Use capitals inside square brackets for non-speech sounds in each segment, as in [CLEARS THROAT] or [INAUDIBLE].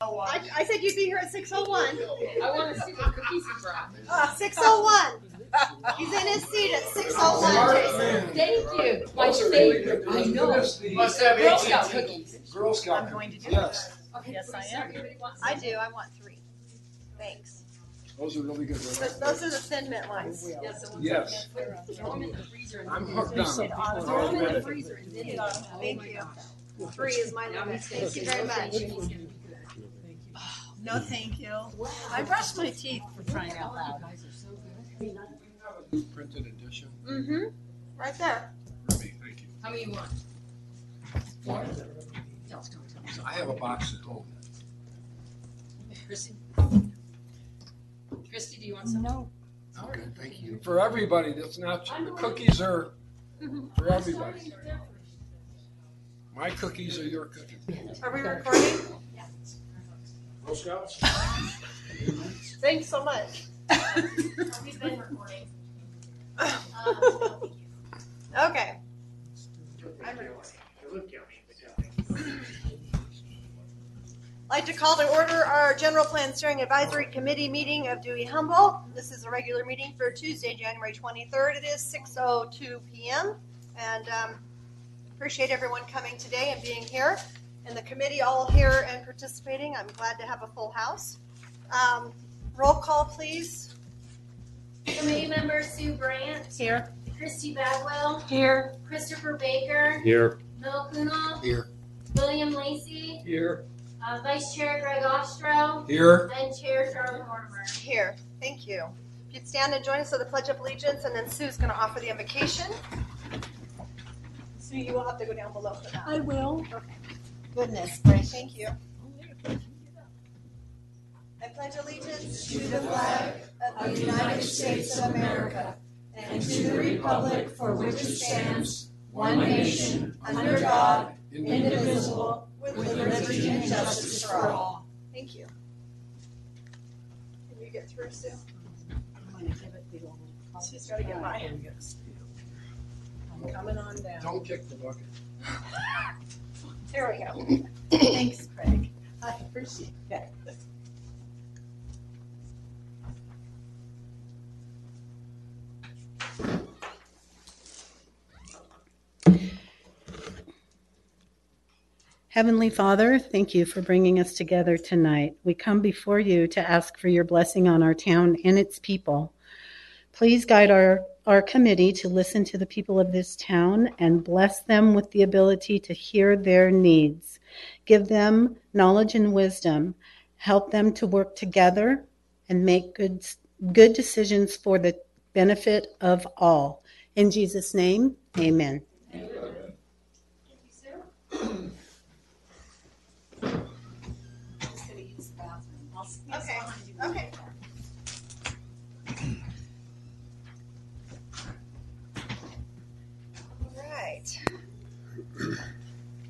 I, I said you'd be here at six oh one. I want to see the cookies you brought. Uh, six oh one. He's in his seat at six oh one, Jason. Thank you. My favorite. I know. Must have Girl Scout cookies. Girl Scout. I'm going to do Yes, Okay, Yes, I am. I do, I want three. Thanks. those are really good. Those those are the thin mint ones. Yes, Yes. Throw them in the freezer. I'm hooked on them. People Throw them in the freezer and then it- Thank you. Three is my limit. Thank you very much. No, thank you. I brushed my teeth for crying out loud. Guys are so good. Printed edition Mm-hmm, right there. for me, thank you. How many you want? So I have a box at home. Chrissy? Christy, do you want some? No. Okay, thank you. For everybody, that's not, the cookies are [LAUGHS] for everybody. My cookies are your cookies. Are we recording? Scouts? Thanks so much. Recording. Okay. I'd like to call to order our General Plan Steering Advisory Committee meeting of Dewey Humboldt. This is a regular meeting for Tuesday, January 23rd. It is 6:02 PM. And um, appreciate everyone coming today and being here. And the committee all here and participating. I'm glad to have a full house. Um, Roll call, please. Committee member Sue Brandt, Here. Christy Bagwell, Here. Christopher Baker, Here. Bill Kunow, Here. William Lacy, Here. uh, Vice Chair Greg Ostro, Here. and Chair Charlotte Mortimer. Here, thank you. If you'd stand and join us for the Pledge of Allegiance, and then Sue's going to offer the invocation. Sue, you will have to go down below for that. I will. Goodness gracious. Thank you. I pledge allegiance to the flag of the United States of America and to the republic for which it stands, one nation, under God, indivisible, with liberty and justice for all. Thank you. Can you get through, Sue? She's got to get by. I'm coming on down. Don't kick the bucket. [LAUGHS] There we go. Thanks, Craig. I appreciate that. Heavenly Father, thank you for bringing us together tonight. We come before you to ask for your blessing on our town and its people. Please guide our, our committee to listen to the people of this town and bless them with the ability to hear their needs. Give them knowledge and wisdom. Help them to work together and make good, good decisions for the benefit of all. In Jesus' name, amen. Okay, okay. All right.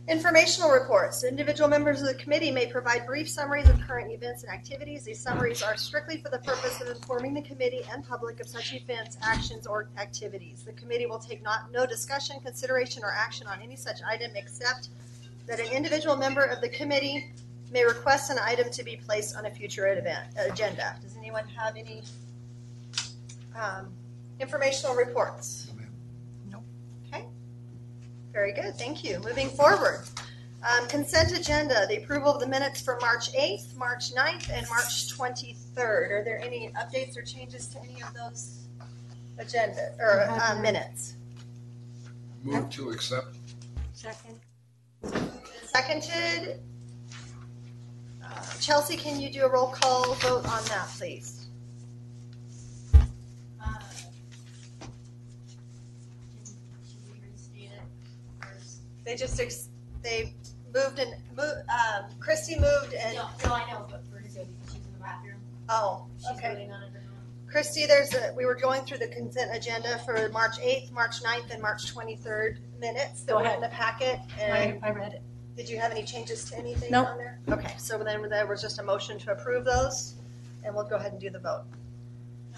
Informational reports. Individual members of the committee may provide brief summaries of current events and activities. These summaries are strictly for the purpose of informing the committee and public of such events, actions, or activities. The committee will take not, no discussion, consideration, or action on any such item except that an individual member of the committee may request an item to be placed on a future event, agenda. Does anyone have any um, informational reports? No, Okay. Very good, thank you. Moving forward. Um, Consent agenda, the approval of the minutes for March 8th, March 9th, and March 23rd. Are there any updates or changes to any of those agenda, or uh, minutes? Move to accept. Second. Seconded. Uh, Chelsea, can you do a roll call vote on that, please? They just, ex- they moved and, mo- um, Christy moved and, No, no, I know, but we're she's in the bathroom. oh, She's okay. voting on it. Christy, there's a, we were going through the consent agenda for March 8th, March 9th, and March 23rd minutes that Go were in ahead. the packet. And I read it. did you have any changes to anything Nope. on there? Okay, so then there was just a motion to approve those, and we'll go ahead and do the vote.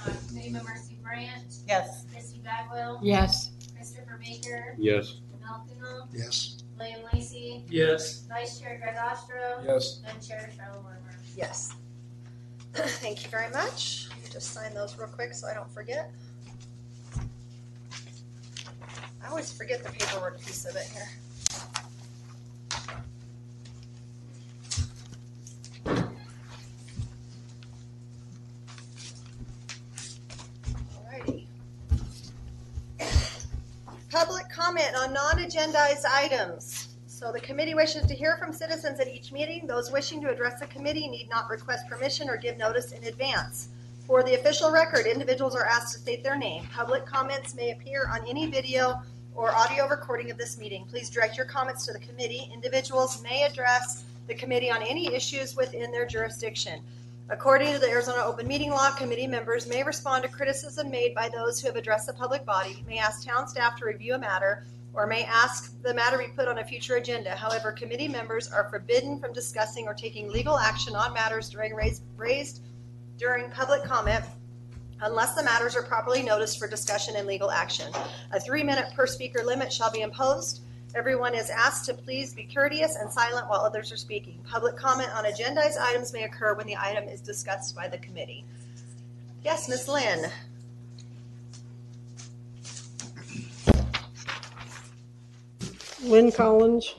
Uh, Committee member Sue Brandt, Yes. Christy Bagwell, Yes. Christopher Baker, Yes. Mel Yes. William Lacy, Yes. Vice Chair Greg Ostro, Yes. and Chair Cheryl Warmer. Yes. [CLEARS THROAT] Thank you very much. Just sign those real quick so I don't forget. I always forget the paperwork piece of it here. Alrighty. Public comment on non-agendized items. So the committee wishes to hear from citizens at each meeting. Those wishing to address the committee need not request permission or give notice in advance. For the official record, individuals are asked to state their name. Public comments may appear on any video or audio recording of this meeting. Please direct your comments to the committee. Individuals may address the committee on any issues within their jurisdiction. According to the Arizona Open Meeting Law, committee members may respond to criticism made by those who have addressed the public body, may ask town staff to review a matter, or may ask the matter be put on a future agenda. However, committee members are forbidden from discussing or taking legal action on matters during raised, raised during public comment unless the matters are properly noticed for discussion and legal action. A three-minute per speaker limit shall be imposed. Everyone is asked to please be courteous and silent while others are speaking. Public comment on agendized items may occur when the item is discussed by the committee. Yes, Ms. Lynn? Lynn Collins.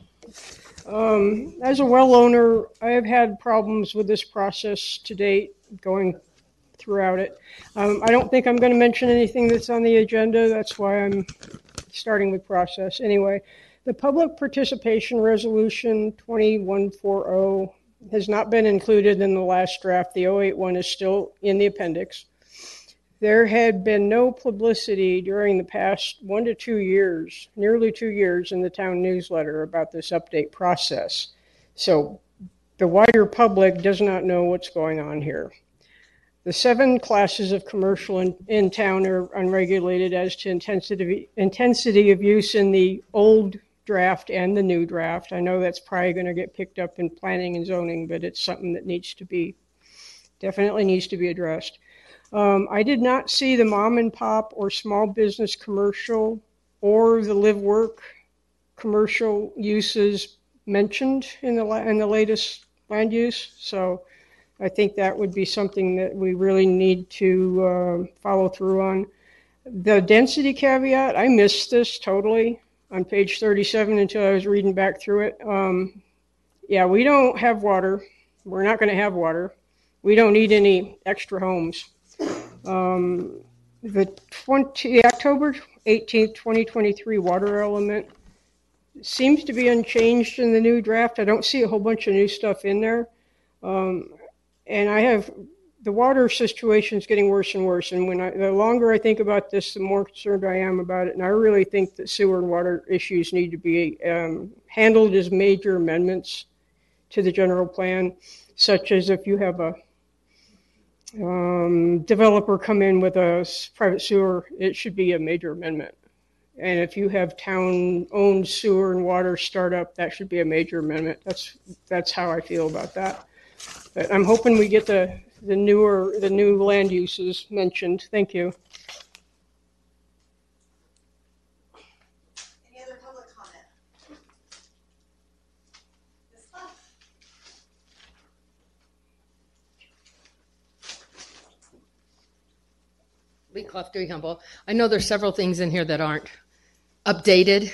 Um, as a well owner, I have had problems with this process to date, going throughout it. Um, I don't think I'm going to mention anything that's on the agenda. That's why I'm starting with process. Anyway, the public participation resolution 2140 has not been included in the last draft. The 081 is still in the appendix. There had been no publicity during the past one to two years, nearly two years, in the town newsletter about this update process. So the wider public does not know what's going on here. The seven classes of commercial in, in town are unregulated as to intensity, intensity of use in the old draft and the new draft. I know that's probably going to get picked up in planning and zoning, but it's something that needs to be, definitely needs to be addressed. Um, I did not see the mom and pop or small business commercial or the live work commercial uses mentioned in the in the latest land use. So I think that would be something that we really need to uh, follow through on. The density caveat, I missed this totally on page 37 until I was reading back through it. Um, yeah, we don't have water. We're not going to have water. We don't need any extra homes. Um, the 20, October 18th, 2023 water element seems to be unchanged in the new draft. I don't see a whole bunch of new stuff in there. Um, and I have, the water situation is getting worse and worse. And when I, the longer I think about this, the more concerned I am about it. And I really think that sewer and water issues need to be um, handled as major amendments to the general plan, such as if you have a um, developer come in with a private sewer, it should be a major amendment. And if you have town-owned sewer and water startup, that should be a major amendment. That's, that's how I feel about that. But I'm hoping we get the, the newer, the new land uses mentioned. Thank you. Any other public comment? Ms. Clough? Lee Clough, Dewey Humboldt. I know there's several things in here that aren't updated,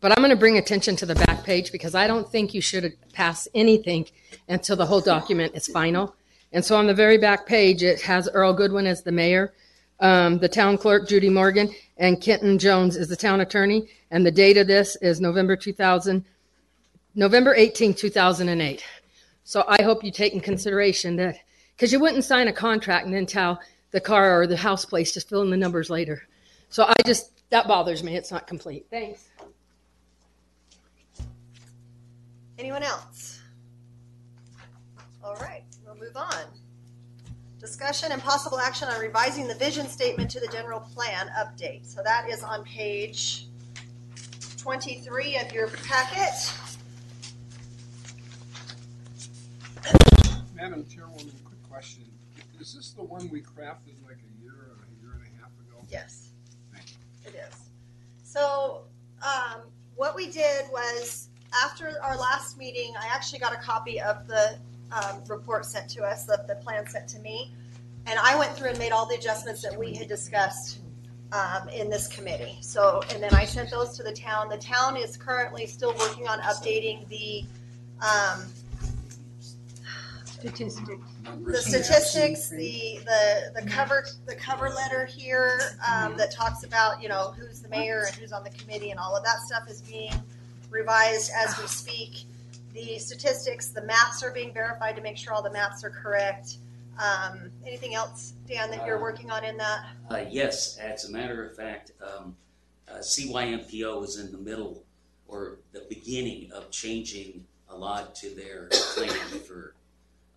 but I'm going to bring attention to the back page because I don't think you should pass anything until the whole document is final. And so on the very back page, it has Earl Goodwin as the mayor, um, the town clerk, Judy Morgan, and Kenton Jones is the town attorney. And the date of this is November 2000, November 18, 2008. So I hope you take in consideration that, because you wouldn't sign a contract and then tell the car or the house place to fill in the numbers later. So I just, that bothers me. It's not complete. Thanks. Anyone else? All right, move on. Discussion and possible action on revising the vision statement to the general plan update. So that is on page 23 of your packet. Madam Chairwoman, quick question. Is this the one we crafted like a year or a year and a half ago? Yes, it is. So, um, what we did was after our last meeting, I actually got a copy of the um, report sent to us, the, the plan sent to me. And I went through and made all the adjustments that we had discussed um, in this committee. So, and then I sent those to the town. The town is currently still working on updating the, um, the statistics, the, the, the cover, the cover letter here, um, that talks about, you know, who's the mayor and who's on the committee and all of that stuff is being revised as we speak. The statistics, the maps are being verified to make sure all the maps are correct. Um, anything else, Dan, that you're working on in that? Uh, yes, as a matter of fact, um, uh, CYMPO is in the middle or the beginning of changing a lot to their plan for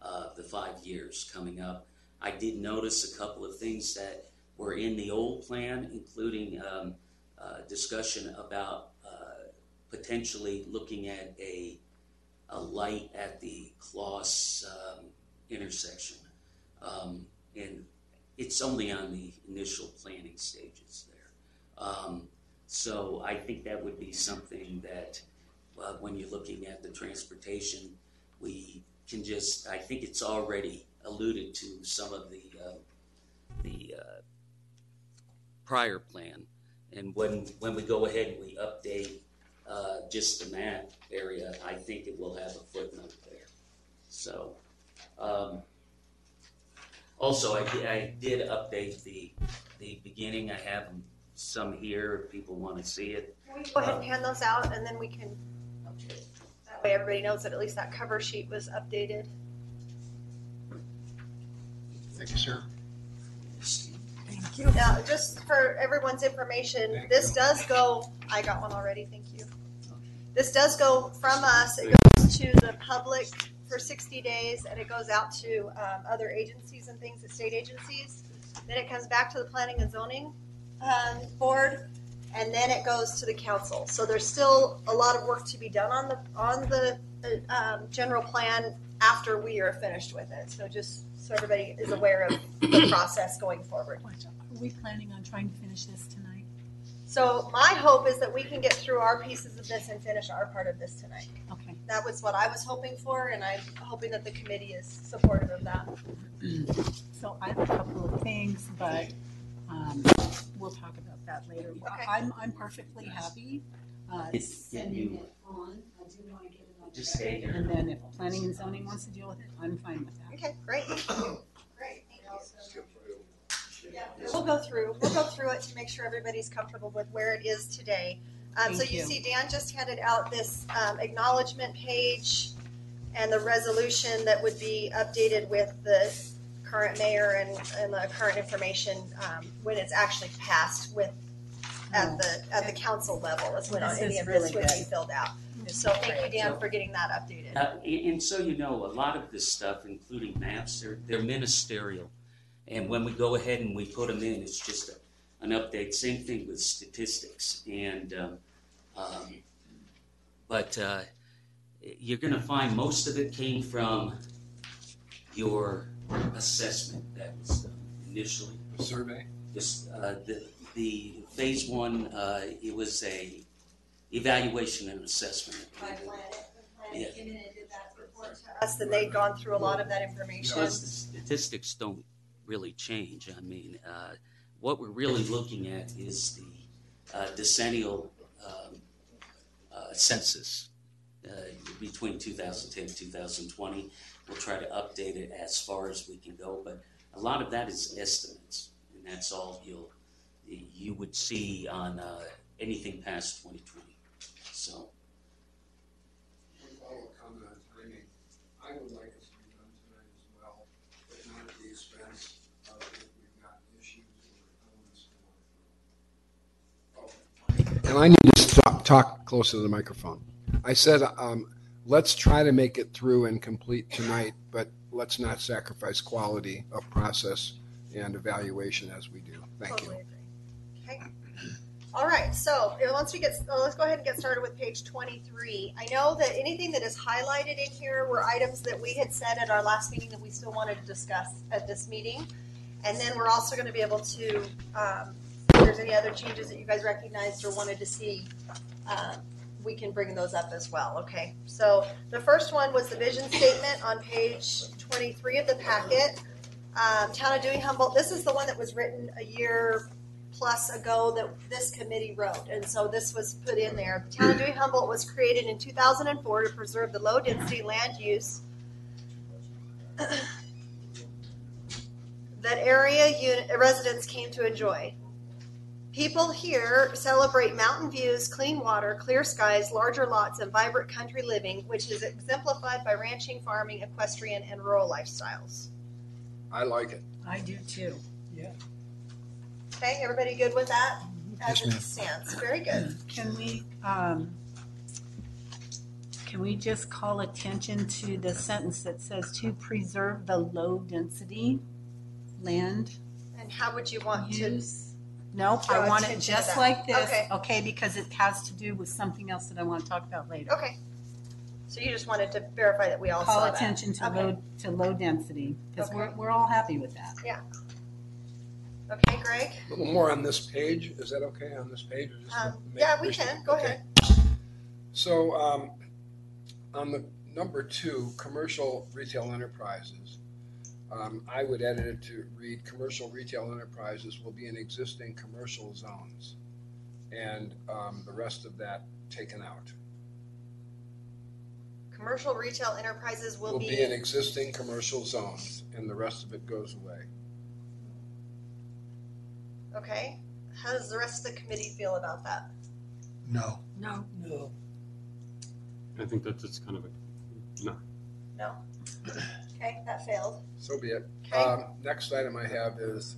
uh, the five years coming up. I did notice a couple of things that were in the old plan, including um, uh, discussion about uh, potentially looking at a, a light at the Kloss um, intersection. Um, and it's only on the initial planning stages there. Um, so I think that would be something that, uh, when you're looking at the transportation, we can just, I think it's already alluded to some of the, uh, the, uh, prior plan. And when, when we go ahead and we update, uh, just in that area, I think it will have a footnote there. So, um, also, I, did- I did update the, the beginning. I have some here if people want to see it. Can we go ahead and hand those out and then we can, that way everybody knows that at least that cover sheet was updated. Thank you, sir. Thank you. Now, just for everyone's information, Thank this you. does go, I got one already, thank you. This does go from us, it goes to the public for sixty days and it goes out to, um, other agencies and things, the state agencies. Then it comes back to the planning and zoning, um, board, and then it goes to the council. So there's still a lot of work to be done on the, on the, uh, um, general plan after we are finished with it. So just so everybody is aware of the process going forward. Are we planning on trying to finish this tonight? So my hope is that we can get through our pieces of this and finish our part of this tonight. Okay. That was what I was hoping for, and I'm hoping that the committee is supportive of that. So I have a couple of things, but um, we'll talk about that later. Okay. I'm, I'm perfectly happy uh, Get- get sending you- it on. I do want to get it on. Just stay here. And then if planning and zoning wants to deal with it, I'm fine with that. Okay, great. [COUGHS] Great, thank you. Yeah, We'll go through, we'll go through it to make sure everybody's comfortable with where it is today. Um, so Thank you you. see Dan just handed out this, um, acknowledgement page and the resolution that would be updated with the current mayor and, and the current information, um, when it's actually passed with, at the, at the council level is when This any is of this really would be good. filled out. So thank you, Dan, for getting that updated. Uh, and, and so you know, a lot of this stuff, including maps, they're, they're ministerial. And when we go ahead and we put them in, it's just a, an update. Same thing with statistics. And, um, um, but uh, you're going to find most of it came from your assessment that was done initially. Survey? Just uh, the, the phase one, uh, it was a evaluation and assessment. By Planet, when Yeah. Planet came in and did that report to us, and they'd gone through a lot of that information. Plus, the statistics don't really change. I mean, uh, what we're really looking at is the uh, decennial um, uh, census uh, between 2010 and 2020. We'll try to update it as far as we can go, but a lot of that is estimates, and that's all you'll you would see on uh, anything past 2020. So. One follow comment on timing. I would like us to be done tonight as well, but not at the expense of if we've got issues or elements to work through. And I need to stop, talk closer to the microphone. I said, um, let's try to make it through and complete tonight, but let's not sacrifice quality of process and evaluation as we do. Thank you. Totally agree. Okay. All right, so once we get, let's go ahead and get started with page twenty-three. I know that anything that is highlighted in here were items that we had said at our last meeting that we still wanted to discuss at this meeting. And then we're also gonna be able to, um, there's any other changes that you guys recognized or wanted to see, um, we can bring those up as well, okay? So the first one was the vision statement on page twenty-three of the packet. Um, Town of Dewey Humboldt, this is the one that was written a year plus ago that this committee wrote, and so this was put in there. Town of Dewey Humboldt was created in two thousand and four to preserve the low-density land use [COUGHS] that area unit, residents came to enjoy. People here celebrate mountain views, clean water, clear skies, larger lots, and vibrant country living, which is exemplified by ranching, farming, equestrian, and rural lifestyles. I like it. I do too. Yeah. Okay, everybody good with that? As Yes, it stands, very good. Can we, um, can we just call attention to the sentence that says to preserve the low density land And how would you want to? use? Nope, Draw I want it attention to just that. like this. Okay. Okay, because it has to do with something else that I want to talk about later. Okay. So you just wanted to verify that we all Call saw that. attention to Okay. low, to low density, because Okay. we're, we're all happy with that. Yeah. Okay, Greg? A little more on this page. Is that okay on this page? or just to Um, make- yeah, we can. Go Okay. ahead. So, um, on the number two, commercial retail enterprises, um, I would edit it to read, commercial retail enterprises will be in existing commercial zones. And, um, the rest of that taken out. Commercial retail enterprises will Will be. be in existing commercial zones and the rest of it goes away. Okay. How does the rest of the committee feel about that? No. No. No. I think that's it's kind of a no. No. [CLEARS THROAT] Okay, that failed. So be it. Okay. Um, next item I have is,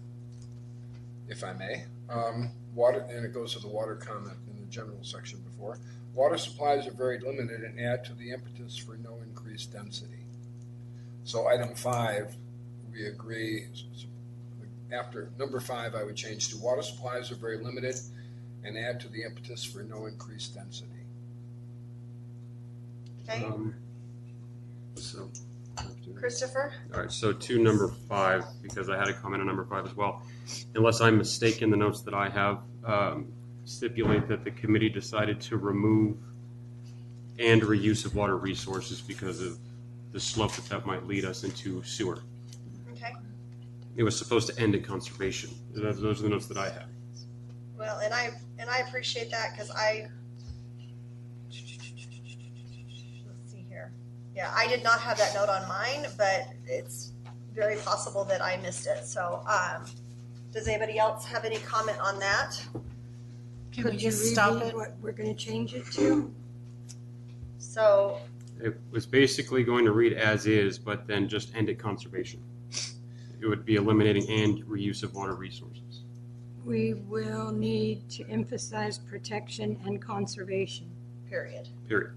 if I may, um, water, and it goes to the water comment in the general section before. Water supplies are very limited and add to the impetus for no increased density. So item five, we agree, s- s- after number five, I would change to water supplies are very limited and add to the impetus for no increased density. Okay, Um, so, Christopher? all right. So to number five, because I had a comment on number five as well. Unless I'm mistaken, the notes that I have um, stipulate that the committee decided to remove and reuse of water resources because of the slope that that might lead us into sewer. Okay. It was supposed to end in conservation. Those those are the notes that I have. Well, and I, and I appreciate that because I, let's see here. Yeah, I did not have that note on mine, but it's very possible that I missed it. So, um, does anybody else have any comment on that? Can we just stop it? what we're gonna change it to? So, It was basically going to read as is, but then just end at conservation. It would be eliminating and reuse of water resources. We will need to emphasize protection and conservation. period. Period.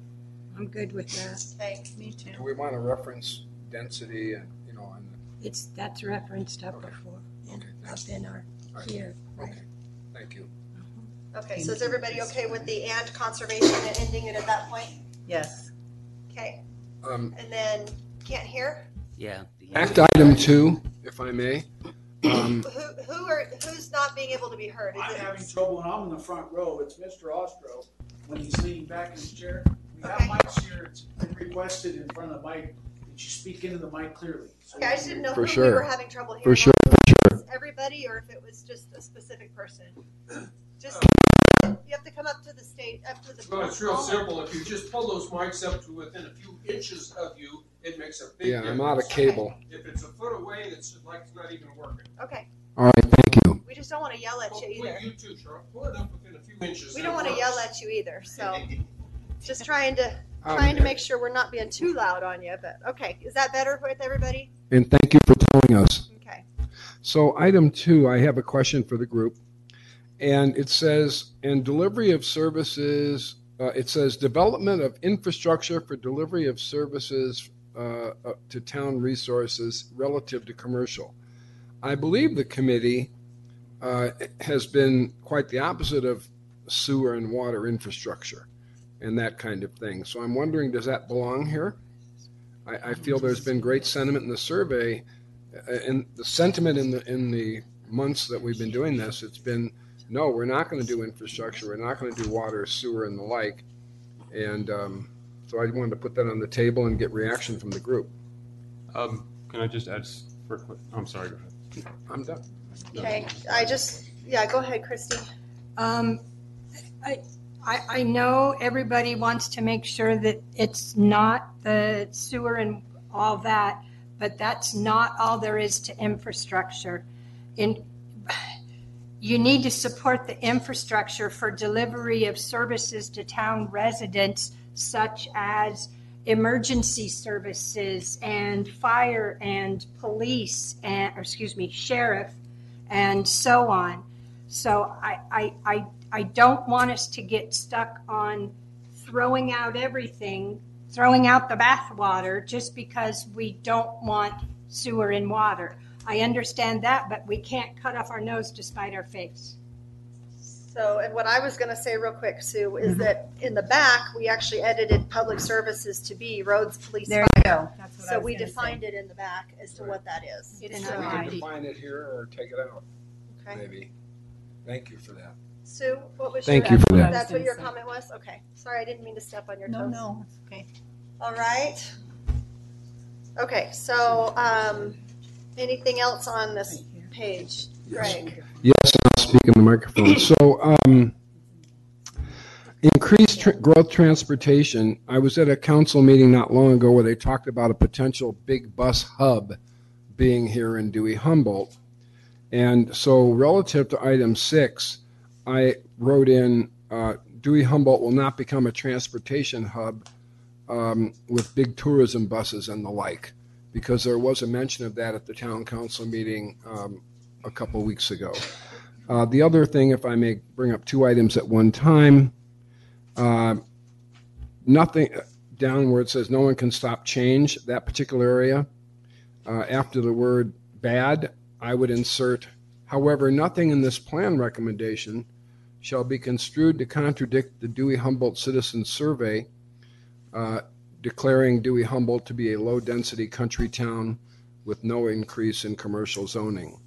I'm good with that. Okay, Me too. Do we want to reference density and, you know, and, It's, that's referenced up Okay. before, okay, up in our, All right. here. okay, thank you. okay, so is everybody okay with the and conservation and ending it at that point? Yes. Okay, Um, and then, can't hear? Yeah. the- Back to item two, if I may. Um, Who, who are, who's not being able to be heard? Is I'm it- having trouble and I'm in the front row. It's Mr. Ostro when he's leaning back in his chair. We have Okay. mics here. It's been requested in front of the mic that you speak into the mic clearly. So Okay, I just didn't know For who we sure. were having trouble hearing. For sure, for sure. Everybody, or if it was just a specific person? Just, you have to come up to the stage, up to the. Well, it's real simple. If you just pull those mics up to within a few inches of you, it makes a big Yeah, difference. I'm out of cable. If it's a foot away, it's like it's not even working. Okay, All right, thank you. we just don't want to yell at Pull- you pull either. You too, Charles. Pull it up within a few inches. We don't want to yell at you either, so [LAUGHS] just trying to, Um, trying to make sure we're not being too loud on you, but, okay, is that better with everybody? And thank you for telling us. Okay, So item two, I have a question for the group. And it says, and delivery of services, uh, it says development of infrastructure for delivery of services uh, uh, to town resources relative to commercial. I believe the committee uh, has been quite the opposite of sewer and water infrastructure and that kind of thing. So I'm wondering, does that belong here? I, I feel there's been great sentiment in the survey uh, and the sentiment in the in the months that we've been doing this, it's been no, we're not going to do infrastructure, we're not going to do water, sewer, and the like. And um, so I wanted to put that on the table and get reaction from the group. Um, can I just add for a quick, I'm sorry, go ahead. I'm done. Okay, I just, yeah, go ahead, Christie. Um, I, I, I know everybody wants to make sure that it's not the sewer and all that, but that's not all there is to infrastructure. In, [SIGHS] you need to support the infrastructure for delivery of services to town residents such as emergency services and fire and police and, excuse me, sheriff and so on. So I, I, I, I don't want us to get stuck on throwing out everything, throwing out the bathwater just because we don't want sewer and water. I understand that, but we can't cut off our nose to spite our face. So, and what I was going to say real quick, Sue, is Mhm. that in the back, we actually edited public services to be roads, police, There fire. you go. That's what So we gonna defined it in the back as to what that is. It's We can define it here or take it out, Okay. maybe. Thank you for that. Sue, what was Thank your? you for that. That's what your say. comment was? Okay. Sorry, I didn't mean to step on your No, toes. no, it's okay. All right. Okay, so, um, anything else on this page? Greg? Yes, I'll speak in the microphone. [CLEARS THROAT] So, um, increased tr- growth transportation. I was at a council meeting not long ago where they talked about a potential big bus hub being here in Dewey Humboldt. And so, relative to item six, I wrote in uh, Dewey Humboldt will not become a transportation hub um, with big tourism buses and the like, because there was a mention of that at the town council meeting um, a couple weeks ago. Uh, the other thing, if I may bring up two items at one time, uh, nothing down where it says no one can stop change, that particular area, uh, after the word bad, I would insert, however, nothing in this plan recommendation shall be construed to contradict the Dewey Humboldt Citizen Survey uh, declaring Dewey Humboldt to be a low-density country town with no increase in commercial zoning.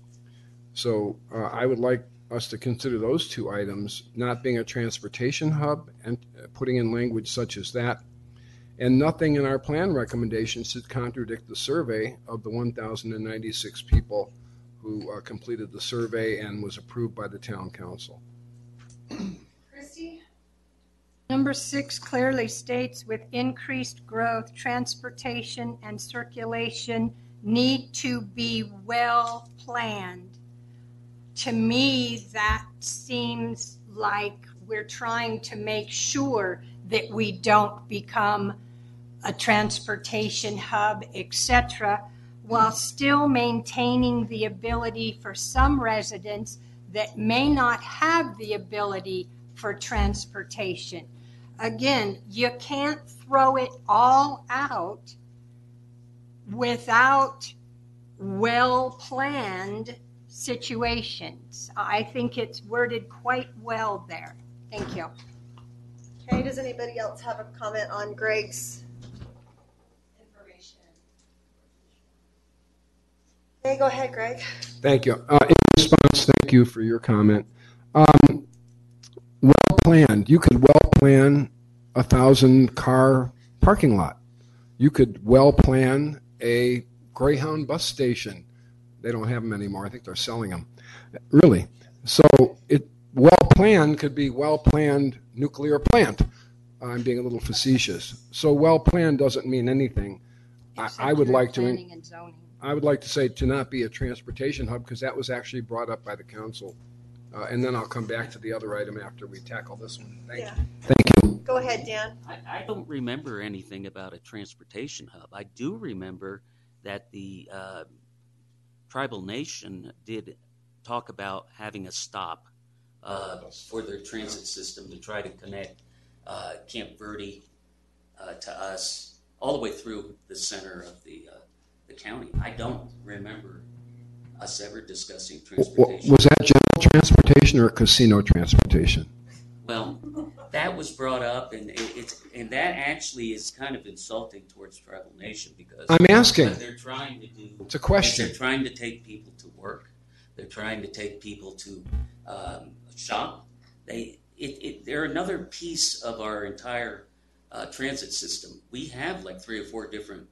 So uh, I would like us to consider those two items, not being a transportation hub and putting in language such as that. And nothing in our plan recommendations should contradict the survey of the 1,096 people who uh, completed the survey and was approved by the town council. Number six clearly states with increased growth, transportation and circulation need to be well planned. To me, that seems like we're trying to make sure that we don't become a transportation hub, etc., while still maintaining the ability for some residents that may not have the ability for transportation. Again, you can't throw it all out without well planned situations. I think it's worded quite well there. Thank you. Okay, does anybody else have a comment on Greg's information? Okay, go ahead, Greg. Thank you. Uh, in response, thank you for your comment. Um, well planned. You could well plan a thousand car parking lot. You could well plan a Greyhound bus station. They don't have them anymore. I think they're selling them. Really. So it well planned could be well planned nuclear plant. I'm being a little facetious. So well planned doesn't mean anything. I, I would like to. zoning. I would like to say to not be a transportation hub because that was actually brought up by the council. Uh, and then I'll come back to the other item after we tackle this one. Thank Yeah. you. Thank you. Go ahead, Dan. I, I don't remember anything about a transportation hub. I do remember that the uh, tribal nation did talk about having a stop uh, for their transit system to try to connect uh, Camp Verde uh, to us all the way through the center of the uh, the county. I don't remember us ever discussing transportation. Was that general transportation or casino transportation? Well, that was brought up, and it, it's and that actually is kind of insulting towards tribal nation because I'm asking. what they're trying to do. It's a question. They're trying to take people to work. They're trying to take people to um, shop. They it, it they're another piece of our entire uh, transit system. We have like three or four different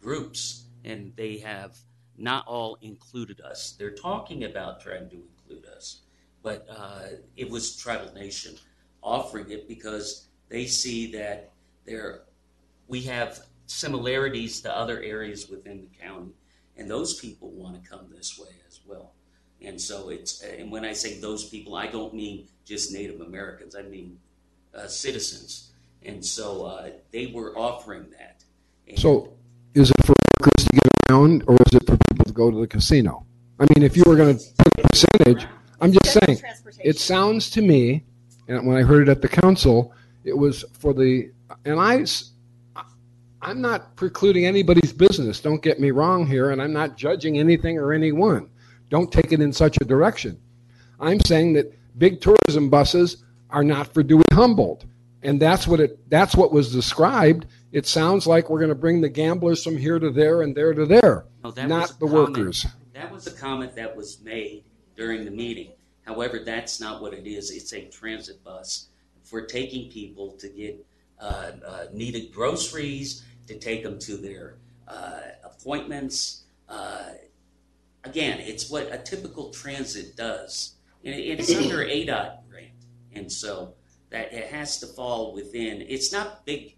groups, and they have not all included us. They're talking about trying to include us, but uh, it was Tribal Nation offering it because they see that there we have similarities to other areas within the county, and those people want to come this way as well. And so it's and when I say those people, I don't mean just Native Americans. I mean uh, citizens. And so uh, they were offering that. And So is it for workers to get around or is it for people to go to the casino? I mean, if you were going to put a percentage, I'm just saying, it sounds to me, and when I heard it at the council, it was for the, and I, I'm not precluding anybody's business, don't get me wrong here, and I'm not judging anything or anyone. Don't take it in such a direction. I'm saying that big tourism buses are not for Dewey Humboldt. And that's what it, that's what was described. It sounds like we're going to bring the gamblers from here to there and there to there, No, not the comment- workers. That was a comment that was made during the meeting. However, that's not what it is. It's a transit bus for taking people to get uh, uh, needed groceries, to take them to their uh, appointments. Uh, again, it's what a typical transit does. And it's under [CLEARS THROAT] ADOT grant. And so that it has to fall within, it's not big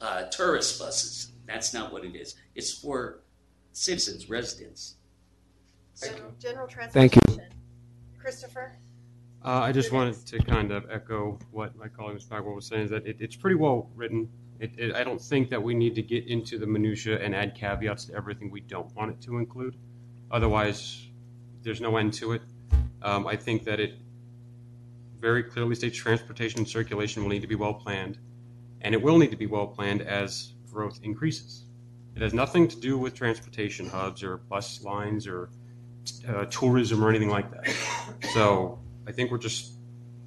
uh, tourist buses. That's not what it is. It's for citizens, residents. So, general, general Thank you. transportation. Christopher? Uh, I just wanted to kind of echo what my colleague Ms. Bagwell was saying, is that it, it's pretty well written. It, it, I don't think that we need to get into the minutia and add caveats to everything we don't want it to include. Otherwise, there's no end to it. Um, I think that it very clearly states transportation and circulation will need to be well planned, and it will need to be well planned as growth increases. It has nothing to do with transportation hubs or bus lines or uh, tourism or anything like that. [COUGHS] So I think we're just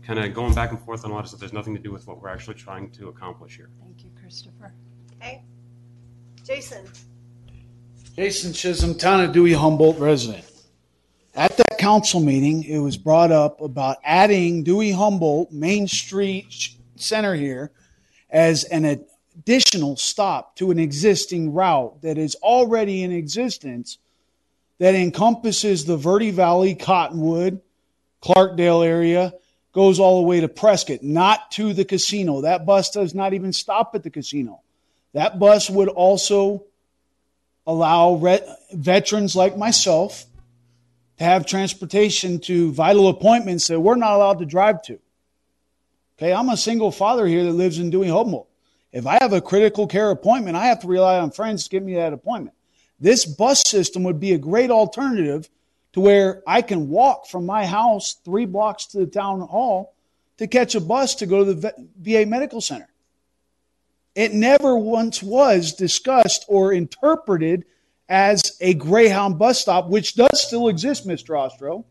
kind of going back and forth on a lot of stuff. There's nothing to do with what we're actually trying to accomplish here. Thank you, Christopher. Okay. Jason? Jason Chisholm, Town of Dewey Humboldt resident. At that council meeting, it was brought up about adding Dewey Humboldt Main Street Center here as an additional stop to an existing route that is already in existence that encompasses the Verde Valley, Cottonwood, Clarkdale area, goes all the way to Prescott, not to the casino. That bus does not even stop at the casino. That bus would also allow re- veterans like myself to have transportation to vital appointments that we're not allowed to drive to. Okay, I'm a single father here that lives in Dewey Humboldt. If I have a critical care appointment, I have to rely on friends to get me that appointment. This bus system would be a great alternative to where I can walk from my house three blocks to the town hall to catch a bus to go to the VA Medical Center. It never once was discussed or interpreted as a Greyhound bus stop, which does still exist, Mr. Ostro.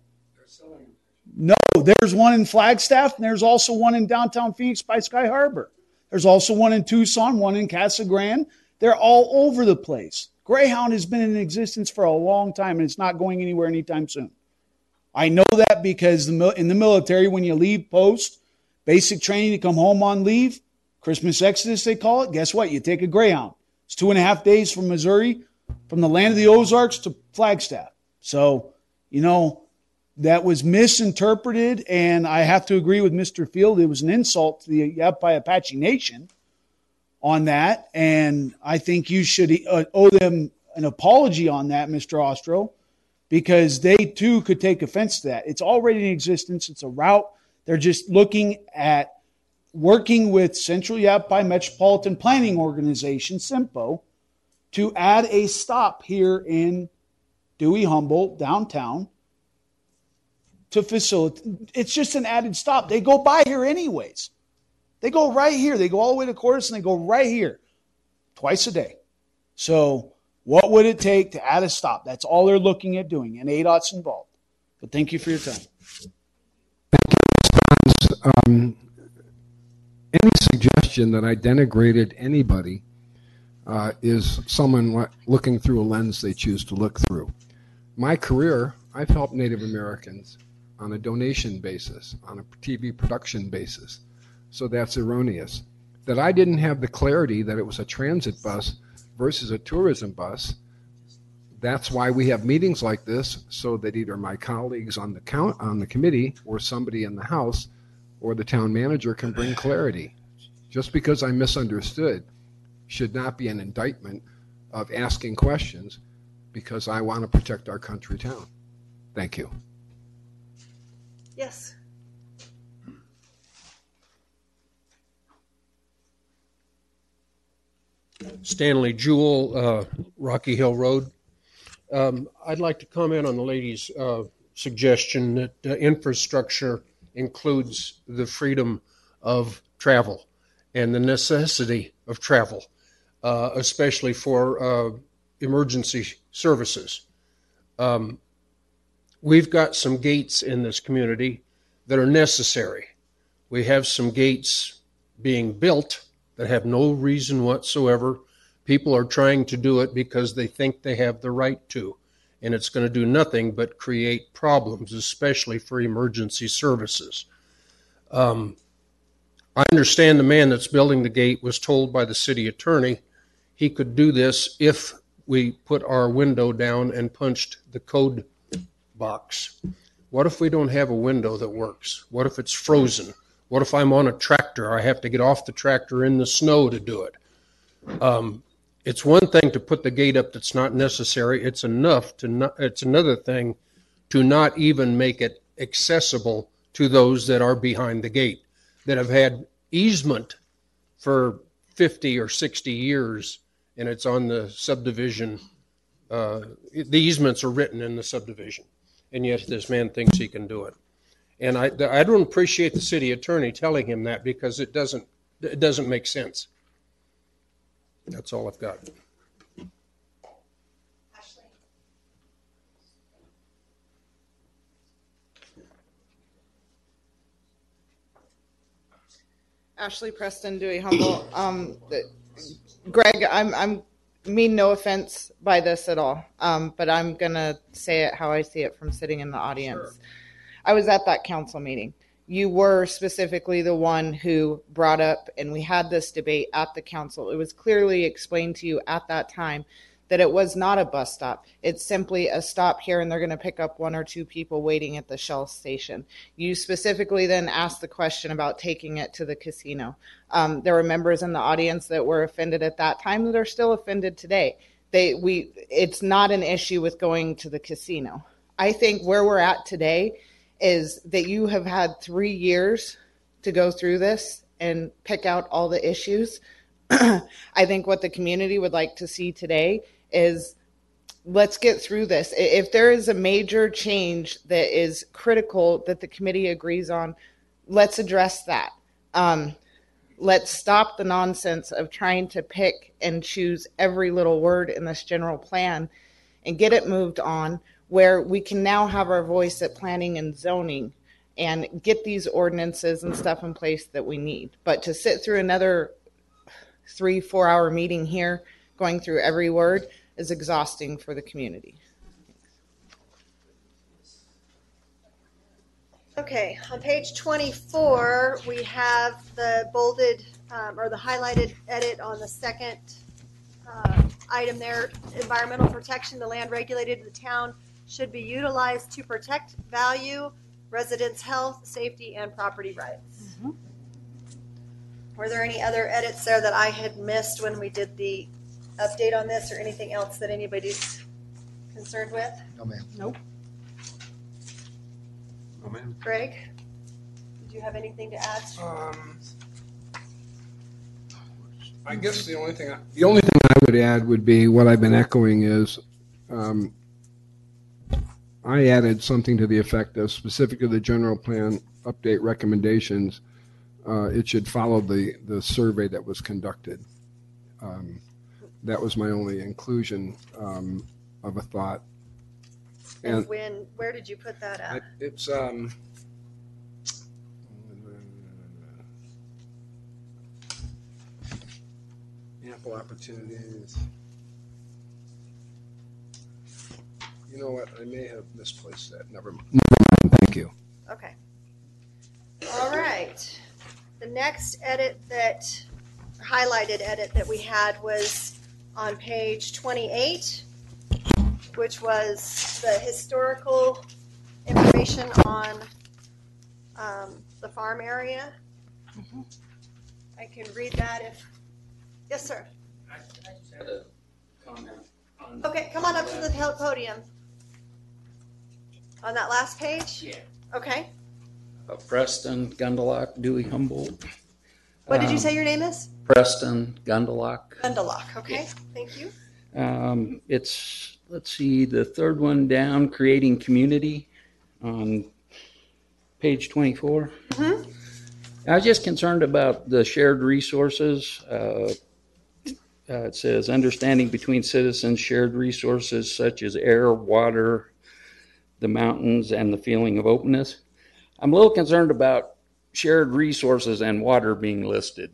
No, there's one in Flagstaff, and there's also one in downtown Phoenix by Sky Harbor. There's also one in Tucson, one in Casa Grande. They're all over the place. Greyhound has been in existence for a long time, and it's not going anywhere anytime soon. I know that because in the military, when you leave post, basic training to come home on leave, Christmas Exodus, they call it. Guess what? You take a Greyhound. It's two and a half days from Missouri, from the land of the Ozarks to Flagstaff. So, you know, that was misinterpreted, and I have to agree with Mr. Field. It was an insult to the Yavapai Apache Nation on that, and I think you should uh, owe them an apology on that, Mr. Ostro, because they too could take offense to that. It's already in existence. It's a route. They're just looking at working with Central Yavapai Metropolitan Planning Organization, CYMPO, to add a stop here in Dewey Humboldt downtown to facilitate. It's just an added stop. They go by here anyways. They go right here. They go all the way to Cordes and they go right here twice a day. So, what would it take to add a stop? That's all they're looking at doing, and ADOT's involved. But thank you for your time. Um, any suggestion that I denigrated anybody uh, is someone looking through a lens they choose to look through. My career, I've helped Native Americans on a donation basis, on a TV production basis. So that's erroneous. that I didn't have the clarity that it was a transit bus versus a tourism bus. That's why we have meetings like this, so that either my colleagues on the count, on the committee, or somebody in the House, or the town manager can bring clarity. Just because I misunderstood should not be an indictment of asking questions because I want to protect our country town. Thank you. Yes. Stanley Jewell, uh, Rocky Hill Road. Um, I'd like to comment on the lady's uh, suggestion that uh, infrastructure includes the freedom of travel and the necessity of travel, uh, especially for uh, emergency services. Um, we've got some gates in this community that are necessary. We have some gates being built that have no reason whatsoever. People are trying to do it because they think they have the right to. And it's going to do nothing but create problems, especially for emergency services. Um, I understand the man that's building the gate was told by the city attorney he could do this if we put our window down and punched the code box. What if we don't have a window that works? What if it's frozen? What if I'm on a tractor? I have to get off the tractor in the snow to do it. Um, it's one thing to put the gate up that's not necessary. It's enough to not, it's another thing to not even make it accessible to those that are behind the gate that have had easement for 50 or 60 years and it's on the subdivision. Uh, the easements are written in the subdivision, and yet this man thinks he can do it. And I, I don't appreciate the city attorney telling him that because it doesn't, it doesn't make sense. That's all I've got. Ashley Preston, Dewey Humboldt. Um, Greg, I'm, I'm mean no offense by this at all, um, but I'm gonna say it how I see it from sitting in the audience. I was at that council meeting. You were specifically the one who brought up, and we had this debate at the council. It was clearly explained to you at that time that it was not a bus stop. It's simply a stop here, and they're going to pick up one or two people waiting at the Shell station. You specifically then asked the question about taking it to the casino. Um, there were members in the audience that were offended at that time that are still offended today. They, we, it's not an issue with going to the casino. I think where we're at today is that you have had three years to go through this and pick out all the issues. [CLEARS THROAT] I think what the community would like to see today is let's get through this. If there is a major change that is critical that the committee agrees on, let's address that. Um, let's stop the nonsense of trying to pick and choose every little word in this general plan and get it moved on where we can now have our voice at planning and zoning and get these ordinances and stuff in place that we need. But to sit through another three, four hour meeting here, going through every word, is exhausting for the community. Okay, on page 24, we have the bolded um, or the highlighted edit on the second uh, item there. Environmental protection, the land regulated in the town should be utilized to protect value, residents' health, safety, and property rights. Were there any other edits there that I had missed when we did the update on this or anything else that anybody's concerned with? No, ma'am. Nope. No, ma'am. Greg, did you have anything to add? Um, I guess the only thing, I- the only thing I would add would be what I've been echoing is, um, I added something to the effect of specific to the general plan update recommendations. Uh, it should follow the, the survey that was conducted. Um, that was my only inclusion, um, of a thought. And And when, where did you put that I- at? it's, um, ample opportunities. You know what? I may have misplaced that. Never mind. Never mind. Thank you. Okay. All right. The next edit that highlighted edit that we had was on page 28, which was the historical information on um, the farm area. I can read that if, yes, sir. I just had a comment on. Okay, come on up to the po- podium. On that last page? Yeah. Okay. Uh, Preston Gundalock Dewey Humboldt. What did you Um, say your name is? Preston Gundalock. Gundalock, okay, thank you. Um, it's, let's see, the third one down, creating community on page 24. Mhm. I was just concerned about the shared resources. Uh, uh, it says understanding between citizens, shared resources such as air, water, the mountains, and the feeling of openness. I'm a little concerned about shared resources and water being listed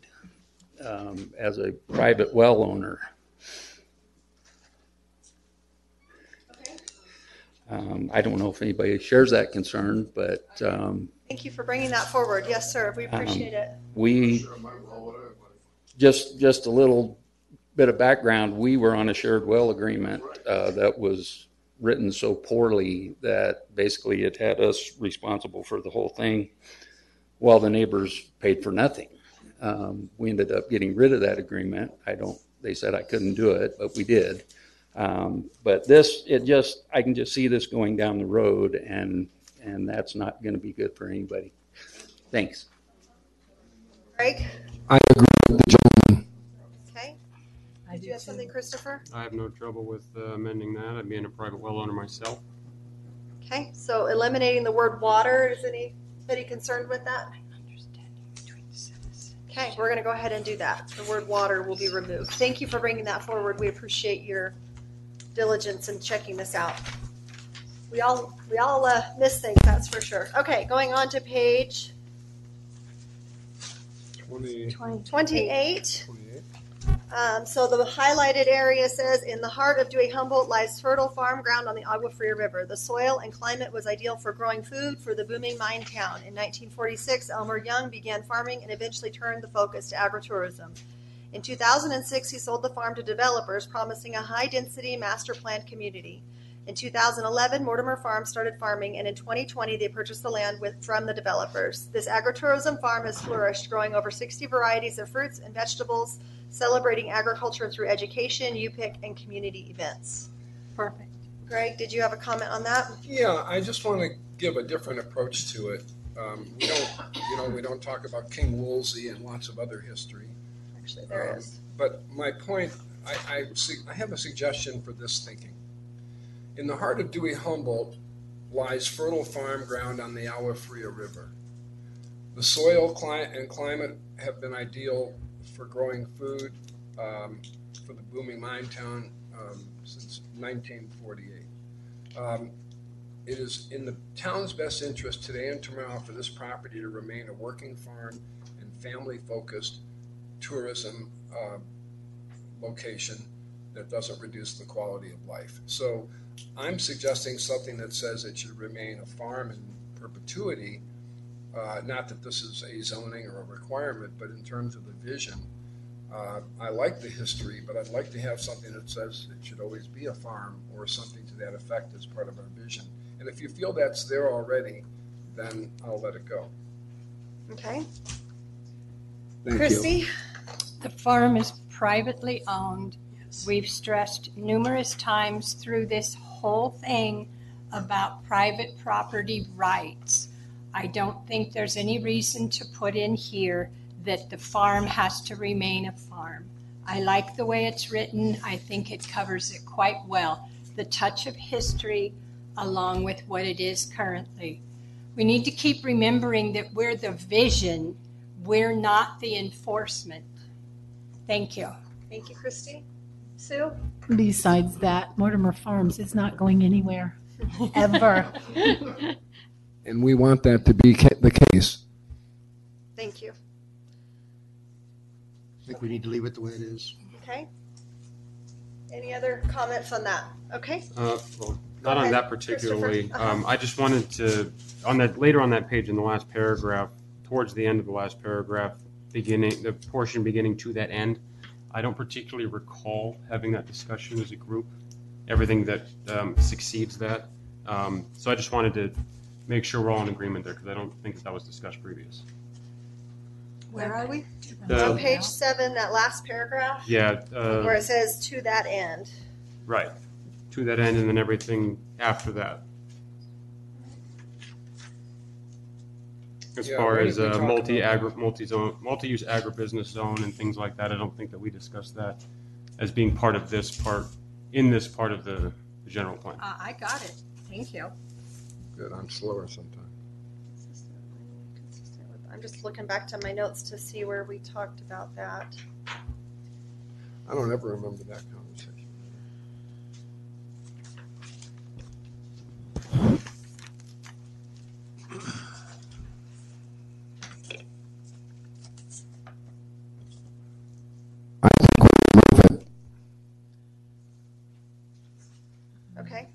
um, as a private well owner. Um, I don't know if anybody shares that concern, but um, Thank you for bringing that forward. Yes, sir, we Um, appreciate it. we just just a little bit of background. We were on a shared well agreement uh, that was written so poorly that basically it had us responsible for the whole thing, while the neighbors paid for nothing. Um, we ended up getting rid of that agreement. I don't. They said I couldn't do it, but we did. Um, but this, it just, I can just see this going down the road, and and that's not going to be good for anybody. Thanks. Greg, I agree with the gentleman. okay? Did you have something, Christopher? I have no trouble with uh, amending that. I'm being a private well owner myself. Okay, so eliminating the word water, is anybody concerned with that? Okay, we're gonna go ahead and do that. The word water will be removed. Thank you for bringing that forward. We appreciate your diligence in checking this out. We all, we all uh, miss things, that's for sure. Okay, going on to page Twenty. twenty-eight. Um, so the highlighted area says, in the heart of Dewey Humboldt lies fertile farm ground on the Agua Fria River. The soil and climate was ideal for growing food for the booming mine town. In 1946, Elmer Young began farming and eventually turned the focus to agritourism. In 2006, he sold the farm to developers, promising a high-density master planned community. In 2011, Mortimer Farm started farming, and in 2020, they purchased the land with, from the developers. This agritourism farm has flourished, growing over 60 varieties of fruits and vegetables, celebrating agriculture through education, U-pick, and community events. Perfect. Greg, did you have a comment on that? Yeah, I just want to give a different approach to it. Um, we don't, you know, we don't talk about King Woolsey and lots of other history. Actually, there Um, is. But my point, I, I, su- I have a suggestion for this thinking. In the heart of Dewey Humboldt lies fertile farm ground on the Agua Fria River. The soil and climate have been ideal for growing food um, for the booming mine town um, since 1948. Um, it is in the town's best interest today and tomorrow for this property to remain a working farm and family-focused tourism uh, location that doesn't reduce the quality of life. So I'm suggesting something that says it should remain a farm in perpetuity. Uh, not that this is a zoning or a requirement, but in terms of the vision, uh, I like the history, but I'd like to have something that says it should always be a farm or something to that effect as part of our vision. And if you feel that's there already, then I'll let it go. Okay. Thank you. Christy? The farm is privately owned. We've stressed numerous times through this whole thing about private property rights. I don't think there's any reason to put in here that the farm has to remain a farm. I like the way it's written. I think it covers it quite well. The touch of history along with what it is currently. We need to keep remembering that we're the vision, we're not the enforcement. Thank you. Thank you, Christy. Sue? Besides that, Mortimer Farms is not going anywhere, ever. [LAUGHS] And we want that to be ca- the case. Thank you. I think we need to leave it the way it is. Okay. Any other comments on that? Okay. Uh, well, not on ahead, that particularly. Christopher. Uh-huh. Um, I just wanted to, on that, later on that page in the last paragraph, towards the end of the last paragraph, beginning, the portion beginning to that end. I don't particularly recall having that discussion as a group, everything that um, succeeds that. Um, So I just wanted to make sure we're all in agreement there, because I don't think that that was discussed previous. Where are we? The- On page seven, that last paragraph, Yeah, where uh, it says to that end. right, to that end, and then everything after that. As Yeah, far we- as we uh, talked multi about agri, multi-zone, multi-use agribusiness zone and things like that, I don't think that we discussed that as being part of this part, in this part of the the general plan. Uh, I got it. Thank you. Good, I'm slower sometimes. I'm just looking back to my notes to see where we talked about that. I don't ever remember that conversation. Okay.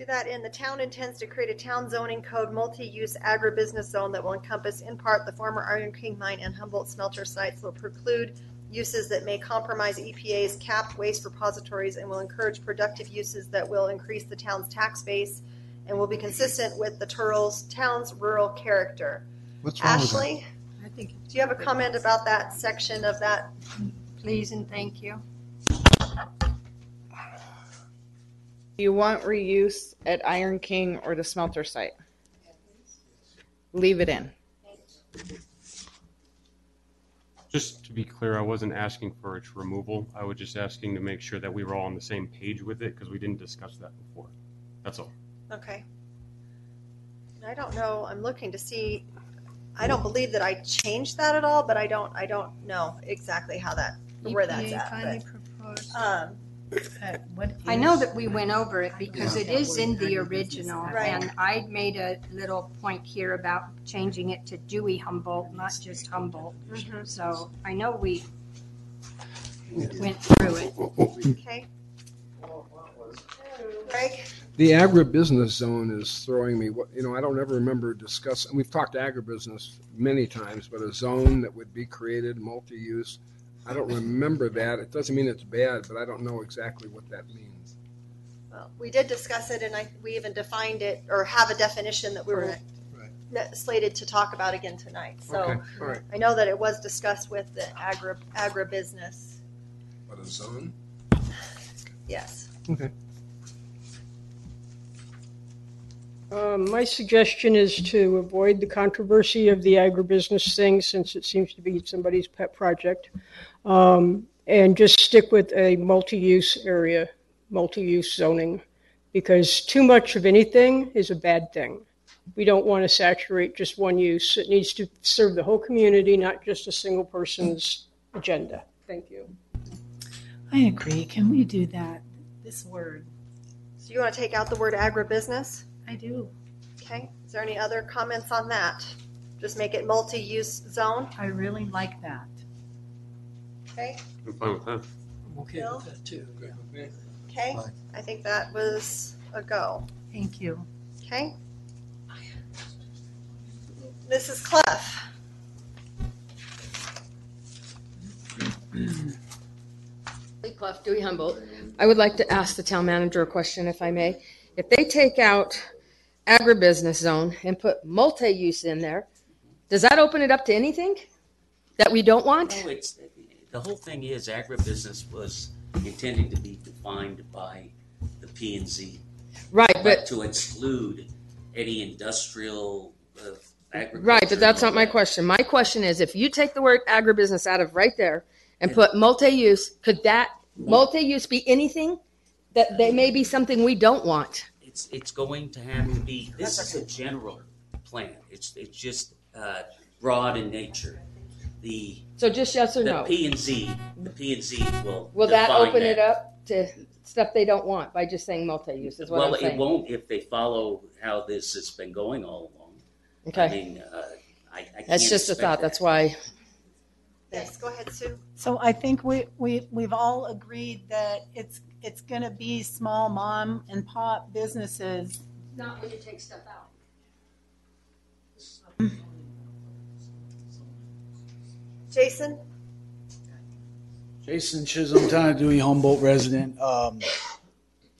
To that end, the town intends to create a town zoning code multi-use agribusiness zone that will encompass in part the former Iron King mine and Humboldt smelter sites, will preclude uses that may compromise EPA's capped waste repositories, and will encourage productive uses that will increase the town's tax base and will be consistent with the Turtle's town's rural character. What's wrong with that? Ashley, I think, do you have a comment about that section of that? please and thank you. Do you want reuse at Iron King or the smelter site? Leave it in. Just to be clear, I wasn't asking for its removal. I was just asking to make sure that we were all on the same page with it, because we didn't discuss that before. That's all. Okay. I don't know, I'm looking to see, I don't believe that I changed that at all, but I don't, I don't know exactly how that, where that's EPA at. kindly but, proposed- Um, I know that we went over it because it is in the original. Right. And I made a little point here about changing it to Dewey Humboldt, not just Humboldt. Mhm. So I know we went through it. Okay. Greg? The agribusiness zone is throwing me, what- you know, I don't ever remember discussing, we've talked agribusiness many times, but a zone that would be created, multi-use, I don't remember that. It doesn't mean it's bad, but I don't know exactly what that means. Well, we did discuss it and I, we even defined it or have a definition that we were ne- slated to talk about again tonight. So Okay, all right. I know that it was discussed with the agri, agribusiness, But a zone? yes. Okay. Um, my suggestion is to avoid the controversy of the agribusiness thing since it seems to be somebody's pet project. Um, and just stick with a multi-use area, multi-use zoning, because too much of anything is a bad thing. We don't want to saturate just one use. It needs to serve the whole community, not just a single person's agenda. Thank you. I agree. Can we do that? This word. So you want to take out the word agribusiness? I do. Okay. Is there any other comments on that? Just make it multi-use zone? I really like that. Okay. I'm fine with that. I'm okay Bill? with that too. Okay. Fine. I think that was a go. Thank you. Okay. Mrs. Clough? Lee Clough, Dewey Humboldt. I would like to ask the town manager a question, if I may. If they take out agribusiness zone and put multi-use in there, does that open it up to anything that we don't want? No, it's, the whole thing is agribusiness was intended to be defined by the P and Z. Right, but To exclude any industrial, uh, agriculture. right, but that's not my question. My question is, if you take the word agribusiness out of right there and put multi-use, could that multi-use be anything that they may be something we don't want? It's, it's going to have to be, this is a general plan. It's, it's just, uh, broad in nature. The, So just yes or the no? P and Z, the P and Z will. Will that define open it up to stuff they don't want by just saying multi-use? Is what Well, I'm saying. it won't if they follow how this has been going all along. Okay. I mean, uh, I, I can't That's just a expect thought. that. That's why. Yes, go ahead, Sue. So I think we, we, we've all agreed that it's, it's going to be small mom and pop businesses. Not when you take stuff out. Jason? Jason Chisholm, Town of Dewey Humboldt resident. Um,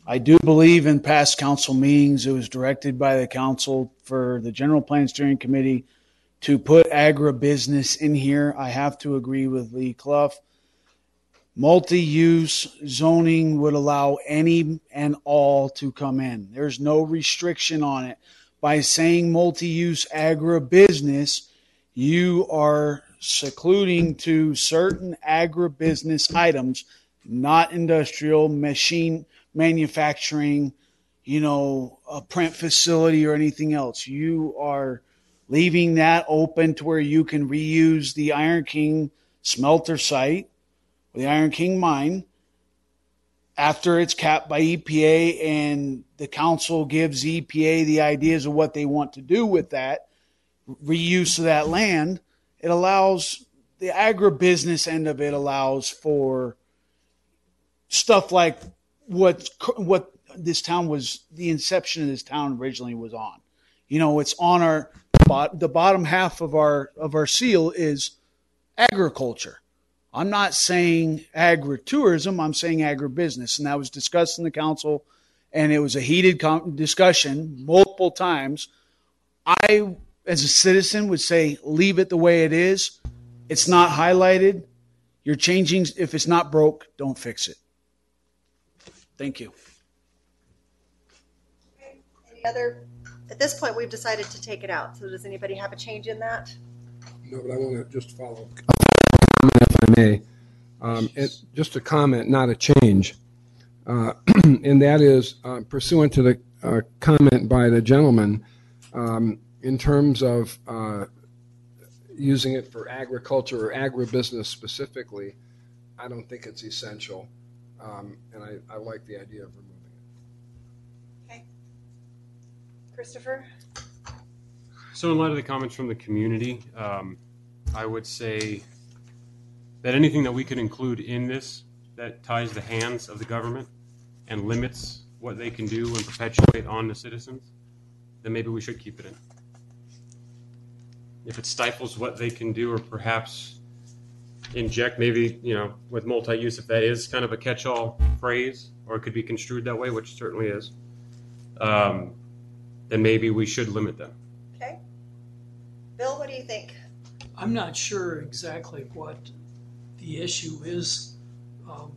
I do believe in past council meetings, it was directed by the council for the General Plan Steering Committee to put agribusiness in here. I have to agree with Lee Clough. Multi-use zoning would allow any and all to come in. There's no restriction on it. By saying multi-use agribusiness, you are secluding to certain agribusiness items, not industrial, machine manufacturing, you know, a print facility or anything else. You are leaving that open to where you can reuse the Iron King smelter site, the Iron King mine, after it's capped by EPA and the council gives EPA the ideas of what they want to do with that reuse of that land, it allows the agribusiness end of it allows for stuff like what what this town was the inception of this town originally was on. You know, it's on our the bottom half of our of our seal is agriculture. I'm not saying agritourism, I'm saying agribusiness. And that was discussed in the council, and it was a heated discussion multiple times. I, as a citizen, would say leave it the way it is. It's not highlighted. You're changing. If it's not broke, don't fix it. Thank you. Any other, at this point, we've decided to take it out. So does anybody have a change in that? No, but I want to just follow. Comment If I may, um, it, just a comment, not a change. Uh, [CLEARS THROAT] and that is uh, pursuant to the uh, comment by the gentleman, um, in terms of uh, using it for agriculture or agribusiness specifically, I don't think it's essential. Um, and I, I like the idea of removing it. Okay. Christopher? So, in light of the comments from the community, um, I would say that anything that we could include in this that ties the hands of the government and limits what they can do and perpetuate on the citizens, then maybe we should keep it in. If it stifles what they can do, or perhaps inject maybe you know with multi-use, if that is kind of a catch-all phrase, or it could be construed that way, which certainly is, um, then maybe we should limit them. Okay. Bill, what do you think? I'm not sure exactly what the issue is um,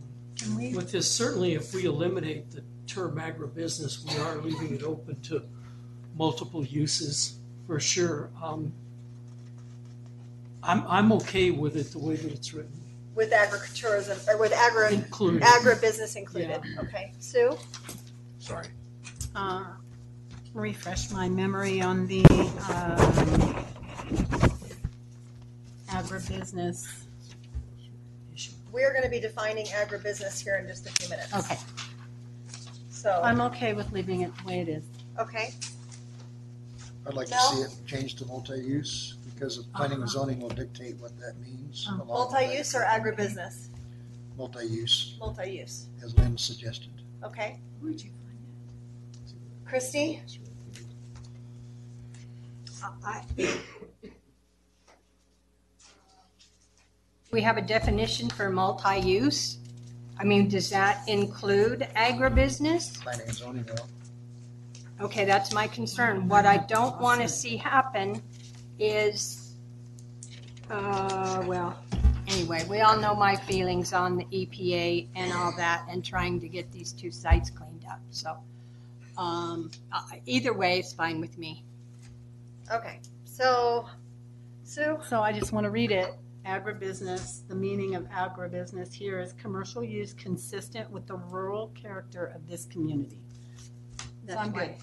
we, with this. Certainly, if we eliminate the term agribusiness, we are leaving it open to multiple uses for sure. Um, I'm, I'm okay with it the way that it's written. With agritourism, or with agri, Included. agribusiness included? Okay. Sue? Sorry. uh, refresh my memory on the, um, agribusiness? We're going to be defining agribusiness here in just a few minutes. Okay, So, I'm okay with leaving it the way it is. okay. I'd like to Mel? see it changed to multi-use because of planning and uh-huh. zoning will dictate what that means. Oh. along with that. Multi-use or agribusiness? Multi-use, Multi-use. as Lynn suggested. Okay. Where'd you find Christy? I- We have a definition for multi-use. I mean, does that include agribusiness? Planning and zoning will. Okay, that's my concern. What I don't want to see happen is, uh, well, anyway, we all know my feelings on the EPA and all that and trying to get these two sites cleaned up. So, um, uh, either way is fine with me. Okay. So, Sue? So I just want to read it. Agribusiness, the meaning of agribusiness here is commercial use consistent with the rural character of this community. So That's I'm why good.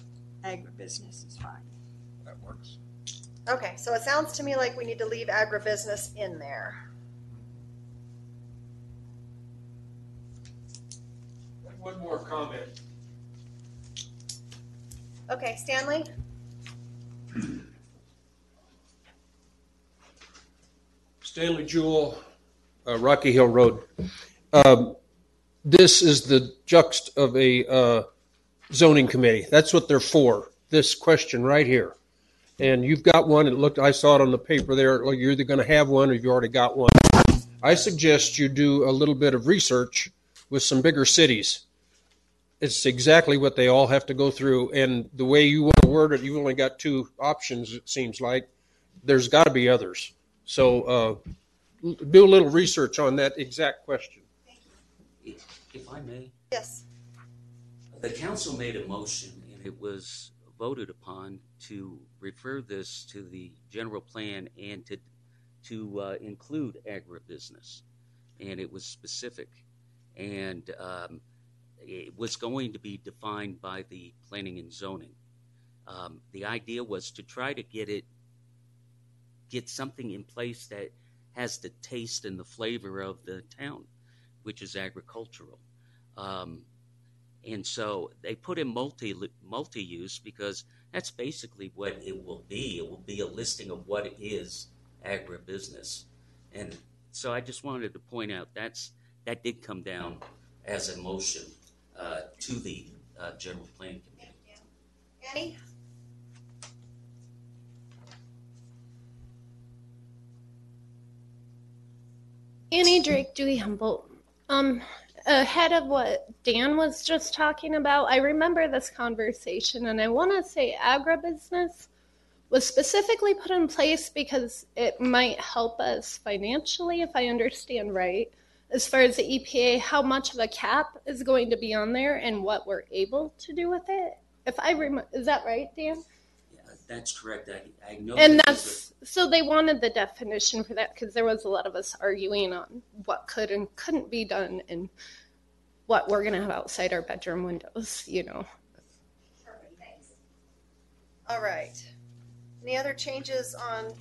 agribusiness is fine. That works. Okay, so it sounds to me like we need to leave agribusiness in there. One more comment. Okay, Stanley? [CLEARS THROAT] Stanley Jewell, uh, Rocky Hill Road. Um, this is the juxt of a uh, zoning committee. That's what they're for. This question right here. And you've got one. It looked. I saw it on the paper there. You're either going to have one or you already got one. I suggest you do a little bit of research with some bigger cities. It's exactly what they all have to go through. And the way you want to word it, you've only got two options, it seems like. There's got to be others. So uh, do a little research on that exact question. If if I may, Yes. the council made a motion and it was voted upon to refer this to the general plan and to, to uh, include agribusiness. And it was specific. And um, it was going to be defined by the planning and zoning. Um, the idea was to try to get it, get something in place that has the taste and the flavor of the town, which is agricultural. Um, and so they put in multi multi use because that's basically what it will be. It will be a listing of what is agribusiness. And so I just wanted to point out that's that did come down as a motion uh, to the uh, general plan committee. Annie? Drake, Dewey Humboldt. Um, ahead of what Dan was just talking about, I remember this conversation, and I want to say agribusiness was specifically put in place because it might help us financially, if I understand right, as far as the EPA, how much of a cap is going to be on there and what we're able to do with it. If I remember, is that right, Dan? That's correct. I, I know. And that there's that's so they wanted the definition for that because there was a lot of us arguing on what could and couldn't be done and what we're going to have outside our bedroom windows, you know. All right. Any other changes on,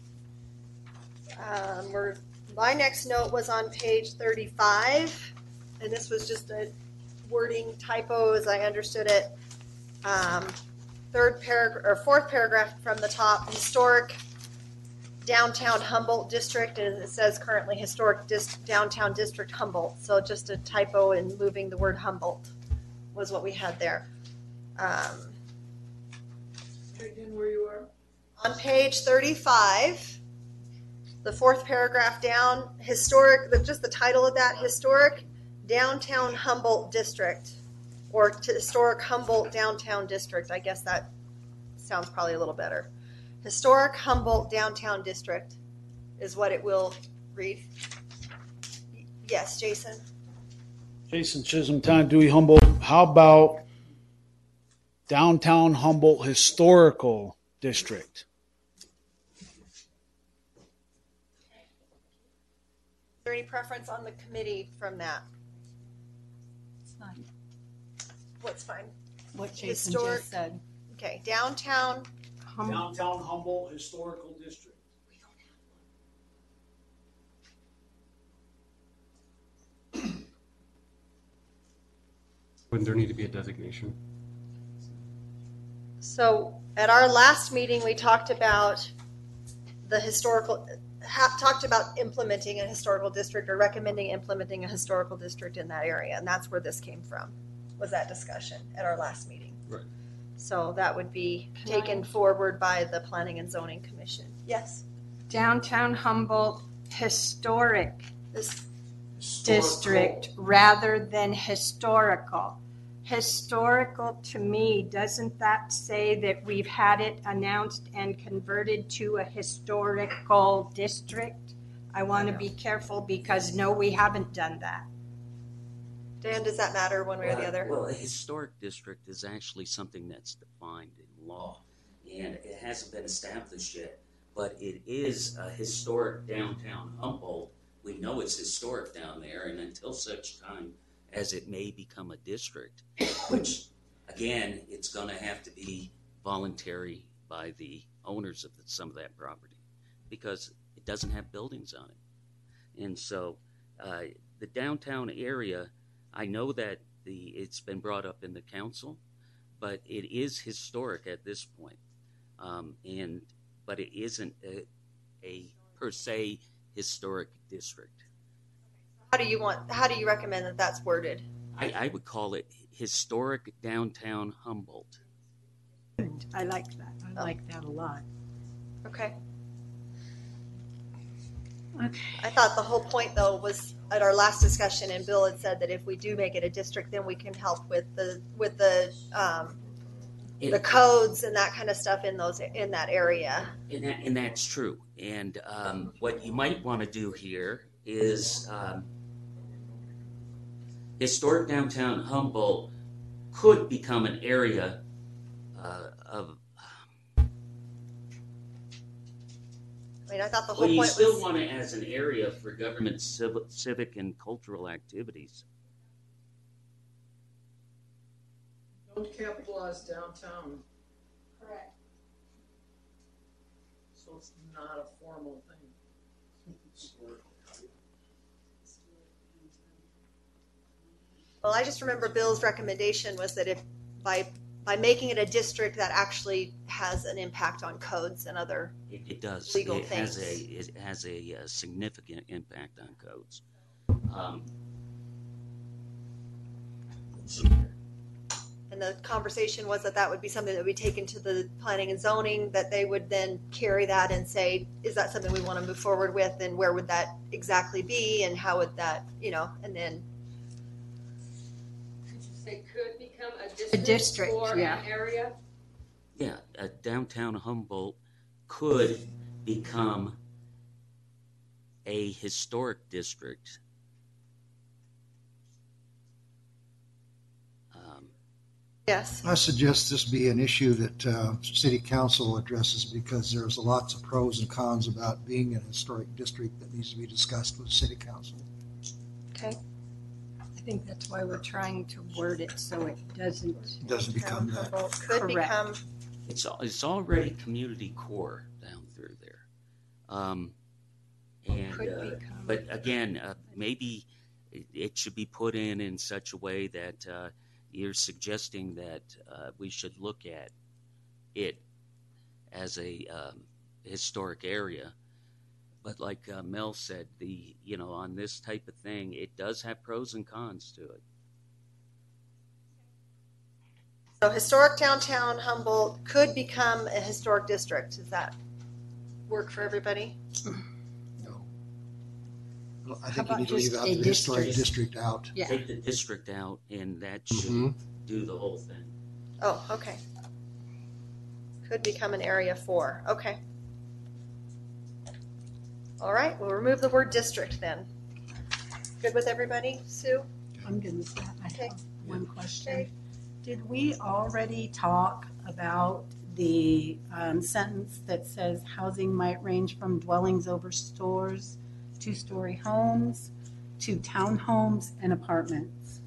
um, we're, my next note was on page thirty-five, and this was just a wording typo as I understood it. Um, third paragraph, or fourth paragraph from the top, historic downtown Humboldt district, and it says currently historic dis- downtown district Humboldt, so just a typo in moving the word Humboldt was what we had there. Um, Again, where you are? on page 35, the fourth paragraph down, historic, just the title of that, historic downtown Humboldt district, or to historic Humboldt downtown district. I guess that sounds probably a little better. Historic Humboldt downtown district is what it will read. Yes, Jason. Jason Chisholm, Town of Dewey Humboldt. How about downtown Humboldt Historical District? Is there any preference on the committee from that? It's fine. What's fine? What Jason Historic- just said. Okay, downtown Downtown Humboldt Historical District. Wouldn't there need to be a designation? So at our last meeting, we talked about the historical, ha, talked about implementing a historical district or recommending implementing a historical district in that area. And that's where this came from, was that discussion at our last meeting. Right. So that would be taken forward by the Planning and Zoning Commission. Yes? Downtown Humboldt Historic This, District rather than historical. Historical, to me, doesn't that say that we've had it announced and converted to a historical district? I want to be careful because no, we haven't done that. Dan, does that matter one way or the other? Well, a historic district is actually something that's defined in law, and it hasn't been established yet. But it is a historic downtown Humboldt. We know it's historic down there, and until such time as it may become a district, which again, it's going to have to be voluntary by the owners of the, some of that property because it doesn't have buildings on it. And so uh, the downtown area, I know that the it's been brought up in the council, but it is historic at this point. Um, and but it isn't a, a per se historic district. How do you want, how do you recommend that that's worded? I, I would call it historic downtown Humboldt. I like that. I like that a lot. Okay. Okay. I thought the whole point though was at our last discussion and Bill had said that if we do make it a district, then we can help with the, with the, um, the It- codes and that kind of stuff in those, in that area. And, that, and that's true. And um, what you might want to do here is um, historic downtown Humboldt could become an area uh, of. Mean, I thought the whole Well, you point still was, want it as an area for government civic, civic and cultural activities. Don't capitalize downtown, Correct. so it's not a formal thing. well, I just remember Bill's recommendation was that if, by, by making it a district, that actually has an impact on codes and other, It, it does. Legal it has a things. it has a, uh significant impact on codes. Um, and the conversation was that that would be something that would be taken to the planning and zoning, that they would then carry that and say, is that something we want to move forward with, and where would that exactly be, and how would that, you know, and then Could you Say could become a A district. district, or yeah. an area. yeah, uh, downtown Humboldt could become a historic district. Um, Yes. I suggest this be an issue that uh, city council addresses because there's lots of pros and cons about being an historic district that needs to be discussed with city council. Okay. I think that's why we're trying to word it so it doesn't. Doesn't become that. Could Correct. become, it's al- it's already community core down through there, um, and Could uh, become. but again, uh, maybe it, it should be put in in such a way that uh, you're suggesting that uh, we should look at it as a um, historic area. But like uh, Mel said, the you know on this type of thing, it does have pros and cons to it. so historic downtown Humboldt could become a historic district, does that work for everybody? No. I think you need to leave out a the historic district? district out. Yeah. Take the district out, and that should Mhm. do the whole thing. Oh, okay. Could become an area four, okay. All right, we'll remove the word district then. Good with everybody, Sue? I'm good with that. I Okay. have one question. Okay. Did we already talk about the um, sentence that says housing might range from dwellings over stores, two-story homes, to townhomes and apartments?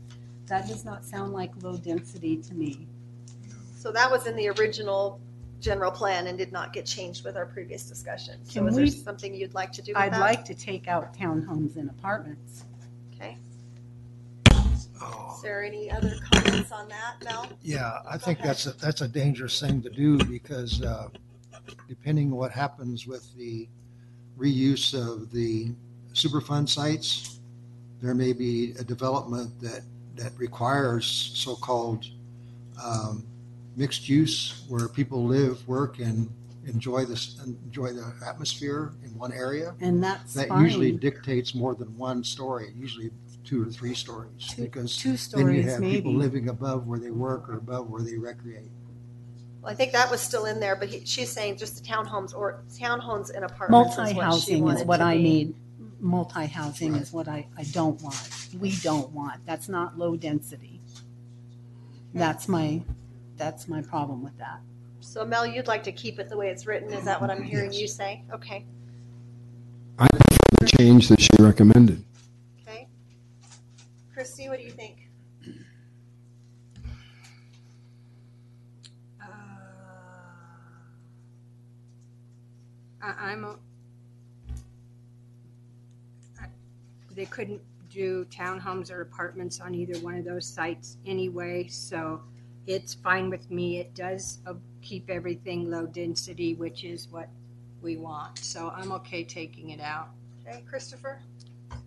That does not sound like low density to me. So that was in the original general plan and did not get changed with our previous discussion. So Can is there we- something you'd like to do with I'd that? like to take out townhomes and apartments. Okay. Oh. Is there any other comments on that, Mel? Yeah, I think that's a, that's a dangerous thing to do because uh, depending what happens with the reuse of the Superfund sites, there may be a development that, that requires so-called um, mixed use where people live, work, and enjoy this, enjoy the atmosphere in one area. And that's That usually dictates more than one story, usually two or three stories. Two- Because two then you stories, have people living above where they work or above where they recreate. Well, I think that was still in there, but he, she's saying just the townhomes or townhomes and apartments is Multi-housing is wanted what I be. need. Mm-hmm. Multi-housing is what I, I don't want. We don't want. That's not low density. That's my, that's my problem with that. So Mel, you'd like to keep it the way it's written, is that what I'm hearing you say? Okay, I prefer the change that she recommended. okay. Christy, what do you think? Uh, I, I'm, a- I- they couldn't do townhomes or apartments on either one of those sites anyway, so it's fine with me. It does uh, keep everything low density, which is what we want, so I'm okay taking it out. Okay, Christopher?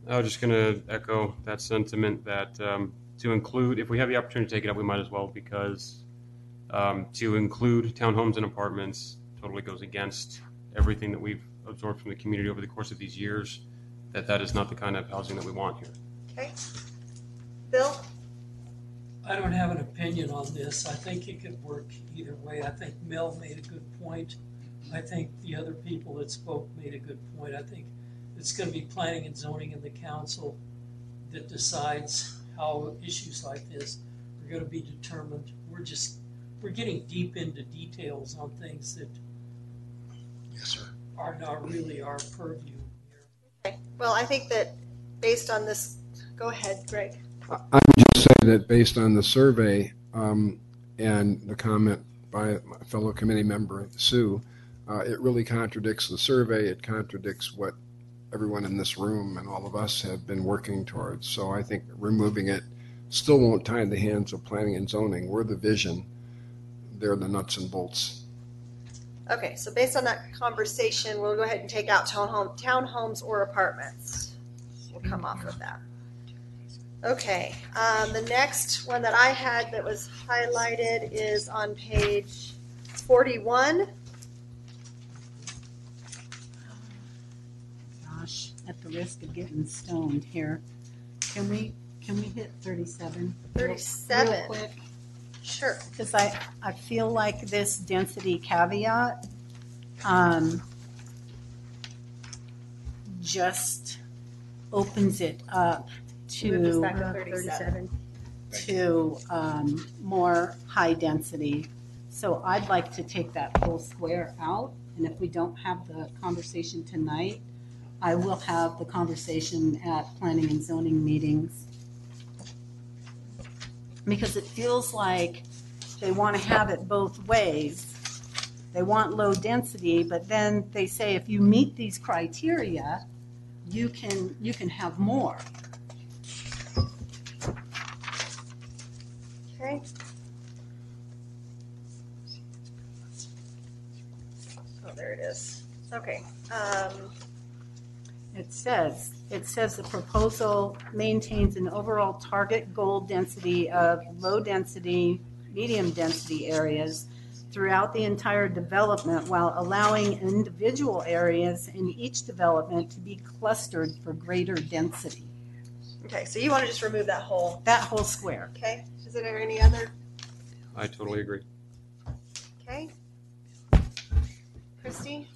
I was just going to echo that sentiment that um, to include, if we have the opportunity to take it up, we might as well because um, to include townhomes and apartments totally goes against everything that we've absorbed from the community over the course of these years, that that is not the kind of housing that we want here. Okay. Bill? I don't have an opinion on this. I think it could work either way. I think Mel made a good point. I think the other people that spoke made a good point. I think it's going to be planning and zoning in the council that decides how issues like this are going to be determined. We're just, we're getting deep into details on things that Yes, sir. are not really our purview. Okay. Well, I think that based on this, go ahead, Greg. I would just say that based on the survey um, and the comment by my fellow committee member Sue, uh, it really contradicts the survey. It contradicts what everyone in this room and all of us have been working towards. So I think removing it still won't tie the hands of planning and zoning. We're the vision. They're the nuts and bolts. Okay, so based on that conversation, we'll go ahead and take out townhome, townhomes or apartments. We'll come off of that. Okay, um, the next one that I had that was highlighted is on page forty-one. Gosh, at the risk of getting stoned here, can we, can we hit thirty-seven? real- 37. Real quick? Sure. Because I, I feel like this density caveat, um, just opens it up Us to. back to 37. To, um, more high density. So I'd like to take that whole square out, and if we don't have the conversation tonight, I will have the conversation at planning and zoning meetings. Because it feels like they want to have it both ways. They want low density, but then they say if you meet these criteria, you can, you can have more. Okay. Oh, there it is. Okay. Um, It says, it says the proposal maintains an overall target goal density of low density, medium density areas throughout the entire development while allowing individual areas in each development to be clustered for greater density. okay, so you want to just remove that whole, That whole square. okay? Is there any other, I totally agree. okay? Christy?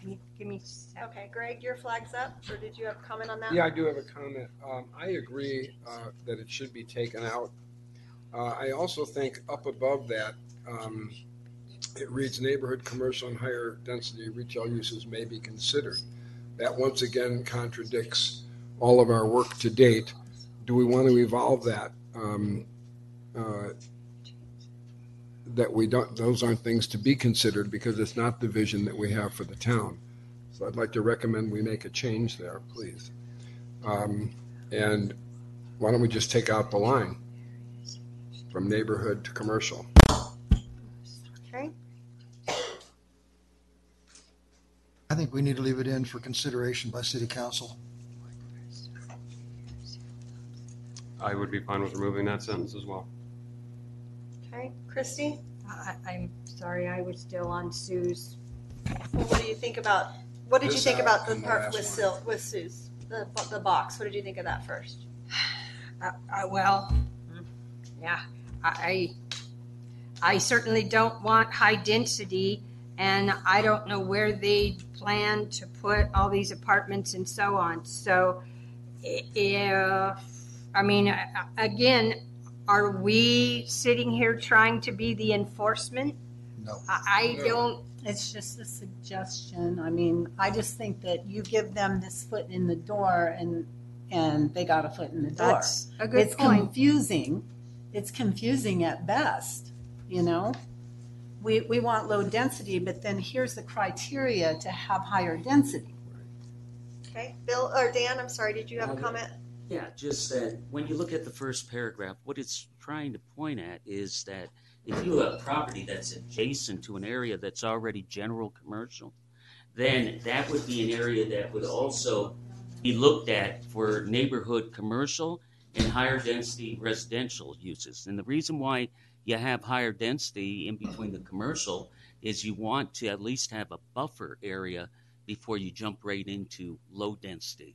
Can you give me? Okay, Greg, your flag's up, or did you have a comment on that? Yeah, I do have a comment. Um, I agree uh, that it should be taken out. Uh, I also think up above that, um, it reads neighborhood, commercial, and higher density retail uses may be considered. That once again contradicts all of our work to date. Do we want to evolve that? Um, uh, that we don't, those aren't things to be considered because it's not the vision that we have for the town. So I'd like to recommend we make a change there, please. Um, and why don't we just take out the line from neighborhood to commercial? Okay, I think we need to leave it in for consideration by city council. I would be fine with removing that sentence as well. okay. Christy? I, I'm sorry, I was still on Sue's. Well, what do you think about, what did you This think out about the and the part last with one. Sil, with Sue's, the, the box? What did you think of that first? Uh, uh, well, yeah, I, I certainly don't want high density, and I don't know where they plan to put all these apartments and so on. So, i- if, I mean, uh, again, are we sitting here trying to be the enforcement? No. I, I don't, It's just a suggestion. I mean, I just think that you give them this foot in the door and, and they got a foot in the door. That's a good It's point. confusing. It's confusing at best, you know? We, we want low density, but then here's the criteria to have higher density. Okay, Bill, or Dan, I'm sorry, did you have a comment? Yeah, just that when you look at the first paragraph, what it's trying to point at is that if you have property that's adjacent to an area that's already general commercial, then that would be an area that would also be looked at for neighborhood commercial and higher density residential uses. And the reason why you have higher density in between the commercial is you want to at least have a buffer area before you jump right into low density.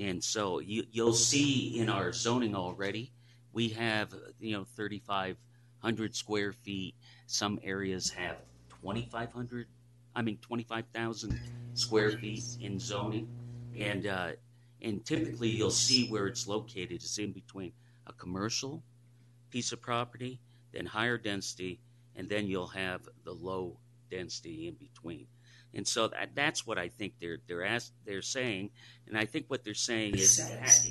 And so you, you'll see in our zoning already, we have, you know, 3,500 square feet. Some areas have 2,500, I mean, 25,000 square feet in zoning. And, uh, and typically you'll see where it's located. It's in between a commercial piece of property, then higher density, and then you'll have the low density in between. And so that, that's what I think they're they're asked, they're saying, and I think what they're saying is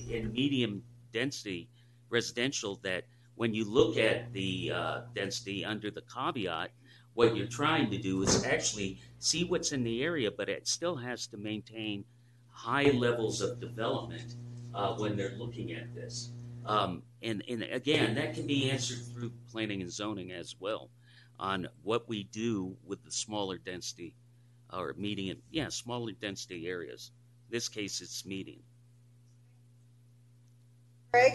in medium density residential that when you look at the uh, density under the caveat, what you're trying to do is actually see what's in the area, but it still has to maintain high levels of development uh, when they're looking at this. Um, and, and again, that can be answered through planning and zoning as well on what we do with the smaller density or medium, yeah, smaller density areas. In this case, it's medium. Greg?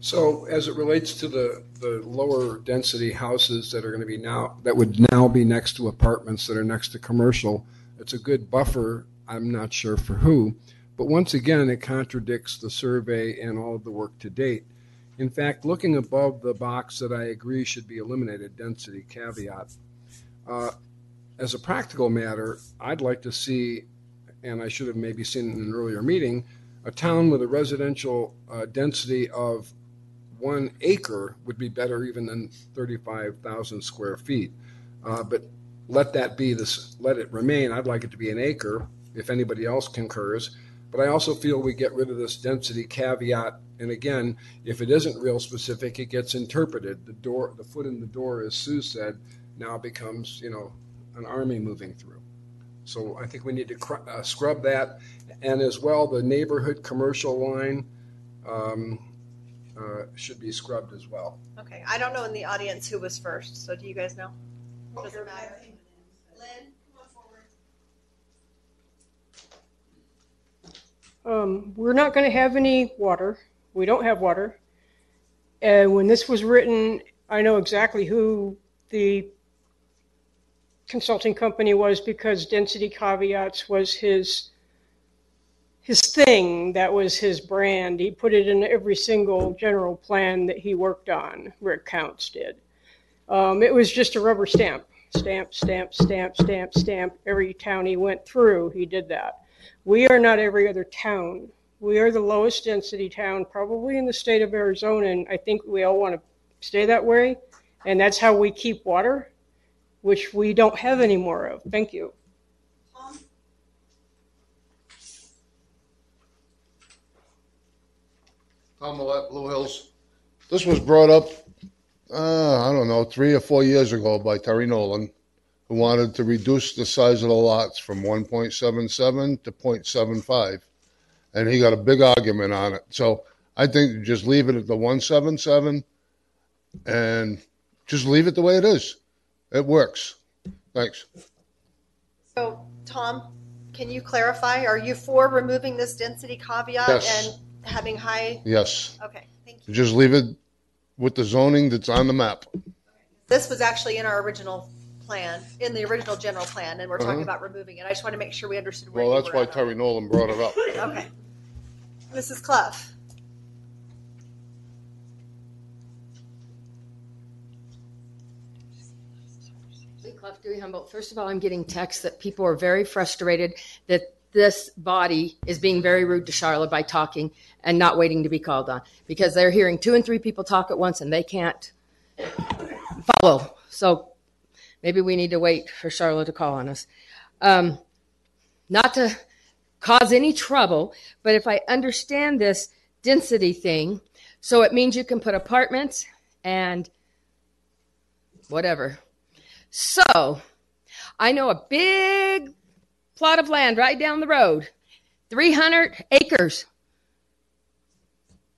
So as it relates to the, the lower density houses that are going to be now, that would now be next to apartments that are next to commercial, it's a good buffer. I'm not sure for who, but once again, it contradicts the survey and all of the work to date. In fact, looking above the box that I agree should be eliminated, density caveat, uh, as a practical matter, I'd like to see, and I should have maybe seen in an earlier meeting, a town with a residential uh, density of one acre would be better even than 35,000 square feet. Uh, but let that be this, let it remain. I'd like it to be an acre if anybody else concurs. But I also feel we get rid of this density caveat. And again, if it isn't real specific, it gets interpreted. The door, the foot in the door, as Sue said, now becomes, you know, an army moving through. So I think we need to cr- uh, scrub that. And as well, the neighborhood commercial line um, uh, should be scrubbed as well. Okay, I don't know in the audience who was first, so do you guys know? Doesn't matter. Lynn, come on forward. Um, we're not going to have any water. We don't have water. And when this was written, I know exactly who the consulting company was because density caveats was his his thing. That was his brand. He put it in every single general plan that he worked on rick counts did. Um, it was just a rubber stamp. Stamp stamp stamp stamp stamp. Every town he went through he did that. We are not every other town. We are the lowest density town probably in the state of arizona and i think we all want to stay that way. And that's how we keep water which we don't have any more of. Thank you. Tom Millette, Blue Hills. This was brought up, uh, I don't know, three or four years ago by Terry Nolan, who wanted to reduce the size of the lots from 1.77 to 0.75. And he got a big argument on it. So I think just leave it at the 177 and just leave it the way it is. It works. Thanks. So, Tom, can you clarify? Are you for removing this density caveat Yes. and having high? Yes. Okay, thank you. Just leave it with the zoning that's on the map. This was actually in our original plan, in the original general plan, and we're talking Uh-huh. about removing it. I just want to make sure we understood where Well, you that's were why at. Terry Nolan brought it up. Okay. Mrs. Clough? Clough, Dewey Humboldt. First of all, I'm getting texts that people are very frustrated that this body is being very rude to Charlotte by talking and not waiting to be called on because they're hearing two and three people talk at once and they can't follow. So maybe we need to wait for Charlotte to call on us. Um, not to cause any trouble, but if I understand this density thing, so it means you can put apartments and whatever. So, I know a big plot of land right down the road, 300 acres.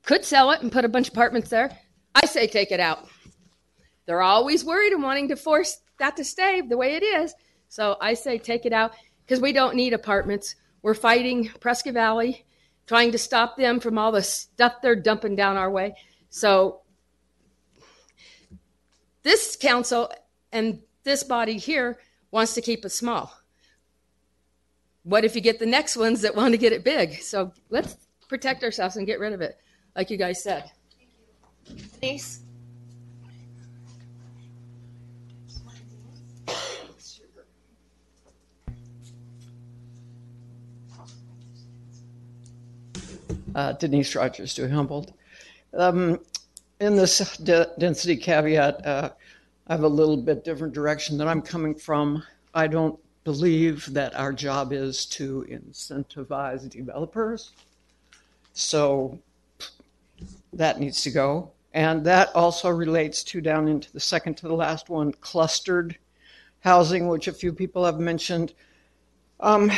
Could sell it and put a bunch of apartments there. I say take it out. They're always worried and wanting to force that to stay the way it is. So I say take it out because we don't need apartments. We're fighting Prescott Valley, trying to stop them from all the stuff they're dumping down our way. So This council and this body here wants to keep it small. What if you get the next ones that want to get it big? So let's protect ourselves and get rid of it, like you guys said. Denise? uh, Denise Rogers, Dewey Humboldt. Um, in this de- density caveat, uh, I have a little bit different direction that I'm coming from. I don't believe that our job is to incentivize developers. So that needs to go. And that also relates to down into the second to the last one clustered housing, which a few people have mentioned. Um,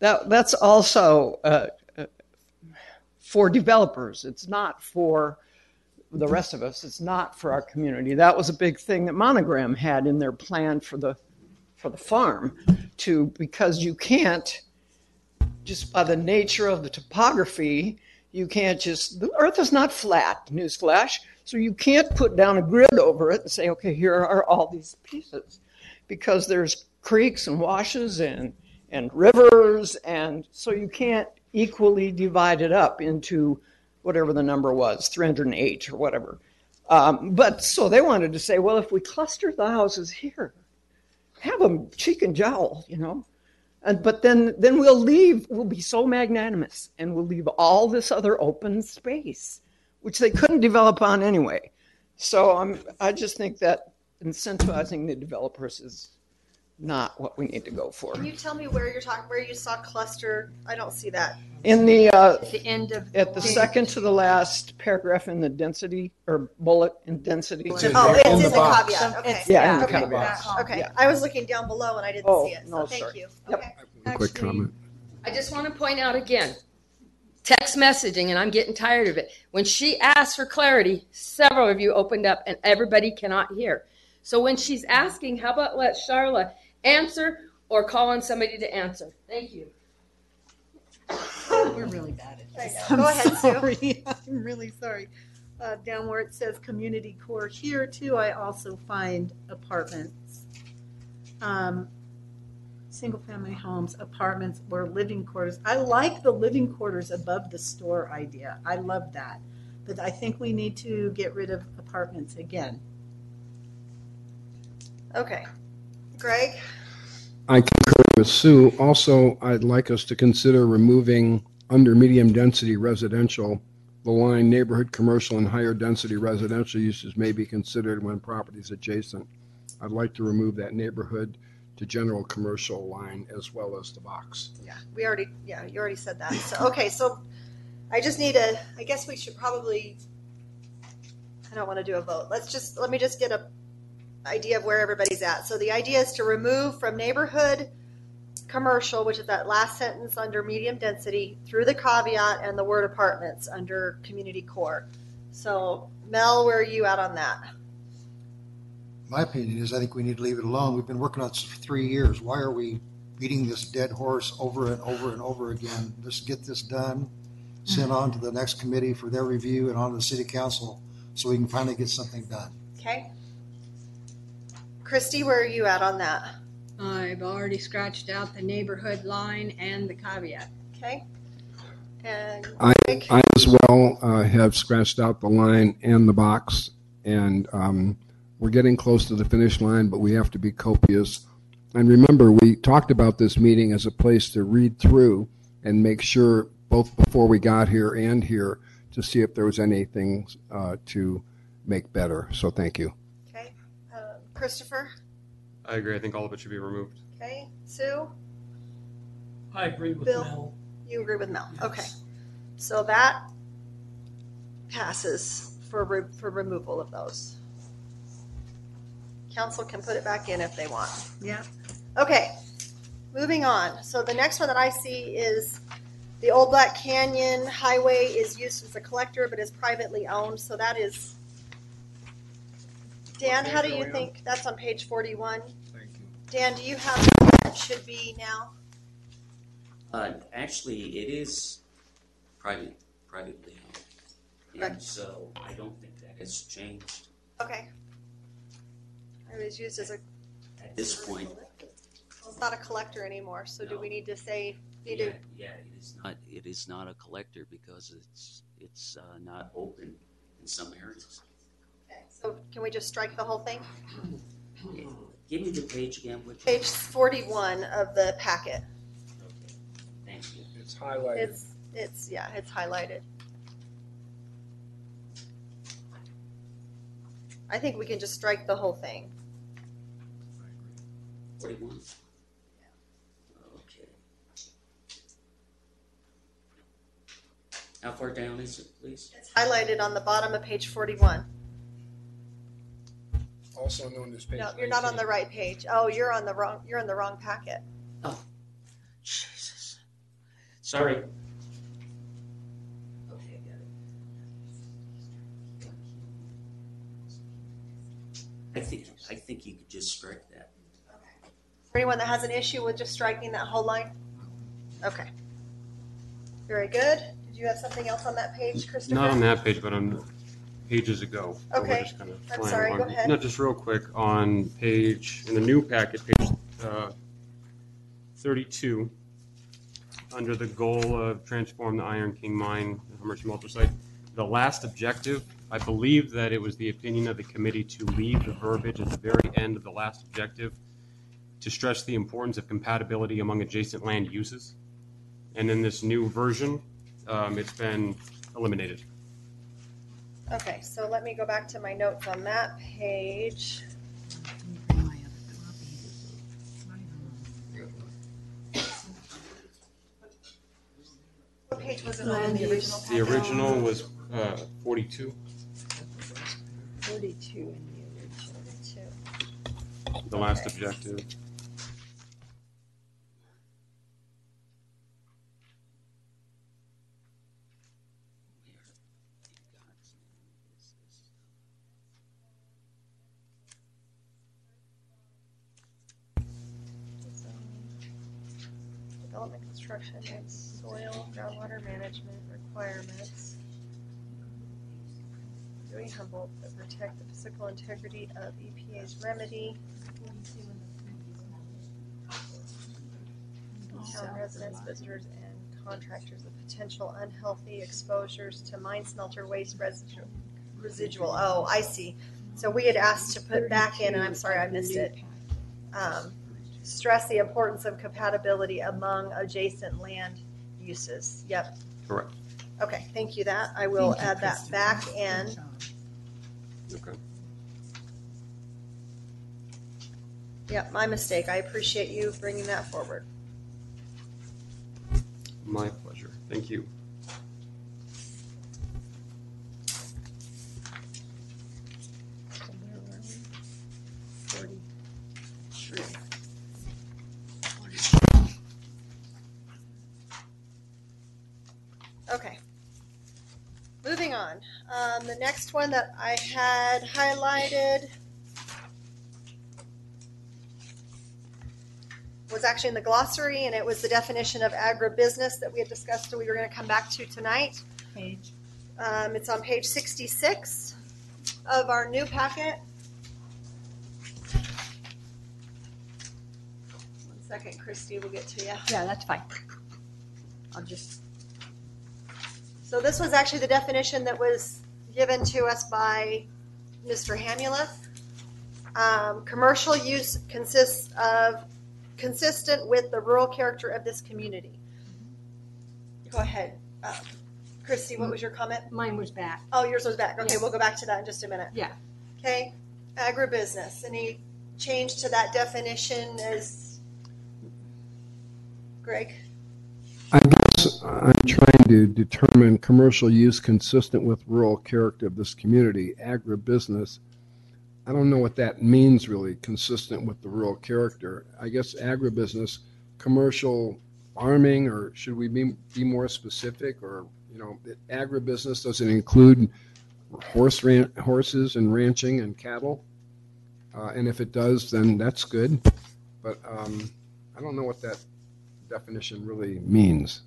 that, that's also uh, uh, for developers. It's not for the rest of us. It's not for our community. That was a big thing that Monogram had in their plan for the for the farm to because you can't just by the nature of the topography, you can't just the earth is not flat, newsflash. So you can't put down a grid over it and say, okay, here are all these pieces. Because there's creeks and washes and and rivers and so you can't equally divide it up into whatever the number was, 308 or whatever. Um, but so they wanted to say, well, if we cluster the houses here, have them cheek and jowl, you know, and but then then we'll leave. We'll be so magnanimous, and we'll leave all this other open space, which they couldn't develop on anyway. So I'm I just think that incentivizing the developers is not what we need to go for. Can you tell me where you're talking, where you saw cluster? I don't see that. In the uh, At the end of at the second to the last paragraph in the density or bullet in density. Oh, it's in the caveat, okay. Yeah, in the Okay. caveat. Okay, Yeah. I was looking down below and I didn't Oh, see it, so no, thank sorry. you. Yep. Okay. One quick comment. I just want to point out again text messaging, and I'm getting tired of it. When she asked for clarity, several of you opened up, and everybody cannot hear. So when she's asking, how about let Charla answer or call on somebody to answer? Thank you. We're really bad at this. Go I'm ahead, Sue. sorry. [LAUGHS] I'm really sorry. Uh, down where it says community core here too, I also find apartments. Um, single family homes, apartments, or living quarters. I like the living quarters above the store idea. I love that. But I think we need to get rid of apartments again. Okay. Greg? I concur with Sue. Also, I'd like us to consider removing under medium density residential, the line neighborhood commercial and higher density residential uses may be considered when properties adjacent. I'd like to remove that neighborhood to general commercial line as well as the box. Yeah, we already, yeah, you already said that. So, okay, so I just need a, I guess we should probably, I don't want to do a vote. Let's just, let me just get a idea of where everybody's at. So the idea is to remove from neighborhood commercial, which is that last sentence under medium density, through the caveat and the word apartments under community core. So Mel, where are you at on that? My opinion is I think we need to leave it alone. We've been working on this for three years. Why are we beating this dead horse over and over and over again? Let's get this done, sent hmm. on to the next committee for their review and on to the city council so we can finally get something done. Okay. Christy, where are you at on that? I've already scratched out the neighborhood line and the caveat. Okay. And I, I as well uh, have scratched out the line and the box, and um, we're getting close to the finish line, but we have to be copious. And remember, we talked about this meeting as a place to read through and make sure, both before we got here and here, to see if there was anything uh, to make better. So thank you. Okay. Christopher? I agree. I think all of it should be removed. Okay. Sue? I agree with Bill? Mel. You agree with Mel? Okay. So that passes for, re- for removal of those. Council can put it back in if they want. Yeah. Okay, moving on. So the next one that I see is the Old Black Canyon Highway is used as a collector, but is privately owned. So that is. Dan, how do you think that's on page forty-one? Thank you. Dan, do you have what that should be now? Uh, actually, it is private, privately owned. And so I don't think that has changed. Okay. It was used as a, At this point, it's not a collector anymore, so do we need to say, need yeah, to, yeah, it is not, it is not a collector because it's, it's uh, not open in some areas. So can we just strike the whole thing? [CLEARS THROAT] Give me the page again, which. Page forty-one of the packet. Okay, thank you. It's highlighted. It's, it's, yeah, it's highlighted. I think we can just strike the whole thing. Forty-one? Okay. How far down is it, please? It's highlighted on the bottom of page forty-one. Also known as page No, you're not on the right page. Oh, you're on the wrong, you're in the wrong packet. Oh, Jesus. Sorry. Okay, I got it. I think, I think you could just strike that. For anyone that has an issue with just striking that whole line? Okay. Very good. Did you have something else on that page, Christopher? Not on that page, but on pages ago. So we're Okay. just gonna I'm sorry, along. go ahead. No, just real quick, on page, in the new packet, page uh, 32, under the goal of transform the Iron King mine, the Hummer's site, the last objective, I believe that it was the opinion of the committee to leave the verbiage at the very end of the last objective to stress the importance of compatibility among adjacent land uses. And in this new version, um, it's been eliminated. Okay, so let me go back to my notes on that page. What page was it on in the original The packet? original was uh, 42. Forty-two in the original. The last objective. Development, construction, and soil, groundwater management requirements. Dewey Humboldt that protect the physical integrity of EPA's remedy. Town residents, visitors, and contractors of potential unhealthy exposures to mine smelter waste residual. Residual, oh, I see. So we had asked to put back in, and I'm sorry, I missed it. Um, stress the importance of compatibility among adjacent land uses. Yep. Correct. Okay, thank you that. I will Thank you, add that Kristen. back in. Okay. Yep, my mistake. I appreciate you bringing that forward. My pleasure. Thank you. Okay. Moving on. Um, the next one that I had highlighted was actually in the glossary, and it was the definition of agribusiness that we had discussed, so we were going to come back to tonight. Page. Um, it's on page 66 of our new packet. One second, Christy, we'll get to you. Yeah, that's fine. I'll just, So this was actually the definition that was given to us by Mr. Hamuleth. Um, commercial use consists of consistent with the rural character of this community. Go ahead. Uh, Christy, what was your comment? Mine was back. Oh, yours was back. Okay, Yeah. we'll go back to that in just a minute. Yeah. Okay, agribusiness. Any change to that definition as Greg? I guess I'm trying to determine commercial use consistent with rural character of this community, agribusiness. I don't know what that means really, consistent with the rural character. I guess agribusiness, commercial farming, or should we be, be more specific? Or, you know, agribusiness, does it include horse ran, horses and ranching and cattle? Uh, and if it does, then that's good. But um, I don't know what that definition really means.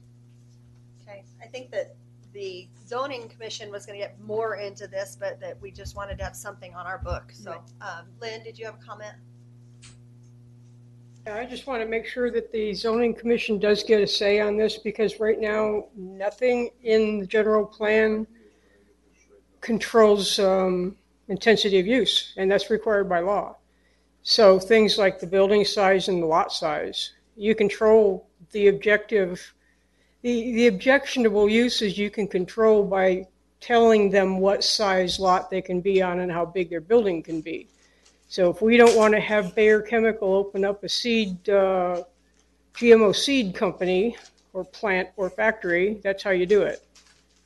Okay, I think that the zoning commission was gonna get more into this, but that we just wanted to have something on our book. So, um, Lynn, did you have a comment? I just want to make sure that the zoning commission does get a say on this because right now, nothing in the general plan controls um, intensity of use, and that's required by law. So things like the building size and the lot size, you control the objective, the, the objectionable uses you can control by telling them what size lot they can be on and how big their building can be. So if we don't want to have Bayer Chemical open up a seed, uh, GMO seed company or plant or factory, that's how you do it.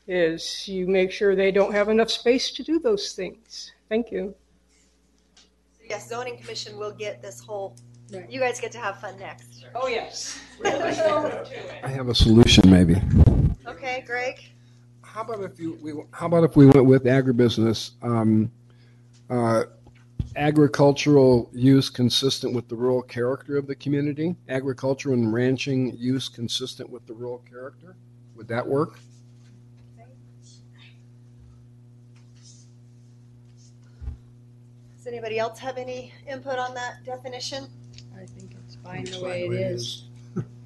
Is you make sure they don't have enough space to do those things. Thank you. Yes, zoning commission will get this whole, you guys get to have fun next. Oh, yes. [LAUGHS] I have a solution, maybe. Okay, Greg? How about if you, we, how about if we went with agribusiness, um, uh, agricultural use consistent with the rural character of the community? Agriculture and ranching use consistent with the rural character? Would that work? Does anybody else have any input on that definition? I think it's fine the way it is.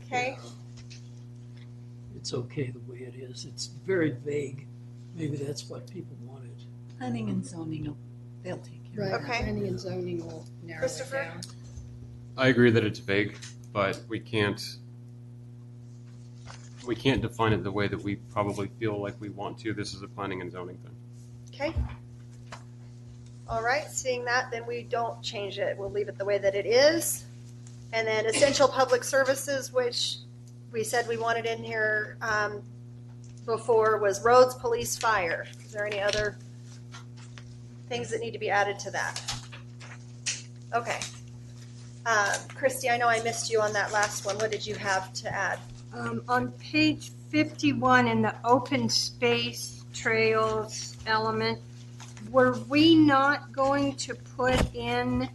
Okay, [LAUGHS] It's okay the way it is. It's very vague. Maybe that's what people wanted. Planning and um, zoning, will- they'll take care Right, of that. Okay. planning and zoning will narrow it Christopher? down. I agree that it's vague, but we can't we can't define it the way that we probably feel like we want to. This is a planning and zoning thing. okay. All right, seeing that, then we don't change it. We'll leave it the way that it is. And then essential public services, which we said we wanted in here um, before, was roads, police, fire. Is there any other things that need to be added to that? Okay. Um, Christy, I know I missed you on that last one. What did you have to add? Um, on page fifty-one in the open space trails element, were we not going to put in